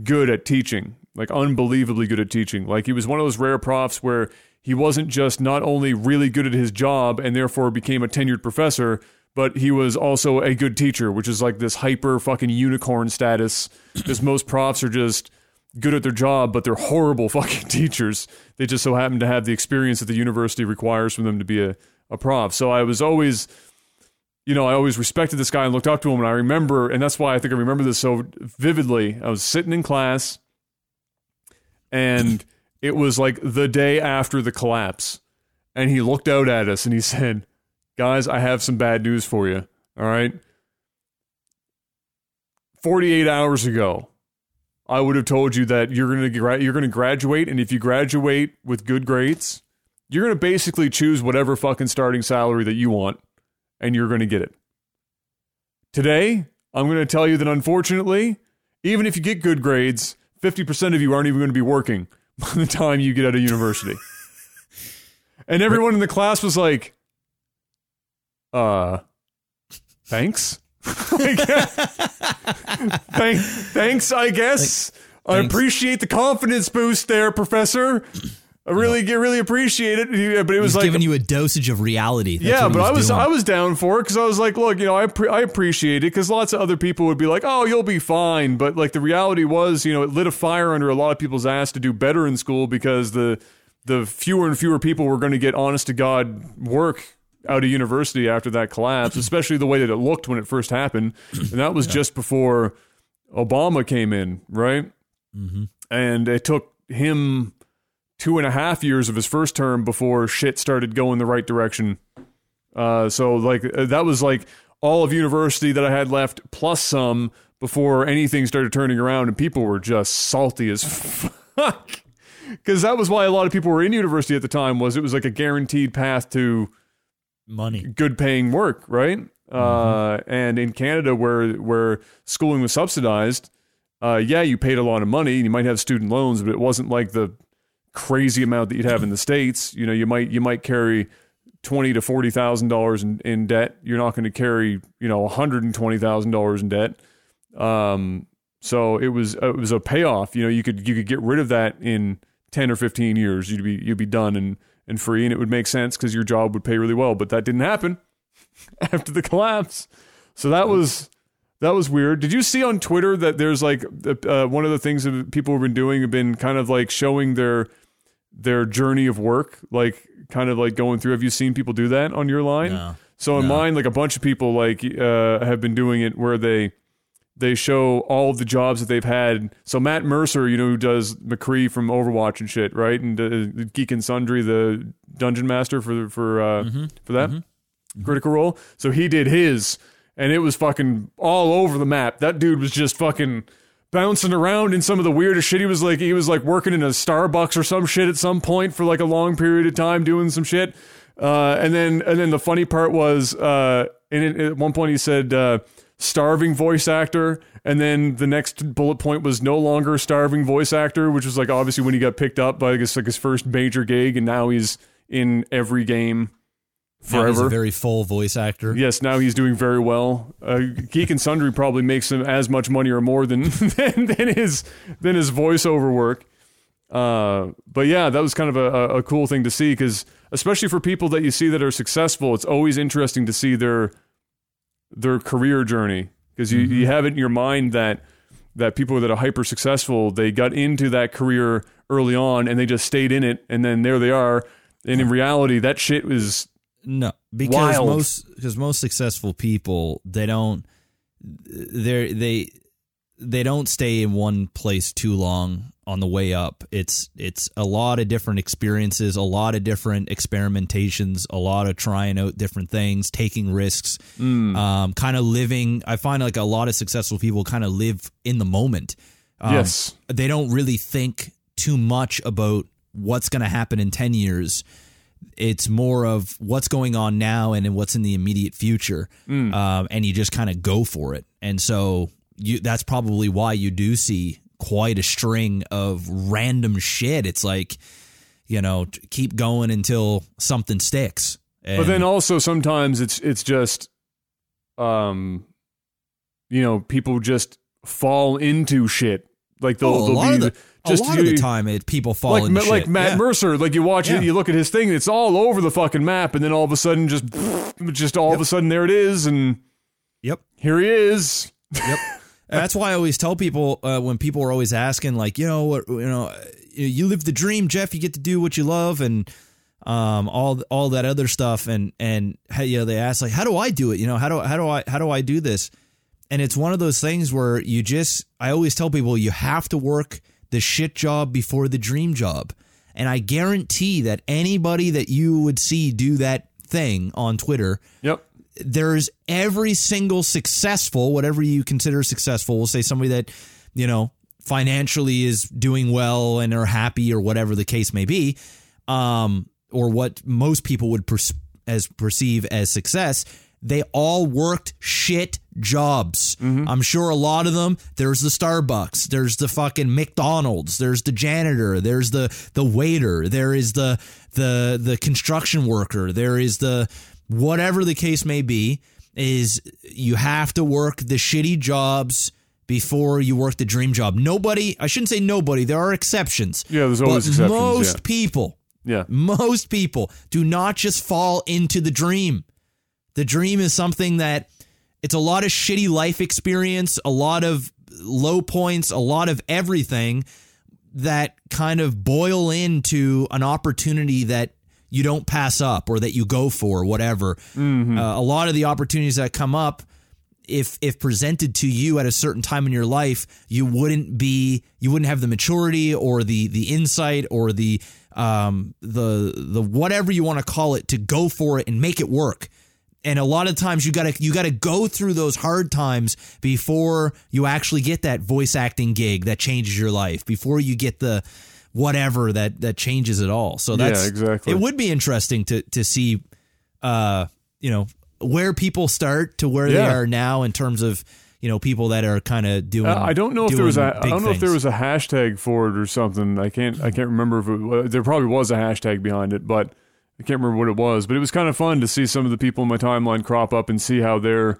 S1: good at teaching, like unbelievably good at teaching. Like he was one of those rare profs where he wasn't just not only really good at his job and therefore became a tenured professor, but he was also a good teacher, which is like this hyper fucking unicorn status. Because most profs are just good at their job, but they're horrible fucking teachers. They just so happen to have the experience that the university requires from them to be a, a prof. So I was always you know, I always respected this guy and looked up to him. And I remember, and that's why I think I remember this so vividly. I was sitting in class, and it was like the day after the collapse. And he looked out at us and he said, Guys, I have some bad news for you. All right. 48 hours ago, I would have told you that you're going to gra- you're going to graduate and if you graduate with good grades, you're going to basically choose whatever fucking starting salary that you want and you're going to get it. Today, I'm going to tell you that unfortunately, even if you get good grades, 50% of you aren't even going to be working by the time you get out of university. and everyone in the class was like, uh, thanks. Thank, thanks, I guess. I appreciate the confidence boost there, Professor. I really, get really appreciate it. Yeah, But it was
S2: He's
S1: like
S2: giving you a dosage of reality. That's
S1: yeah, but I was
S2: doing.
S1: I was down for it because I was like, look, you know, I pre- I appreciate it because lots of other people would be like, oh, you'll be fine, but like the reality was, you know, it lit a fire under a lot of people's ass to do better in school because the the fewer and fewer people were going to get honest to god work out of university after that collapse, especially the way that it looked when it first happened, and that was just before Obama came in, right? Mm-hmm. And it took him two and a half years of his first term before shit started going the right direction. Uh, so like uh, that was like all of university that I had left plus some before anything started turning around and people were just salty as fuck. Because that was why a lot of people were in university at the time was it was like a guaranteed path to
S2: money.
S1: good paying work, right? Uh, and in Canada, where where schooling was subsidized, uh, yeah, you paid a lot of money and you might have student loans, but it wasn't like the crazy amount that you'd have in the states. You know, you might you might carry twenty to forty thousand dollars in debt. You're not going to carry you know one hundred and twenty thousand dollars in debt. Um, so it was it was a payoff. You know, you could you could get rid of that in ten or fifteen years. You'd be you'd be done and and free, and it would make sense because your job would pay really well. But that didn't happen after the collapse. So that was that was weird. Did you see on Twitter that there's like uh, one of the things that people have been doing have been kind of like showing their their journey of work, like kind of like going through. Have you seen people do that on your line?
S2: No.
S1: So in
S2: No.
S1: mine, like a bunch of people like uh, have been doing it where they they show all of the jobs that they've had. So Matt Mercer, you know, who does McCree from Overwatch and shit, right? And uh, Geek and Sundry, the dungeon master for for uh, for that Critical Role. So he did his, and it was fucking all over the map. That dude was just fucking bouncing around in some of the weirdest shit. He was like he was like working in a Starbucks or some shit at some point for like a long period of time doing some shit. Uh, and then and then the funny part was uh, and it, at one point he said uh, starving voice actor, and then the next bullet point was no longer starving voice actor, which was like obviously when he got picked up by I guess like his first major gig, and now he's in every game
S2: Now he's
S1: forever.
S2: a very full voice actor.
S1: Yes, now he's doing very well. Uh, Geek and Sundry probably makes him as much money or more than than, than his than his voiceover work. Uh, but yeah, that was kind of a, a, cool thing to see because especially for people that you see that are successful, it's always interesting to see their their career journey because you, you have it in your mind that that people that are hyper successful they got into that career early on and they just stayed in it and then there they are. And in reality, that shit was
S2: No, because
S1: Wild.
S2: most because most successful people they don't they they they don't stay in one place too long on the way up. It's it's a lot of different experiences, a lot of different experimentations, a lot of trying out different things, taking risks, um, kind of living. I find like a lot of successful people kind of live in the moment. Um,
S1: yes.
S2: they don't really think too much about what's going to happen in 10 years it's more of what's going on now and what's in the immediate future. Um, and you just kind of go for it. And so you that's probably why you do see quite a string of random shit. It's like you know keep going until something sticks. And,
S1: But then also sometimes it's it's just um you know, people just fall into shit. Like they'll,
S2: a
S1: they'll be
S2: the,
S1: just
S2: a lot of the time it, people fall
S1: like
S2: into
S1: Ma-
S2: shit.
S1: like Matt
S2: Yeah.
S1: Mercer, like you watch
S2: Yeah.
S1: it, you look at his thing, it's all over the fucking map, and then all of a sudden, just just all of a sudden, there it is, and
S2: yep
S1: here he is.
S2: Yep. That's why I always tell people uh, when people are always asking, like, you know, what, you know, you live the dream, Jeff. You get to do what you love, and um, all all that other stuff. And and hey, you know, they ask like, how do I do it? You know, how do how do I how do I do this? And it's one of those things where you just, I always tell people, you have to work the shit job before the dream job. And I guarantee that anybody that you would see do that thing on Twitter
S1: Yep.
S2: there's every single successful, whatever you consider successful, we'll say somebody that, you know, financially is doing well and are happy or whatever the case may be, um, or what most people would per- as perceive as success. They all worked shit jobs. Mm-hmm. I'm sure a lot of them. There's the Starbucks. There's the fucking McDonald's. There's the janitor. There's the the waiter. There is the the the construction worker. There is the whatever the case may be. Is you have to work the shitty jobs before you work the dream job. Nobody. I shouldn't say nobody. There are exceptions.
S1: Yeah, there's always
S2: but
S1: exceptions,
S2: Most
S1: yeah.
S2: people
S1: Yeah.
S2: most people do not just fall into the dream. The dream is something that it's a lot of shitty life experience, a lot of low points, a lot of everything that kind of boil into an opportunity that you don't pass up or that you go for, whatever. Uh, a lot of the opportunities that come up, if if presented to you at a certain time in your life, you wouldn't be you wouldn't have the maturity or the the insight or the um the the whatever you want to call it to go for it and make it work. And a lot of times you gotta you gotta go through those hard times before you actually get that voice acting gig that changes your life. Before you get the whatever that that changes it all. So that's
S1: Yeah, exactly.
S2: It would be interesting to to see, uh, you know, where people start to where they are now in terms of you know people that are kind of doing.
S1: Uh, I don't know if there was a I don't know if there was a hashtag for it or something. I can't I can't remember if it there probably was a hashtag behind it, but I can't remember what it was. But it was kind of fun to see some of the people in my timeline crop up and see how their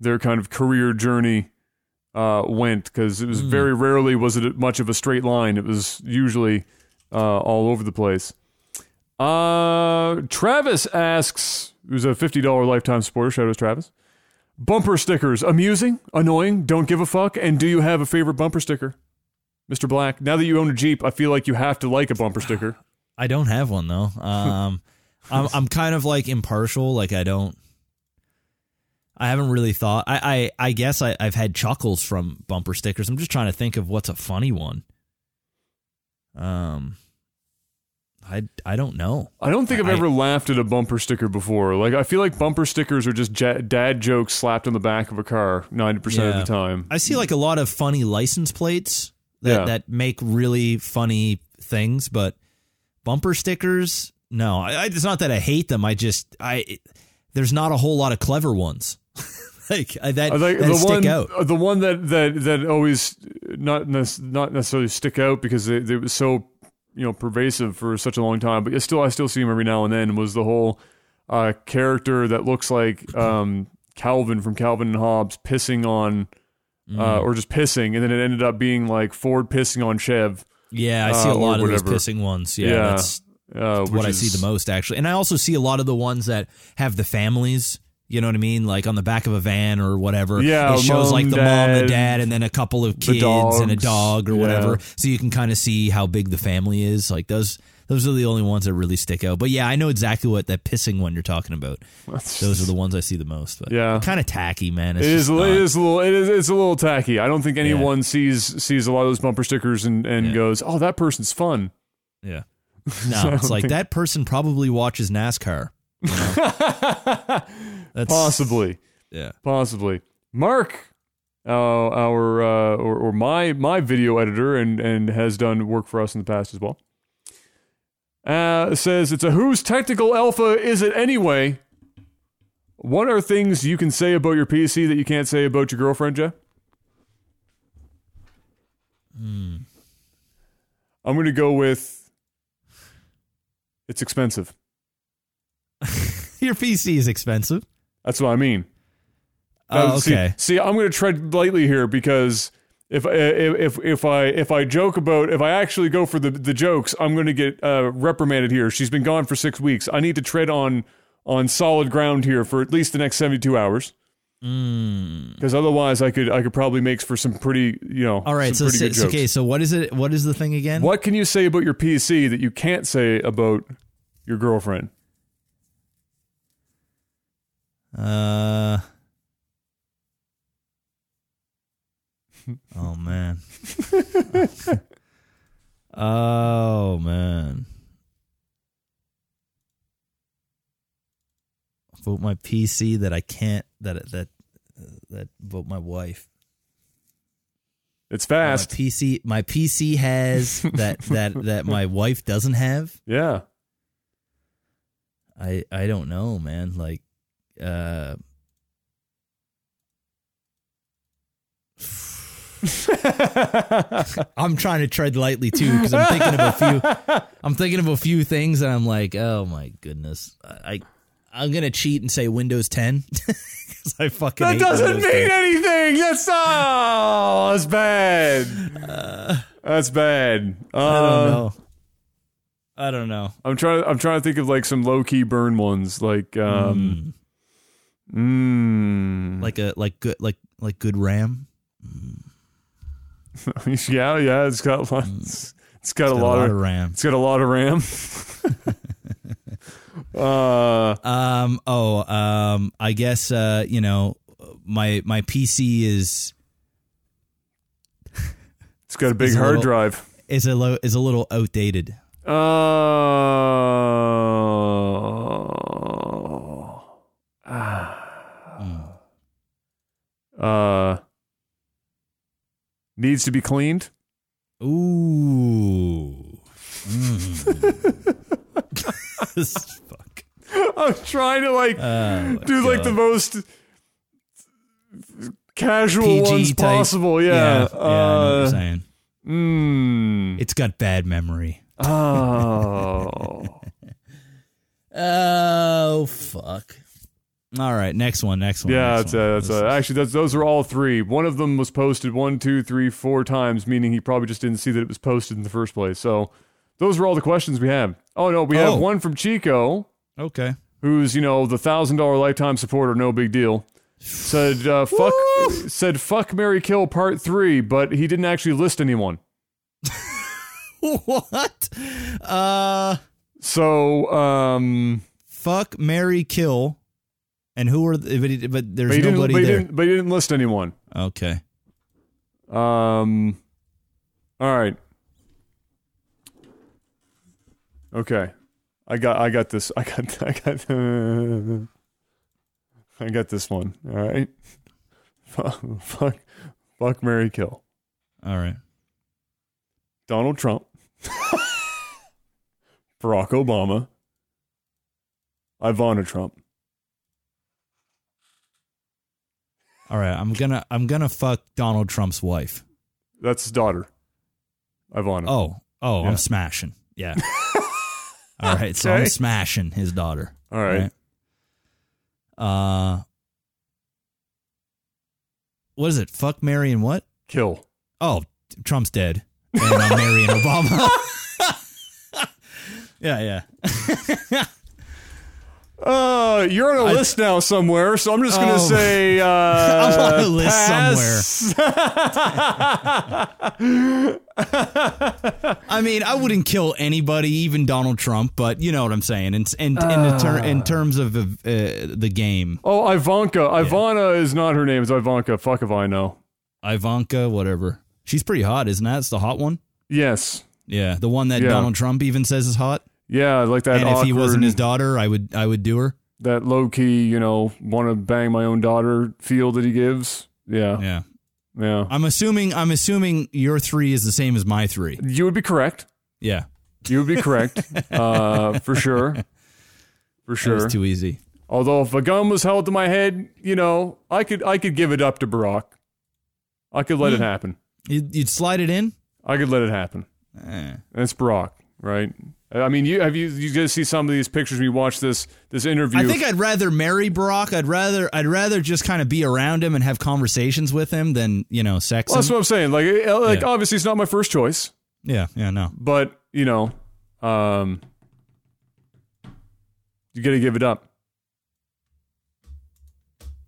S1: their kind of career journey uh, went because it was
S2: Hmm.
S1: very rarely was it much of a straight line. It was usually uh, all over the place. Uh, Travis asks, who's a fifty dollar lifetime supporter. Shout out to Travis. Bumper stickers, amusing, annoying, don't give a fuck, and do you have a favorite bumper sticker? Mr. Black, now that you own a Jeep, I feel like you have to like a bumper sticker.
S2: I don't have one though. Um, I'm I'm kind of like impartial. Like I don't. I haven't really thought. I I, I guess I, I've had chuckles from bumper stickers. I'm just trying to think of what's a funny one. Um, I I don't know.
S1: I don't think I've
S2: I-
S1: ever laughed at a bumper sticker before. Like I feel like bumper stickers are just ja- dad jokes slapped on the back of a car 90% of the time.
S2: I see like a lot of funny license plates that
S1: Yeah.
S2: that make really funny things, but bumper stickers, no. I, I, it's not that I hate them. I just I there's not a whole lot of clever ones. like that,
S1: think
S2: that
S1: the
S2: stick
S1: one,
S2: out.
S1: uh, the one that that that always not not necessarily stick out because it, it was so you know pervasive for such a long time, but still I still see him every now and then. Was the whole uh, character that looks like um, Calvin from Calvin and Hobbes pissing on,
S2: Mm.
S1: uh, or just pissing, and then it ended up being like Ford pissing on Chev.
S2: Yeah, I see
S1: uh,
S2: a lot
S1: or
S2: of those pissing ones. Yeah,
S1: Yeah,
S2: that's
S1: Uh,
S2: what I
S1: is-
S2: see the most actually. And I also see a lot of the ones that have the families. You know what I mean? Like on the back of a van or whatever.
S1: Yeah,
S2: it shows
S1: mom,
S2: like the mom and
S1: dad,
S2: dad, and then a couple of kids and a dog or
S1: Yeah.
S2: whatever. So you can kind of see how big the family is. Like those, those are the only ones that really stick out. But yeah, I know exactly what that pissing one you're talking about. Those are the ones I see the most. But
S1: Yeah.
S2: kind of tacky, man.
S1: It
S2: it
S1: is.
S2: Not,
S1: it is a little, it is, it's a little tacky. I don't think anyone sees sees a lot of those bumper stickers and, and
S2: Yeah.
S1: goes, "Oh, that person's fun."
S2: Yeah. No,
S1: don't
S2: it's like
S1: think-
S2: that person probably watches NASCAR. You know? That's
S1: Possibly,
S2: Yeah.
S1: possibly. Mark, uh, our uh, or, or my my video editor and and has done work for us in the past as well. Uh, says it's a whose technical alpha is it anyway? What are things you can say about your PC that you can't say about your girlfriend, Jeff?
S2: Hmm.
S1: I'm going to go with it's expensive.
S2: Your PC is expensive.
S1: That's what I mean.
S2: Oh,
S1: Uh, see-
S2: okay.
S1: See, I'm going to tread lightly here because if if if if I if I joke about if I actually go for the the jokes, I'm going to get uh, reprimanded here. She's been gone for six weeks. I need to tread on on solid ground here for at least the next 72 hours.
S2: Mm.
S1: Because otherwise, I could I could probably make for some pretty you know.
S2: All right.
S1: some
S2: So,
S1: pretty
S2: so okay. So what is it? What is the thing again?
S1: What can you say about your PC that you can't say about your girlfriend?
S2: Uh. Oh man. oh man. Vote my PC that I can't that that that vote my wife.
S1: It's
S2: My
S1: fast.
S2: PC my PC has that that that my wife doesn't have.
S1: yeah.
S2: I I don't know, man. Like uh I'm trying to tread lightly too because I'm thinking of a few. I'm thinking of a few things, and I'm like, oh my goodness, I I'm gonna cheat and say Windows 10 because I fucking
S1: That doesn't mean
S2: 10.
S1: anything. That's oh, that's bad. that's bad. Uh,
S2: I don't know. I don't know.
S1: I'm trying. I'm trying to think of like some low key burn ones, like um, mm.
S2: Like a like good like like good RAM.
S1: yeah, yeah. It's got lots. It's got
S2: It's
S1: a
S2: got
S1: lot, of.
S2: of RAM.
S1: It's got a lot of RAM. uh,
S2: Um. Oh. Um. I guess. Uh. You know, my my PC is
S1: it's got a big hard
S2: little-
S1: drive.
S2: is a lo- is a little outdated.
S1: Uh, ah. uh, needs to be cleaned.
S2: Ooh. Mm.
S1: I'm trying to like
S2: Oh,
S1: do like the most casual
S2: PG
S1: ones
S2: type.
S1: possible. Yeah.
S2: yeah, yeah, I know what
S1: uh,
S2: you're saying.
S1: mm.
S2: It's got bad memory.
S1: Oh.
S2: Oh fuck. All right, next one. Next one.
S1: yeah,
S2: next
S1: that's,
S2: one.
S1: uh, that's
S2: This
S1: uh, actually that's those are all three. One of them was posted one, two, three, four times, meaning he probably just didn't see that it was posted in the first place. So those are all the questions we have. Oh no, we
S2: Oh.
S1: have one from Chico,
S2: okay.
S1: Who's you know the thousand dollar lifetime supporter, no big deal. Said uh, fuck, said fuck Mary Kill Part Three, but he didn't actually list anyone.
S2: what? Uh,
S1: So um,
S2: fuck, Mary, kill. And who are? the- But, he- but there's
S1: But
S2: nobody
S1: but, he
S2: there.
S1: but he didn't list anyone.
S2: Okay.
S1: Um. All right. Okay. I got. I got this. I got. I got. I got this one. All right. Fuck. Fuck. Fuck. Mary. Kill.
S2: All right.
S1: Donald Trump. Barack Obama. Ivana Trump.
S2: All right. I'm gonna I'm gonna fuck Donald Trump's wife.
S1: That's his daughter. Ivana.
S2: Oh. Oh.
S1: Yeah.
S2: I'm smashing. Yeah. All right. So I'm smashing his daughter.
S1: All right.
S2: Uh. What is it? Fuck Mary and what?
S1: Kill.
S2: Oh, Trump's dead, and I'm marrying Obama. yeah, yeah.
S1: Uh, you're on a
S2: I-
S1: list now somewhere, so I'm just gonna
S2: Oh.
S1: say uh,
S2: I'm on a list
S1: pass.
S2: I mean, I wouldn't kill anybody, even Donald Trump, but you know what I'm saying. In in, in, the ter- in terms of uh, the game,
S1: oh, Ivanka. Ivana is not her name. It's Ivanka. Fuck if I know.
S2: Ivanka, whatever. She's pretty hot, isn't that? It's the hot one.
S1: Yes.
S2: Yeah, the one that
S1: Yeah.
S2: Donald Trump even says is hot.
S1: Yeah, like that.
S2: and if he wasn't his daughter, I would I would do her.
S1: that low key, you know, want to bang my own daughter feel that he gives. Yeah,
S2: Yeah.
S1: yeah.
S2: I'm assuming I'm assuming your three is the same as my three.
S1: You would be correct.
S2: Yeah.
S1: You would be correct, uh, for sure, for sure.
S2: was too easy.
S1: Although if a gun was held to my head, you know, I could I could give it up to Barack. I could let it
S2: Hmm.
S1: happen.
S2: You'd, you'd slide it in.
S1: I could let it happen.
S2: Eh.
S1: And it's Barack, right? I mean, you have you you guys see some of these pictures We watch this this interview.
S2: I think I'd rather marry Barack. I'd rather I'd rather just kind of be around him and have conversations with him than you know sex
S1: well, that's what I'm saying. Like, like
S2: Yeah.
S1: obviously, it's not my first choice,
S2: Yeah, yeah, no.
S1: but you know, um, you got to give it up.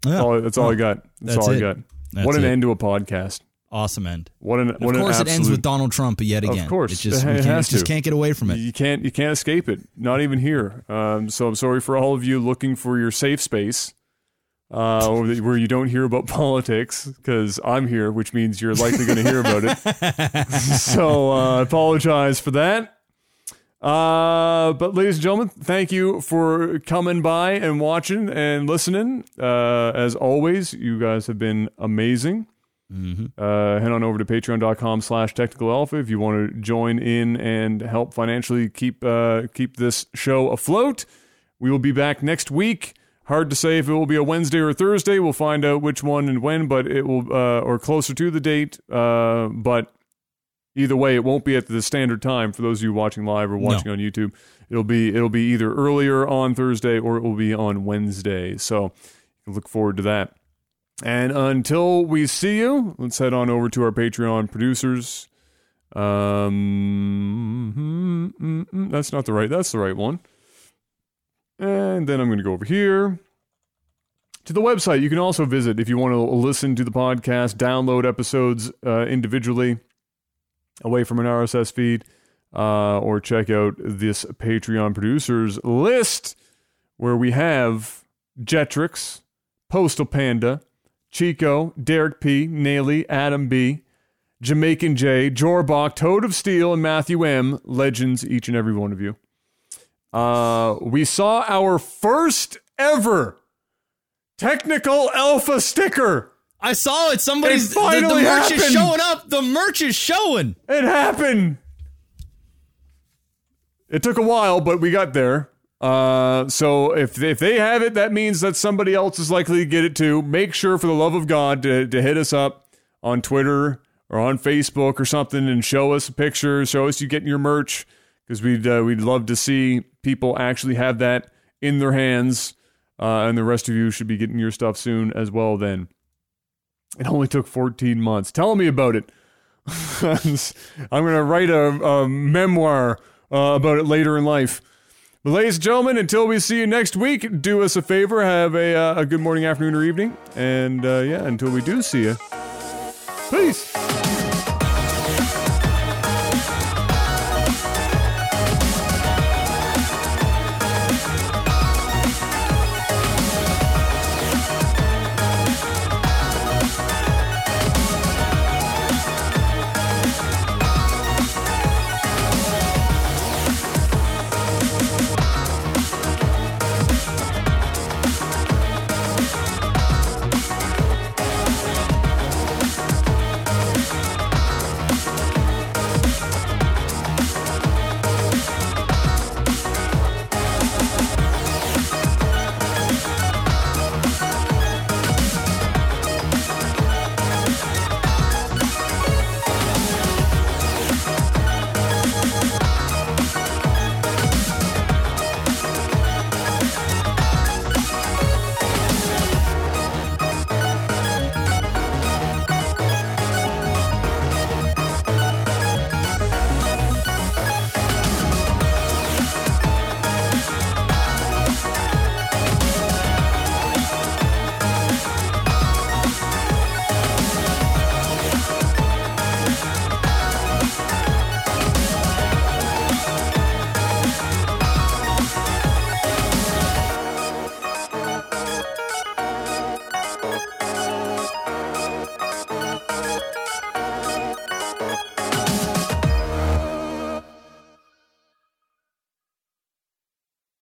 S2: Yeah.
S1: That's all, that's all I got. That's,
S2: that's
S1: all I
S2: it.
S1: got.
S2: That's
S1: what an
S2: it.
S1: end to a podcast.
S2: Awesome end.
S1: What an
S2: Of course,
S1: an
S2: it ends with Donald Trump yet again.
S1: Of course.
S2: it just
S1: It
S2: can't,
S1: has
S2: just
S1: to.
S2: can't get away from it.
S1: You can't you can't escape it. Not even here. Um, so I'm sorry for all of you looking for your safe space, uh, where you don't hear about politics because I'm here, which means you're likely going to hear about it. so uh, I apologize for that. Uh, but ladies and gentlemen, thank you for coming by and watching and listening. Uh, as always, you guys have been amazing. Uh, head on over to patreon.com slash technical alpha if you want to join in and help financially keep uh, keep this show afloat. We will be back next week. Hard to say if it will be a Wednesday or a Thursday. We'll find out which one and when, but it will uh, or closer to the date. Uh, but either way, it won't be at the standard time for those of you watching live or watching on YouTube. It'll be it'll be either earlier on Thursday or it will be on Wednesday. So look forward to that. And until we see you, let's head on over to our Patreon producers. Um, mm, mm, mm, that's not the right. That's the right one. And then I'm going to go over here to the website. You can also visit if you want to listen to the podcast, download episodes uh, individually away from an RSS feed, uh, or check out this Patreon producers list where we have Jetrix, Postal Panda, Chico, Derek P, Naily, Adam B, Jamaican J, Jorbach, Toad of Steel, and Matthew M. Legends, each and every one of you. Uh, we saw our first ever technical alpha sticker.
S2: I saw it. Somebody's
S1: It
S2: the, the
S1: finally
S2: merch is showing up. The merch is showing.
S1: It happened. It took a while, but we got there. Uh, so if if they have it, that means that somebody else is likely to get it too. Make sure, for the love of God, to, to hit us up on Twitter or on Facebook or something and show us a picture. Show us you getting your merch because we'd uh, we'd love to see people actually have that in their hands. Uh, and the rest of you should be getting your stuff soon as well. Then it only took 14 months. Tell me about it. I'm going to write a, a memoir uh, about it later in life. But ladies and gentlemen, until we see you next week, do us a favor, have a, uh, a good morning, afternoon, or evening. And uh, yeah, until we do see you, peace.